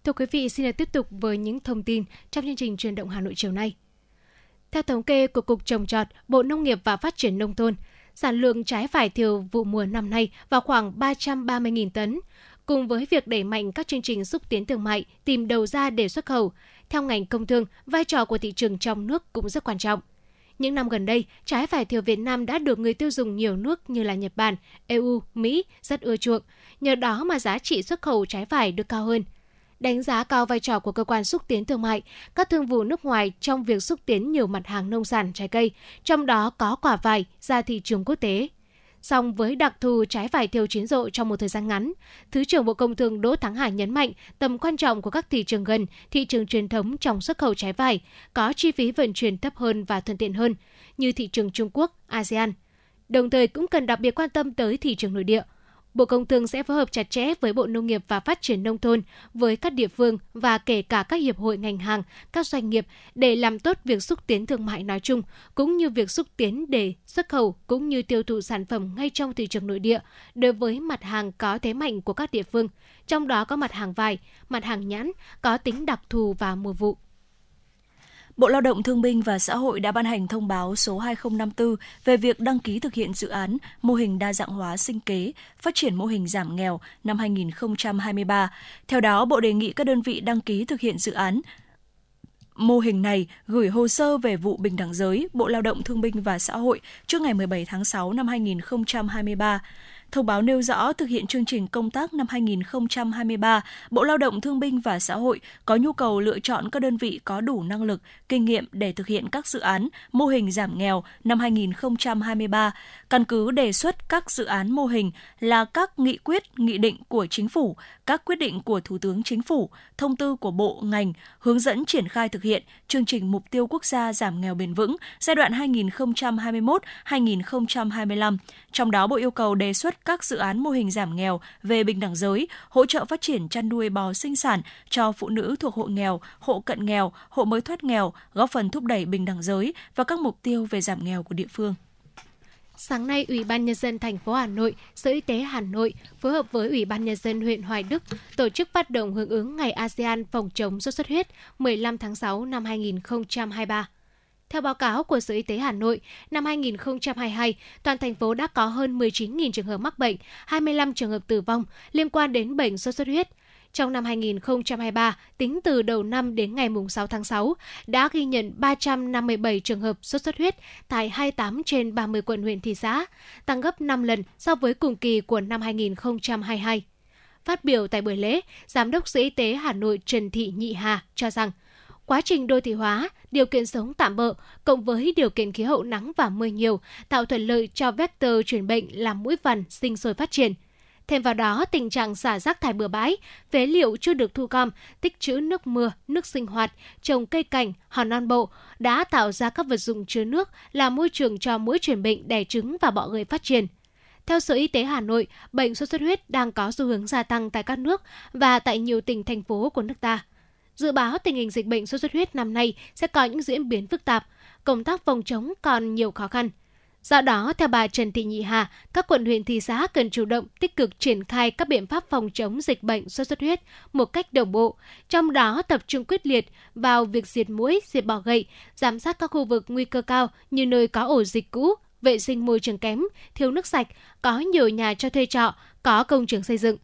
Thưa quý vị, xin được tiếp tục với những thông tin trong chương trình truyền động Hà Nội chiều nay. Theo thống kê của Cục Trồng Trọt, Bộ Nông nghiệp và Phát triển Nông thôn, sản lượng trái vải thiều vụ mùa năm nay vào khoảng 330.000 tấn. Cùng với việc đẩy mạnh các chương trình xúc tiến thương mại, tìm đầu ra để xuất khẩu, theo ngành công thương, vai trò của thị trường trong nước cũng rất quan trọng. Những năm gần đây, trái vải thiều Việt Nam đã được người tiêu dùng nhiều nước như là Nhật Bản, EU, Mỹ rất ưa chuộng. Nhờ đó mà giá trị xuất khẩu trái vải được cao hơn – đánh giá cao vai trò của cơ quan xúc tiến thương mại, các thương vụ nước ngoài trong việc xúc tiến nhiều mặt hàng nông sản trái cây, trong đó có quả vải ra thị trường quốc tế. Song với đặc thù trái vải thiêu chín rộ trong một thời gian ngắn, Thứ trưởng Bộ Công Thương Đỗ Thắng Hải nhấn mạnh tầm quan trọng của các thị trường gần, thị trường truyền thống trong xuất khẩu trái vải, có chi phí vận chuyển thấp hơn và thuận tiện hơn, như thị trường Trung Quốc, ASEAN. Đồng thời cũng cần đặc biệt quan tâm tới thị trường nội địa – Bộ Công Thương sẽ phối hợp chặt chẽ với Bộ Nông nghiệp và Phát triển Nông thôn, với các địa phương và kể cả các hiệp hội ngành hàng, các doanh nghiệp để làm tốt việc xúc tiến thương mại nói chung, cũng như việc xúc tiến để xuất khẩu cũng như tiêu thụ sản phẩm ngay trong thị trường nội địa đối với mặt hàng có thế mạnh của các địa phương, trong đó có mặt hàng vải, mặt hàng nhãn có tính đặc thù và mùa vụ. Bộ Lao động Thương binh và Xã hội đã ban hành thông báo số 2054 về việc đăng ký thực hiện dự án mô hình đa dạng hóa sinh kế, phát triển mô hình giảm nghèo năm 2023. Theo đó, Bộ đề nghị các đơn vị đăng ký thực hiện dự án mô hình này gửi hồ sơ về vụ bình đẳng giới Bộ Lao động Thương binh và Xã hội trước ngày 17 tháng 6 năm 2023. Thông báo nêu rõ thực hiện chương trình công tác năm 2023, Bộ Lao động Thương binh và Xã hội có nhu cầu lựa chọn các đơn vị có đủ năng lực, kinh nghiệm để thực hiện các dự án mô hình giảm nghèo năm 2023, căn cứ đề xuất các dự án mô hình là các nghị quyết, nghị định của chính phủ, các quyết định của Thủ tướng Chính phủ, thông tư của bộ ngành hướng dẫn triển khai thực hiện chương trình mục tiêu quốc gia giảm nghèo bền vững giai đoạn 2021-2025. Trong đó Bộ yêu cầu đề xuất các dự án mô hình giảm nghèo về bình đẳng giới, hỗ trợ phát triển chăn nuôi bò sinh sản cho phụ nữ thuộc hộ nghèo, hộ cận nghèo, hộ mới thoát nghèo, góp phần thúc đẩy bình đẳng giới và các mục tiêu về giảm nghèo của địa phương. sáng nay Ủy ban nhân dân thành phố Hà Nội, Sở Y tế Hà Nội phối hợp với Ủy ban nhân dân huyện Hoài Đức tổ chức phát động hưởng ứng Ngày ASEAN phòng chống sốt xuất huyết 15 tháng 6 năm 2023. Theo báo cáo của Sở Y tế Hà Nội, năm 2022, toàn thành phố đã có hơn 19.000 trường hợp mắc bệnh, 25 trường hợp tử vong liên quan đến bệnh sốt xuất huyết. Trong năm 2023, tính từ đầu năm đến ngày 6 tháng 6, đã ghi nhận 357 trường hợp sốt xuất huyết tại 28 trên 30 quận huyện thị xã, tăng gấp 5 lần so với cùng kỳ của năm 2022. Phát biểu tại buổi lễ, Giám đốc Sở Y tế Hà Nội Trần Thị Nhị Hà cho rằng, quá trình đô thị hóa, điều kiện sống tạm bợ cộng với điều kiện khí hậu nắng và mưa nhiều tạo thuận lợi cho vector truyền bệnh làm mũi vằn sinh sôi phát triển – Thêm vào đó, tình trạng xả rác thải bừa bãi, phế liệu chưa được thu gom, tích trữ nước mưa, nước sinh hoạt, trồng cây cảnh, hòn non bộ đã tạo ra các vật dụng chứa nước là môi trường cho mũi truyền bệnh đẻ trứng và bọ gậy phát triển. Theo Sở Y tế Hà Nội, bệnh sốt xuất huyết đang có xu hướng gia tăng tại các nước và tại nhiều tỉnh thành phố của nước ta. Dự báo tình hình dịch bệnh sốt xuất huyết năm nay sẽ có những diễn biến phức tạp, công tác phòng chống còn nhiều khó khăn – Do đó, theo bà Trần Thị Nhị Hà, các quận huyện thị xã cần chủ động tích cực triển khai các biện pháp phòng chống dịch bệnh sốt xuất huyết một cách đồng bộ, trong đó tập trung quyết liệt vào việc diệt mũi, diệt bọ gậy, giám sát các khu vực nguy cơ cao như nơi có ổ dịch cũ, vệ sinh môi trường kém, thiếu nước sạch, có nhiều nhà cho thuê trọ, có công trường xây dựng.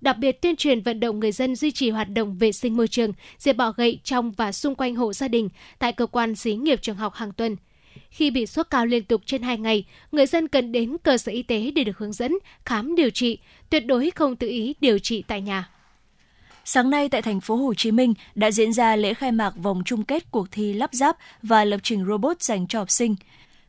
Đặc biệt tuyên truyền vận động người dân duy trì hoạt động vệ sinh môi trường, diệt bọ gậy trong và xung quanh hộ gia đình, tại cơ quan xí nghiệp trường học hàng tuần – khi bị sốt cao liên tục trên 2 ngày, người dân cần đến cơ sở y tế để được hướng dẫn, khám điều trị, tuyệt đối không tự ý điều trị tại nhà. Sáng nay tại thành phố Hồ Chí Minh đã diễn ra lễ khai mạc vòng chung kết cuộc thi lắp ráp và lập trình robot dành cho học sinh.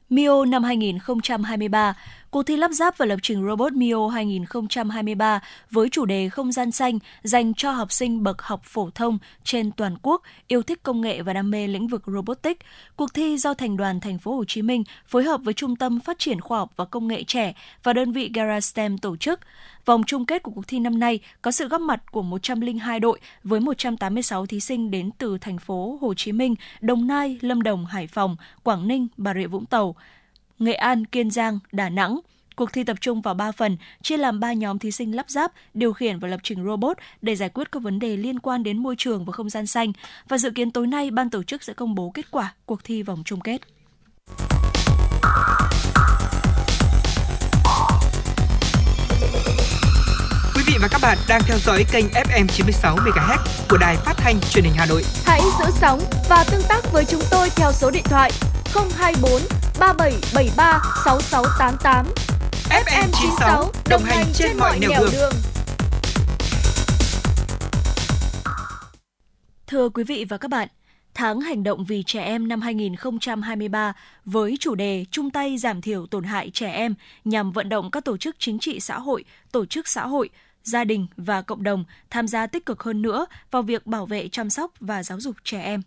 MIO năm 2023 Cuộc thi lắp ráp và lập trình robot Mio 2023 với chủ đề Không gian xanh dành cho học sinh bậc học phổ thông trên toàn quốc yêu thích công nghệ và đam mê lĩnh vực robotics. Cuộc thi do Thành đoàn Thành phố Hồ Chí Minh phối hợp với Trung tâm Phát triển Khoa học và Công nghệ trẻ và đơn vị Gara STEM tổ chức. Vòng chung kết của cuộc thi năm nay có sự góp mặt của 102 đội với 186 thí sinh đến từ thành phố Hồ Chí Minh, Đồng Nai, Lâm Đồng, Hải Phòng, Quảng Ninh, Bà Rịa Vũng Tàu. Nghệ An, Kiên Giang, Đà Nẵng. Cuộc thi tập trung vào 3 phần, chia làm 3 nhóm thí sinh lắp ráp, điều khiển và lập trình robot để giải quyết các vấn đề liên quan đến môi trường và không gian xanh. Và dự kiến tối nay, ban tổ chức sẽ công bố kết quả cuộc thi vòng chung kết. Quý vị và các bạn đang theo dõi kênh FM 96 MHz của đài phát thanh truyền hình Hà Nội. Hãy giữ sóng và tương tác với chúng tôi theo số điện thoại 024 3773 6688. FM 96 đồng hành trên mọi nẻo đường. đường. Thưa quý vị và các bạn, Tháng hành động vì trẻ em năm 2023 với chủ đề chung tay giảm thiểu tổn hại trẻ em nhằm vận động các tổ chức chính trị xã hội, tổ chức xã hội, gia đình và cộng đồng tham gia tích cực hơn nữa vào việc bảo vệ chăm sóc và giáo dục trẻ em.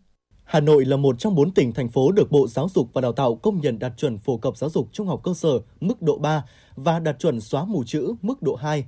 Hà Nội là một trong bốn tỉnh, thành phố được Bộ Giáo dục và Đào tạo công nhận đạt chuẩn phổ cập giáo dục trung học cơ sở mức độ 3 và đạt chuẩn xóa mù chữ mức độ 2.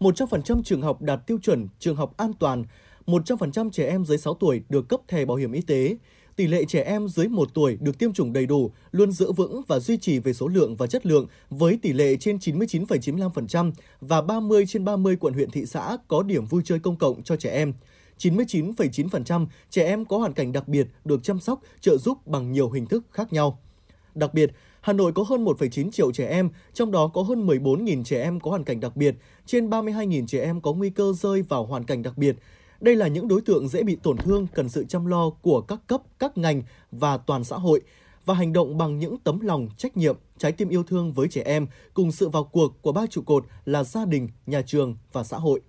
100% trường học đạt tiêu chuẩn trường học an toàn, 100% trẻ em dưới 6 tuổi được cấp thẻ bảo hiểm y tế. Tỷ lệ trẻ em dưới 1 tuổi được tiêm chủng đầy đủ luôn giữ vững và duy trì về số lượng và chất lượng với tỷ lệ trên 99,95% và 30 trên 30 quận huyện thị xã có điểm vui chơi công cộng cho trẻ em. 99,9% trẻ em có hoàn cảnh đặc biệt được chăm sóc, trợ giúp bằng nhiều hình thức khác nhau. Đặc biệt, Hà Nội có hơn 1,9 triệu trẻ em, trong đó có hơn 14.000 trẻ em có hoàn cảnh đặc biệt, trên 32.000 trẻ em có nguy cơ rơi vào hoàn cảnh đặc biệt. Đây là những đối tượng dễ bị tổn thương cần sự chăm lo của các cấp, các ngành và toàn xã hội và hành động bằng những tấm lòng, trách nhiệm, trái tim yêu thương với trẻ em cùng sự vào cuộc của ba trụ cột là gia đình, nhà trường và xã hội.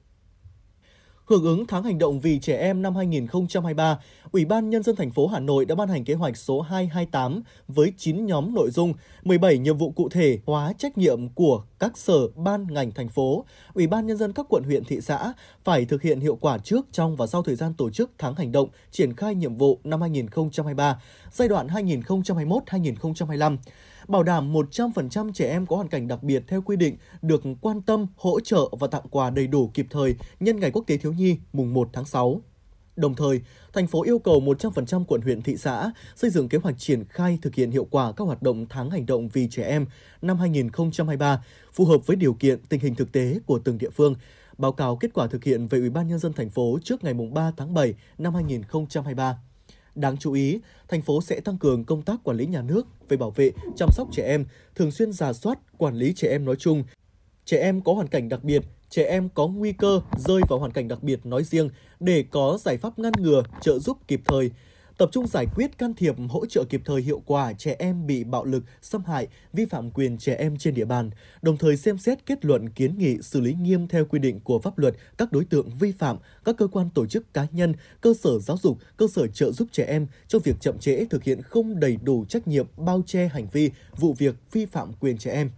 Hưởng ứng tháng hành động vì trẻ em năm 2023, Ủy ban Nhân dân thành phố Hà Nội đã ban hành kế hoạch số 228 với 9 nhóm nội dung, 17 nhiệm vụ cụ thể hóa trách nhiệm của các sở, ban, ngành thành phố, Ủy ban Nhân dân các quận huyện thị xã phải thực hiện hiệu quả trước, trong và sau thời gian tổ chức tháng hành động triển khai nhiệm vụ năm 2023, giai đoạn 2021-2025 bảo đảm 100% trẻ em có hoàn cảnh đặc biệt theo quy định được quan tâm, hỗ trợ và tặng quà đầy đủ kịp thời nhân ngày Quốc tế Thiếu nhi mùng 1 tháng 6. Đồng thời, thành phố yêu cầu 100% quận huyện thị xã xây dựng kế hoạch triển khai thực hiện hiệu quả các hoạt động tháng hành động vì trẻ em năm 2023 phù hợp với điều kiện tình hình thực tế của từng địa phương. Báo cáo kết quả thực hiện về Ủy ban nhân dân thành phố trước ngày 3 tháng 7 năm 2023. Đáng chú ý, thành phố sẽ tăng cường công tác quản lý nhà nước về bảo vệ, chăm sóc trẻ em, thường xuyên giả soát, quản lý trẻ em nói chung, trẻ em có hoàn cảnh đặc biệt, trẻ em có nguy cơ rơi vào hoàn cảnh đặc biệt nói riêng để có giải pháp ngăn ngừa, trợ giúp kịp thời, tập trung giải quyết can thiệp hỗ trợ kịp thời hiệu quả trẻ em bị bạo lực, xâm hại, vi phạm quyền trẻ em trên địa bàn, đồng thời xem xét kết luận kiến nghị xử lý nghiêm theo quy định của pháp luật các đối tượng vi phạm, các cơ quan tổ chức cá nhân, cơ sở giáo dục, cơ sở trợ giúp trẻ em trong việc chậm trễ thực hiện không đầy đủ trách nhiệm bao che hành vi, vụ việc vi phạm quyền trẻ em.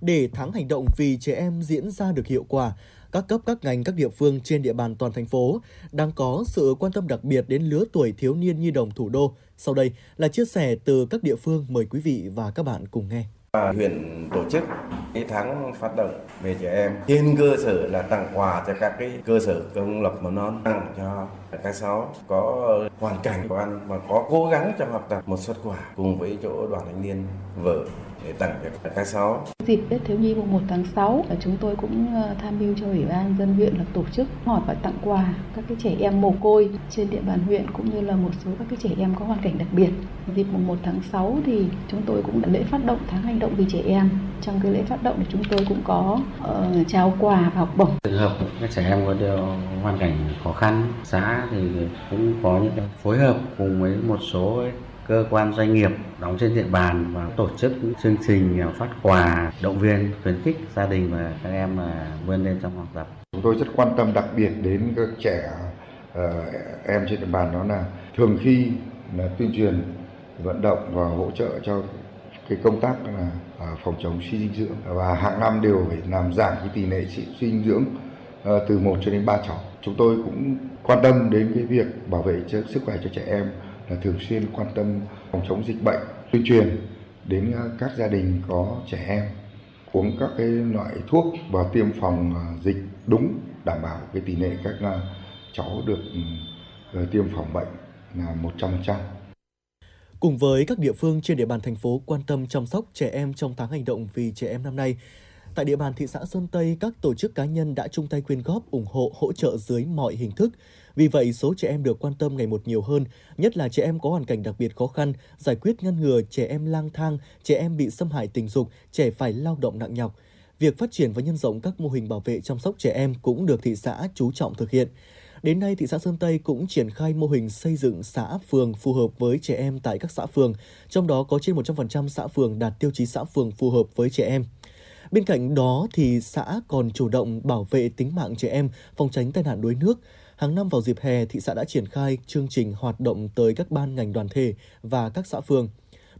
Để tháng hành động vì trẻ em diễn ra được hiệu quả, các cấp các ngành các địa phương trên địa bàn toàn thành phố đang có sự quan tâm đặc biệt đến lứa tuổi thiếu niên nhi đồng thủ đô. Sau đây là chia sẻ từ các địa phương mời quý vị và các bạn cùng nghe. À, huyện tổ chức cái tháng phát động về trẻ em trên cơ sở là tặng quà cho các cái cơ sở công lập mầm non tặng cho các cháu có hoàn cảnh khó khăn và có cố gắng trong học tập một xuất quà cùng với chỗ đoàn thanh niên vợ để tặng cho các cháu. Dịp Tết Thiếu Nhi mùng 1 tháng 6, chúng tôi cũng ờ, tham mưu cho Ủy ban dân huyện là tổ chức họp và tặng quà các cái trẻ em mồ côi trên địa bàn huyện cũng như là một số các cái trẻ em có hoàn cảnh đặc biệt. Dịp mùng 1 tháng 6 thì chúng tôi cũng đã lễ phát động tháng hành động vì trẻ em. Trong cái lễ phát động thì chúng tôi cũng có uh, trao quà và học bổng. Trường hợp các trẻ em có điều hoàn cảnh khó khăn, xã thì cũng có những cái phối hợp cùng với một số cơ quan doanh nghiệp đóng trên địa bàn và tổ chức những chương trình à, phát quà động viên khuyến khích gia đình và các em là vươn lên trong học tập. Chúng tôi rất quan tâm đặc biệt đến các trẻ uh, em trên địa bàn đó là thường khi là tuyên truyền vận động và hỗ trợ cho cái công tác là à, phòng chống suy dinh dưỡng và hàng năm đều phải làm giảm cái tỷ lệ suy dinh dưỡng từ 1 cho đến 3 cháu. Chúng tôi cũng quan tâm đến cái việc bảo vệ sức khỏe cho trẻ em là thường xuyên quan tâm phòng chống dịch bệnh, tuyên truyền đến à, các gia đình có trẻ em uống các cái loại thuốc và tiêm phòng à, dịch đúng đảm bảo cái tỷ lệ các à, cháu được ừ, ờ, tiêm phòng bệnh là 100%. Cùng với các địa phương trên địa bàn thành phố quan tâm chăm sóc trẻ em trong tháng hành động vì trẻ em năm nay, tại địa bàn thị xã Sơn Tây, các tổ chức cá nhân đã chung tay quyên góp ủng hộ hỗ trợ dưới mọi hình thức vì vậy, số trẻ em được quan tâm ngày một nhiều hơn, nhất là trẻ em có hoàn cảnh đặc biệt khó khăn, giải quyết ngăn ngừa trẻ em lang thang, trẻ em bị xâm hại tình dục, trẻ phải lao động nặng nhọc. Việc phát triển và nhân rộng các mô hình bảo vệ chăm sóc trẻ em cũng được thị xã chú trọng thực hiện. Đến nay, thị xã Sơn Tây cũng triển khai mô hình xây dựng xã phường phù hợp với trẻ em tại các xã phường, trong đó có trên 100% xã phường đạt tiêu chí xã phường phù hợp với trẻ em. Bên cạnh đó thì xã còn chủ động bảo vệ tính mạng trẻ em, phòng tránh tai nạn đuối nước, Hàng năm vào dịp hè, thị xã đã triển khai chương trình hoạt động tới các ban ngành đoàn thể và các xã phường.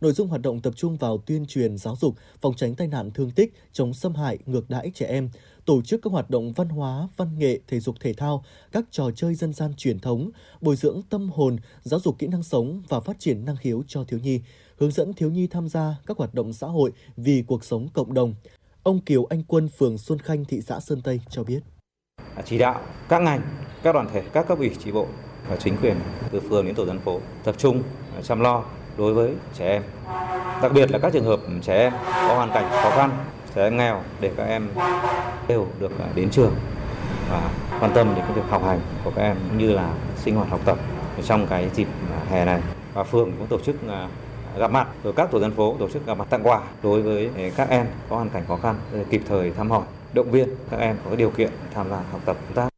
Nội dung hoạt động tập trung vào tuyên truyền giáo dục, phòng tránh tai nạn thương tích, chống xâm hại, ngược đãi trẻ em, tổ chức các hoạt động văn hóa, văn nghệ, thể dục thể thao, các trò chơi dân gian truyền thống, bồi dưỡng tâm hồn, giáo dục kỹ năng sống và phát triển năng khiếu cho thiếu nhi, hướng dẫn thiếu nhi tham gia các hoạt động xã hội vì cuộc sống cộng đồng. Ông Kiều Anh Quân, phường Xuân Khanh, thị xã Sơn Tây cho biết. Chỉ đạo các ngành các đoàn thể, các cấp ủy chỉ bộ và chính quyền từ phường đến tổ dân phố tập trung à, chăm lo đối với trẻ em. Đặc biệt là các trường hợp trẻ em có hoàn cảnh khó khăn, trẻ em nghèo để các em đều được à, đến trường và quan tâm đến cái việc học hành của các em cũng như là sinh hoạt học tập trong cái dịp à, hè này. Và phường cũng tổ chức gặp mặt rồi các tổ dân phố tổ chức gặp mặt tặng quà đối với các em có hoàn cảnh khó khăn kịp thời thăm hỏi động viên các em có điều kiện tham gia học tập công tác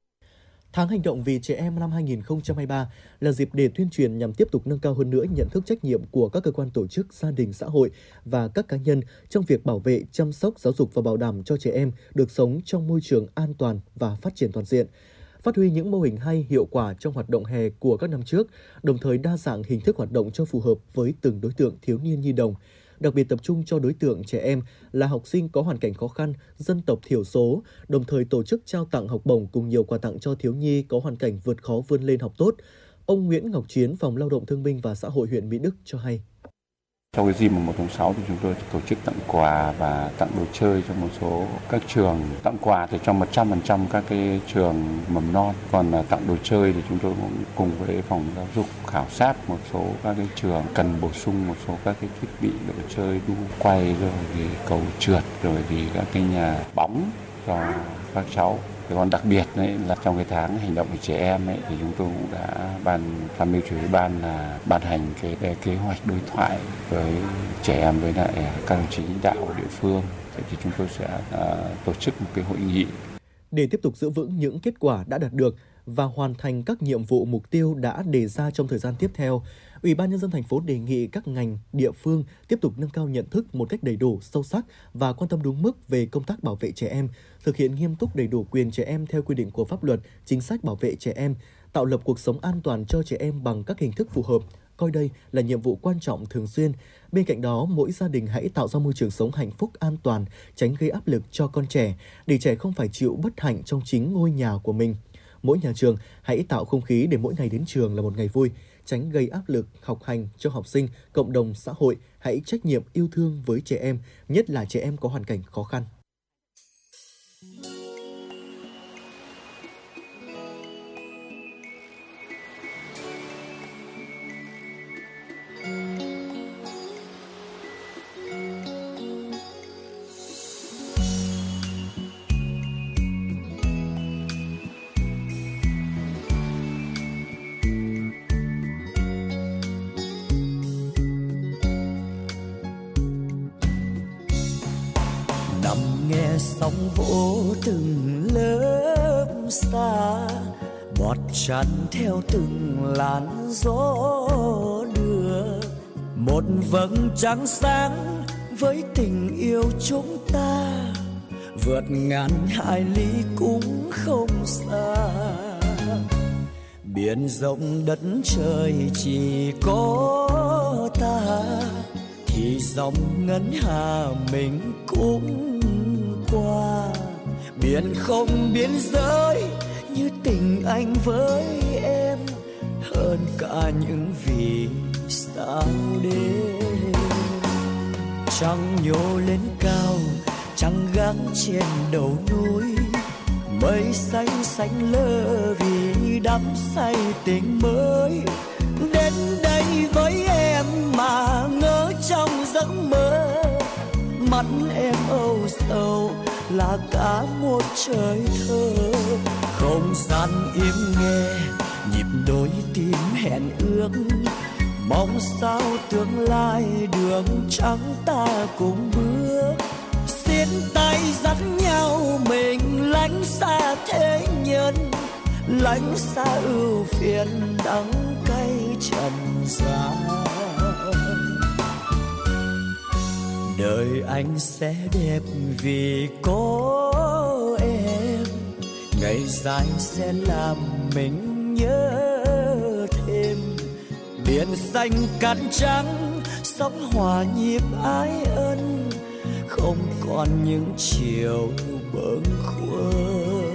Tháng hành động vì trẻ em năm 2023 là dịp để tuyên truyền nhằm tiếp tục nâng cao hơn nữa nhận thức trách nhiệm của các cơ quan tổ chức, gia đình, xã hội và các cá nhân trong việc bảo vệ, chăm sóc, giáo dục và bảo đảm cho trẻ em được sống trong môi trường an toàn và phát triển toàn diện. Phát huy những mô hình hay, hiệu quả trong hoạt động hè của các năm trước, đồng thời đa dạng hình thức hoạt động cho phù hợp với từng đối tượng thiếu niên nhi đồng – đặc biệt tập trung cho đối tượng trẻ em là học sinh có hoàn cảnh khó khăn, dân tộc thiểu số, đồng thời tổ chức trao tặng học bổng cùng nhiều quà tặng cho thiếu nhi có hoàn cảnh vượt khó vươn lên học tốt. Ông Nguyễn Ngọc Chiến, Phòng Lao động Thương binh và Xã hội huyện Mỹ Đức cho hay. Trong cái dịp 1 tháng 6 thì chúng tôi tổ chức tặng quà và tặng đồ chơi cho một số các trường. Tặng quà thì cho 100% các cái trường mầm non. Còn là tặng đồ chơi thì chúng tôi cũng cùng với phòng giáo dục khảo sát một số các cái trường, cần bổ sung một số các cái thiết bị đồ chơi, đu quay rồi thì cầu trượt, rồi thì các cái nhà bóng cho các cháu Thế còn đặc biệt đấy là trong cái tháng hành động của trẻ em ấy, thì chúng tôi cũng đã ban tham mưu chủ ban là ban hành cái, cái kế hoạch đối thoại với trẻ em với lại các đồng chí lãnh đạo của địa phương. Thế thì chúng tôi sẽ uh, tổ chức một cái hội nghị để tiếp tục giữ vững những kết quả đã đạt được và hoàn thành các nhiệm vụ mục tiêu đã đề ra trong thời gian tiếp theo, Ủy ban nhân dân thành phố đề nghị các ngành, địa phương tiếp tục nâng cao nhận thức một cách đầy đủ, sâu sắc và quan tâm đúng mức về công tác bảo vệ trẻ em, thực hiện nghiêm túc đầy đủ quyền trẻ em theo quy định của pháp luật, chính sách bảo vệ trẻ em, tạo lập cuộc sống an toàn cho trẻ em bằng các hình thức phù hợp, coi đây là nhiệm vụ quan trọng thường xuyên. Bên cạnh đó, mỗi gia đình hãy tạo ra môi trường sống hạnh phúc an toàn, tránh gây áp lực cho con trẻ, để trẻ không phải chịu bất hạnh trong chính ngôi nhà của mình. Mỗi nhà trường hãy tạo không khí để mỗi ngày đến trường là một ngày vui, tránh gây áp lực học hành cho học sinh, cộng đồng xã hội, hãy trách nhiệm yêu thương với trẻ em, nhất là trẻ em có hoàn cảnh khó khăn. Từng lớp xa, bọt chăn theo từng làn gió đưa. Một vầng trăng sáng với tình yêu chúng ta, vượt ngàn hải lý cũng không xa. Biển rộng đất trời chỉ có ta, thì dòng ngân hà mình cũng qua biển không biên giới, như tình anh với em, hơn cả những vì sao đêm. Trăng nhô lên cao, trăng gác trên đầu núi, mây xanh xanh lơ vì đắm say tình mới. Đến đây với em mà ngỡ trong giấc mơ, mắt em âu sầu là cả một trời thơ. Không gian im nghe, nhịp đôi tim hẹn ước. Mong sao tương lai đường trắng ta cùng bước. Xiên tay dắt nhau, mình lánh xa thế nhân. Lánh xa ưu phiền đắng cay trần gian đời anh sẽ đẹp vì có em. Ngày dài sẽ làm mình nhớ thêm. Biển xanh cát trắng, sóng hòa nhịp ái ân. Không còn những chiều bâng khuâng.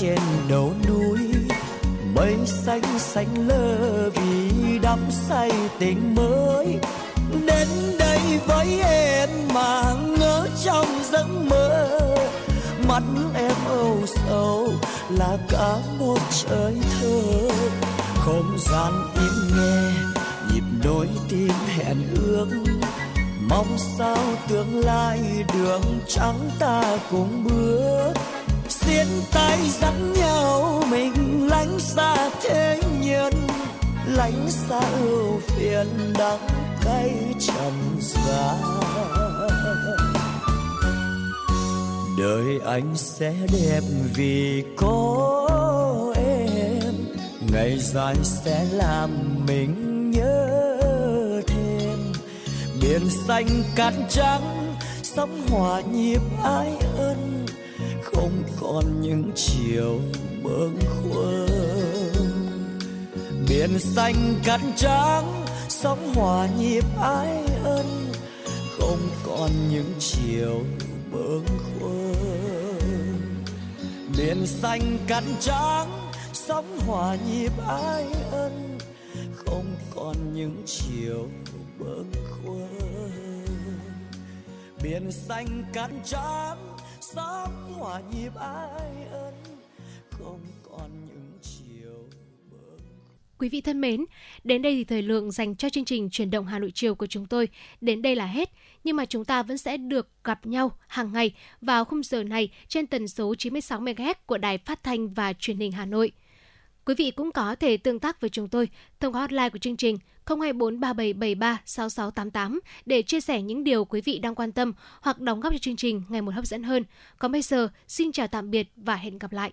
Trên đầu núi. Mây xanh xanh lơ vì đắm say tình mới. Đến đây với em mà ngỡ trong giấc mơ. Mắt em âu sầu là cả một trời thơ. Không gian im nghe, nhịp đôi tim hẹn ước mong sao tương lai đường trắng ta cùng bước. Xiên tay dắt nhau, mình lánh xa thế nhân. Lánh xa ưu phiền đắng cay trần gian. Đời anh sẽ đẹp vì có em. Ngày dài sẽ làm mình biển xanh cát trắng, sóng hòa nhịp ái ân, không còn những chiều bâng khuâng. Biển xanh cát trắng, sóng hòa nhịp ái ân, không còn những chiều bâng khuâng. Biển xanh cát trắng, sóng hòa nhịp ái ân, không còn những chiều bâng khuâng biển xanh cát trắng sóng hòa nhịp ai ân không còn những chiều Quý vị thân mến, đến đây thì thời lượng dành cho chương trình chuyển động Hà Nội chiều của chúng tôi đến đây là hết. Nhưng mà chúng ta vẫn sẽ được gặp nhau hàng ngày vào khung giờ này trên tần số 96 MHz của Đài Phát thanh và Truyền hình Hà Nội. Quý vị cũng có thể tương tác với chúng tôi thông qua hotline của chương trình 024 3773 6688 để chia sẻ những điều quý vị đang quan tâm hoặc đóng góp cho chương trình ngày một hấp dẫn hơn. Còn bây giờ, xin chào tạm biệt và hẹn gặp lại.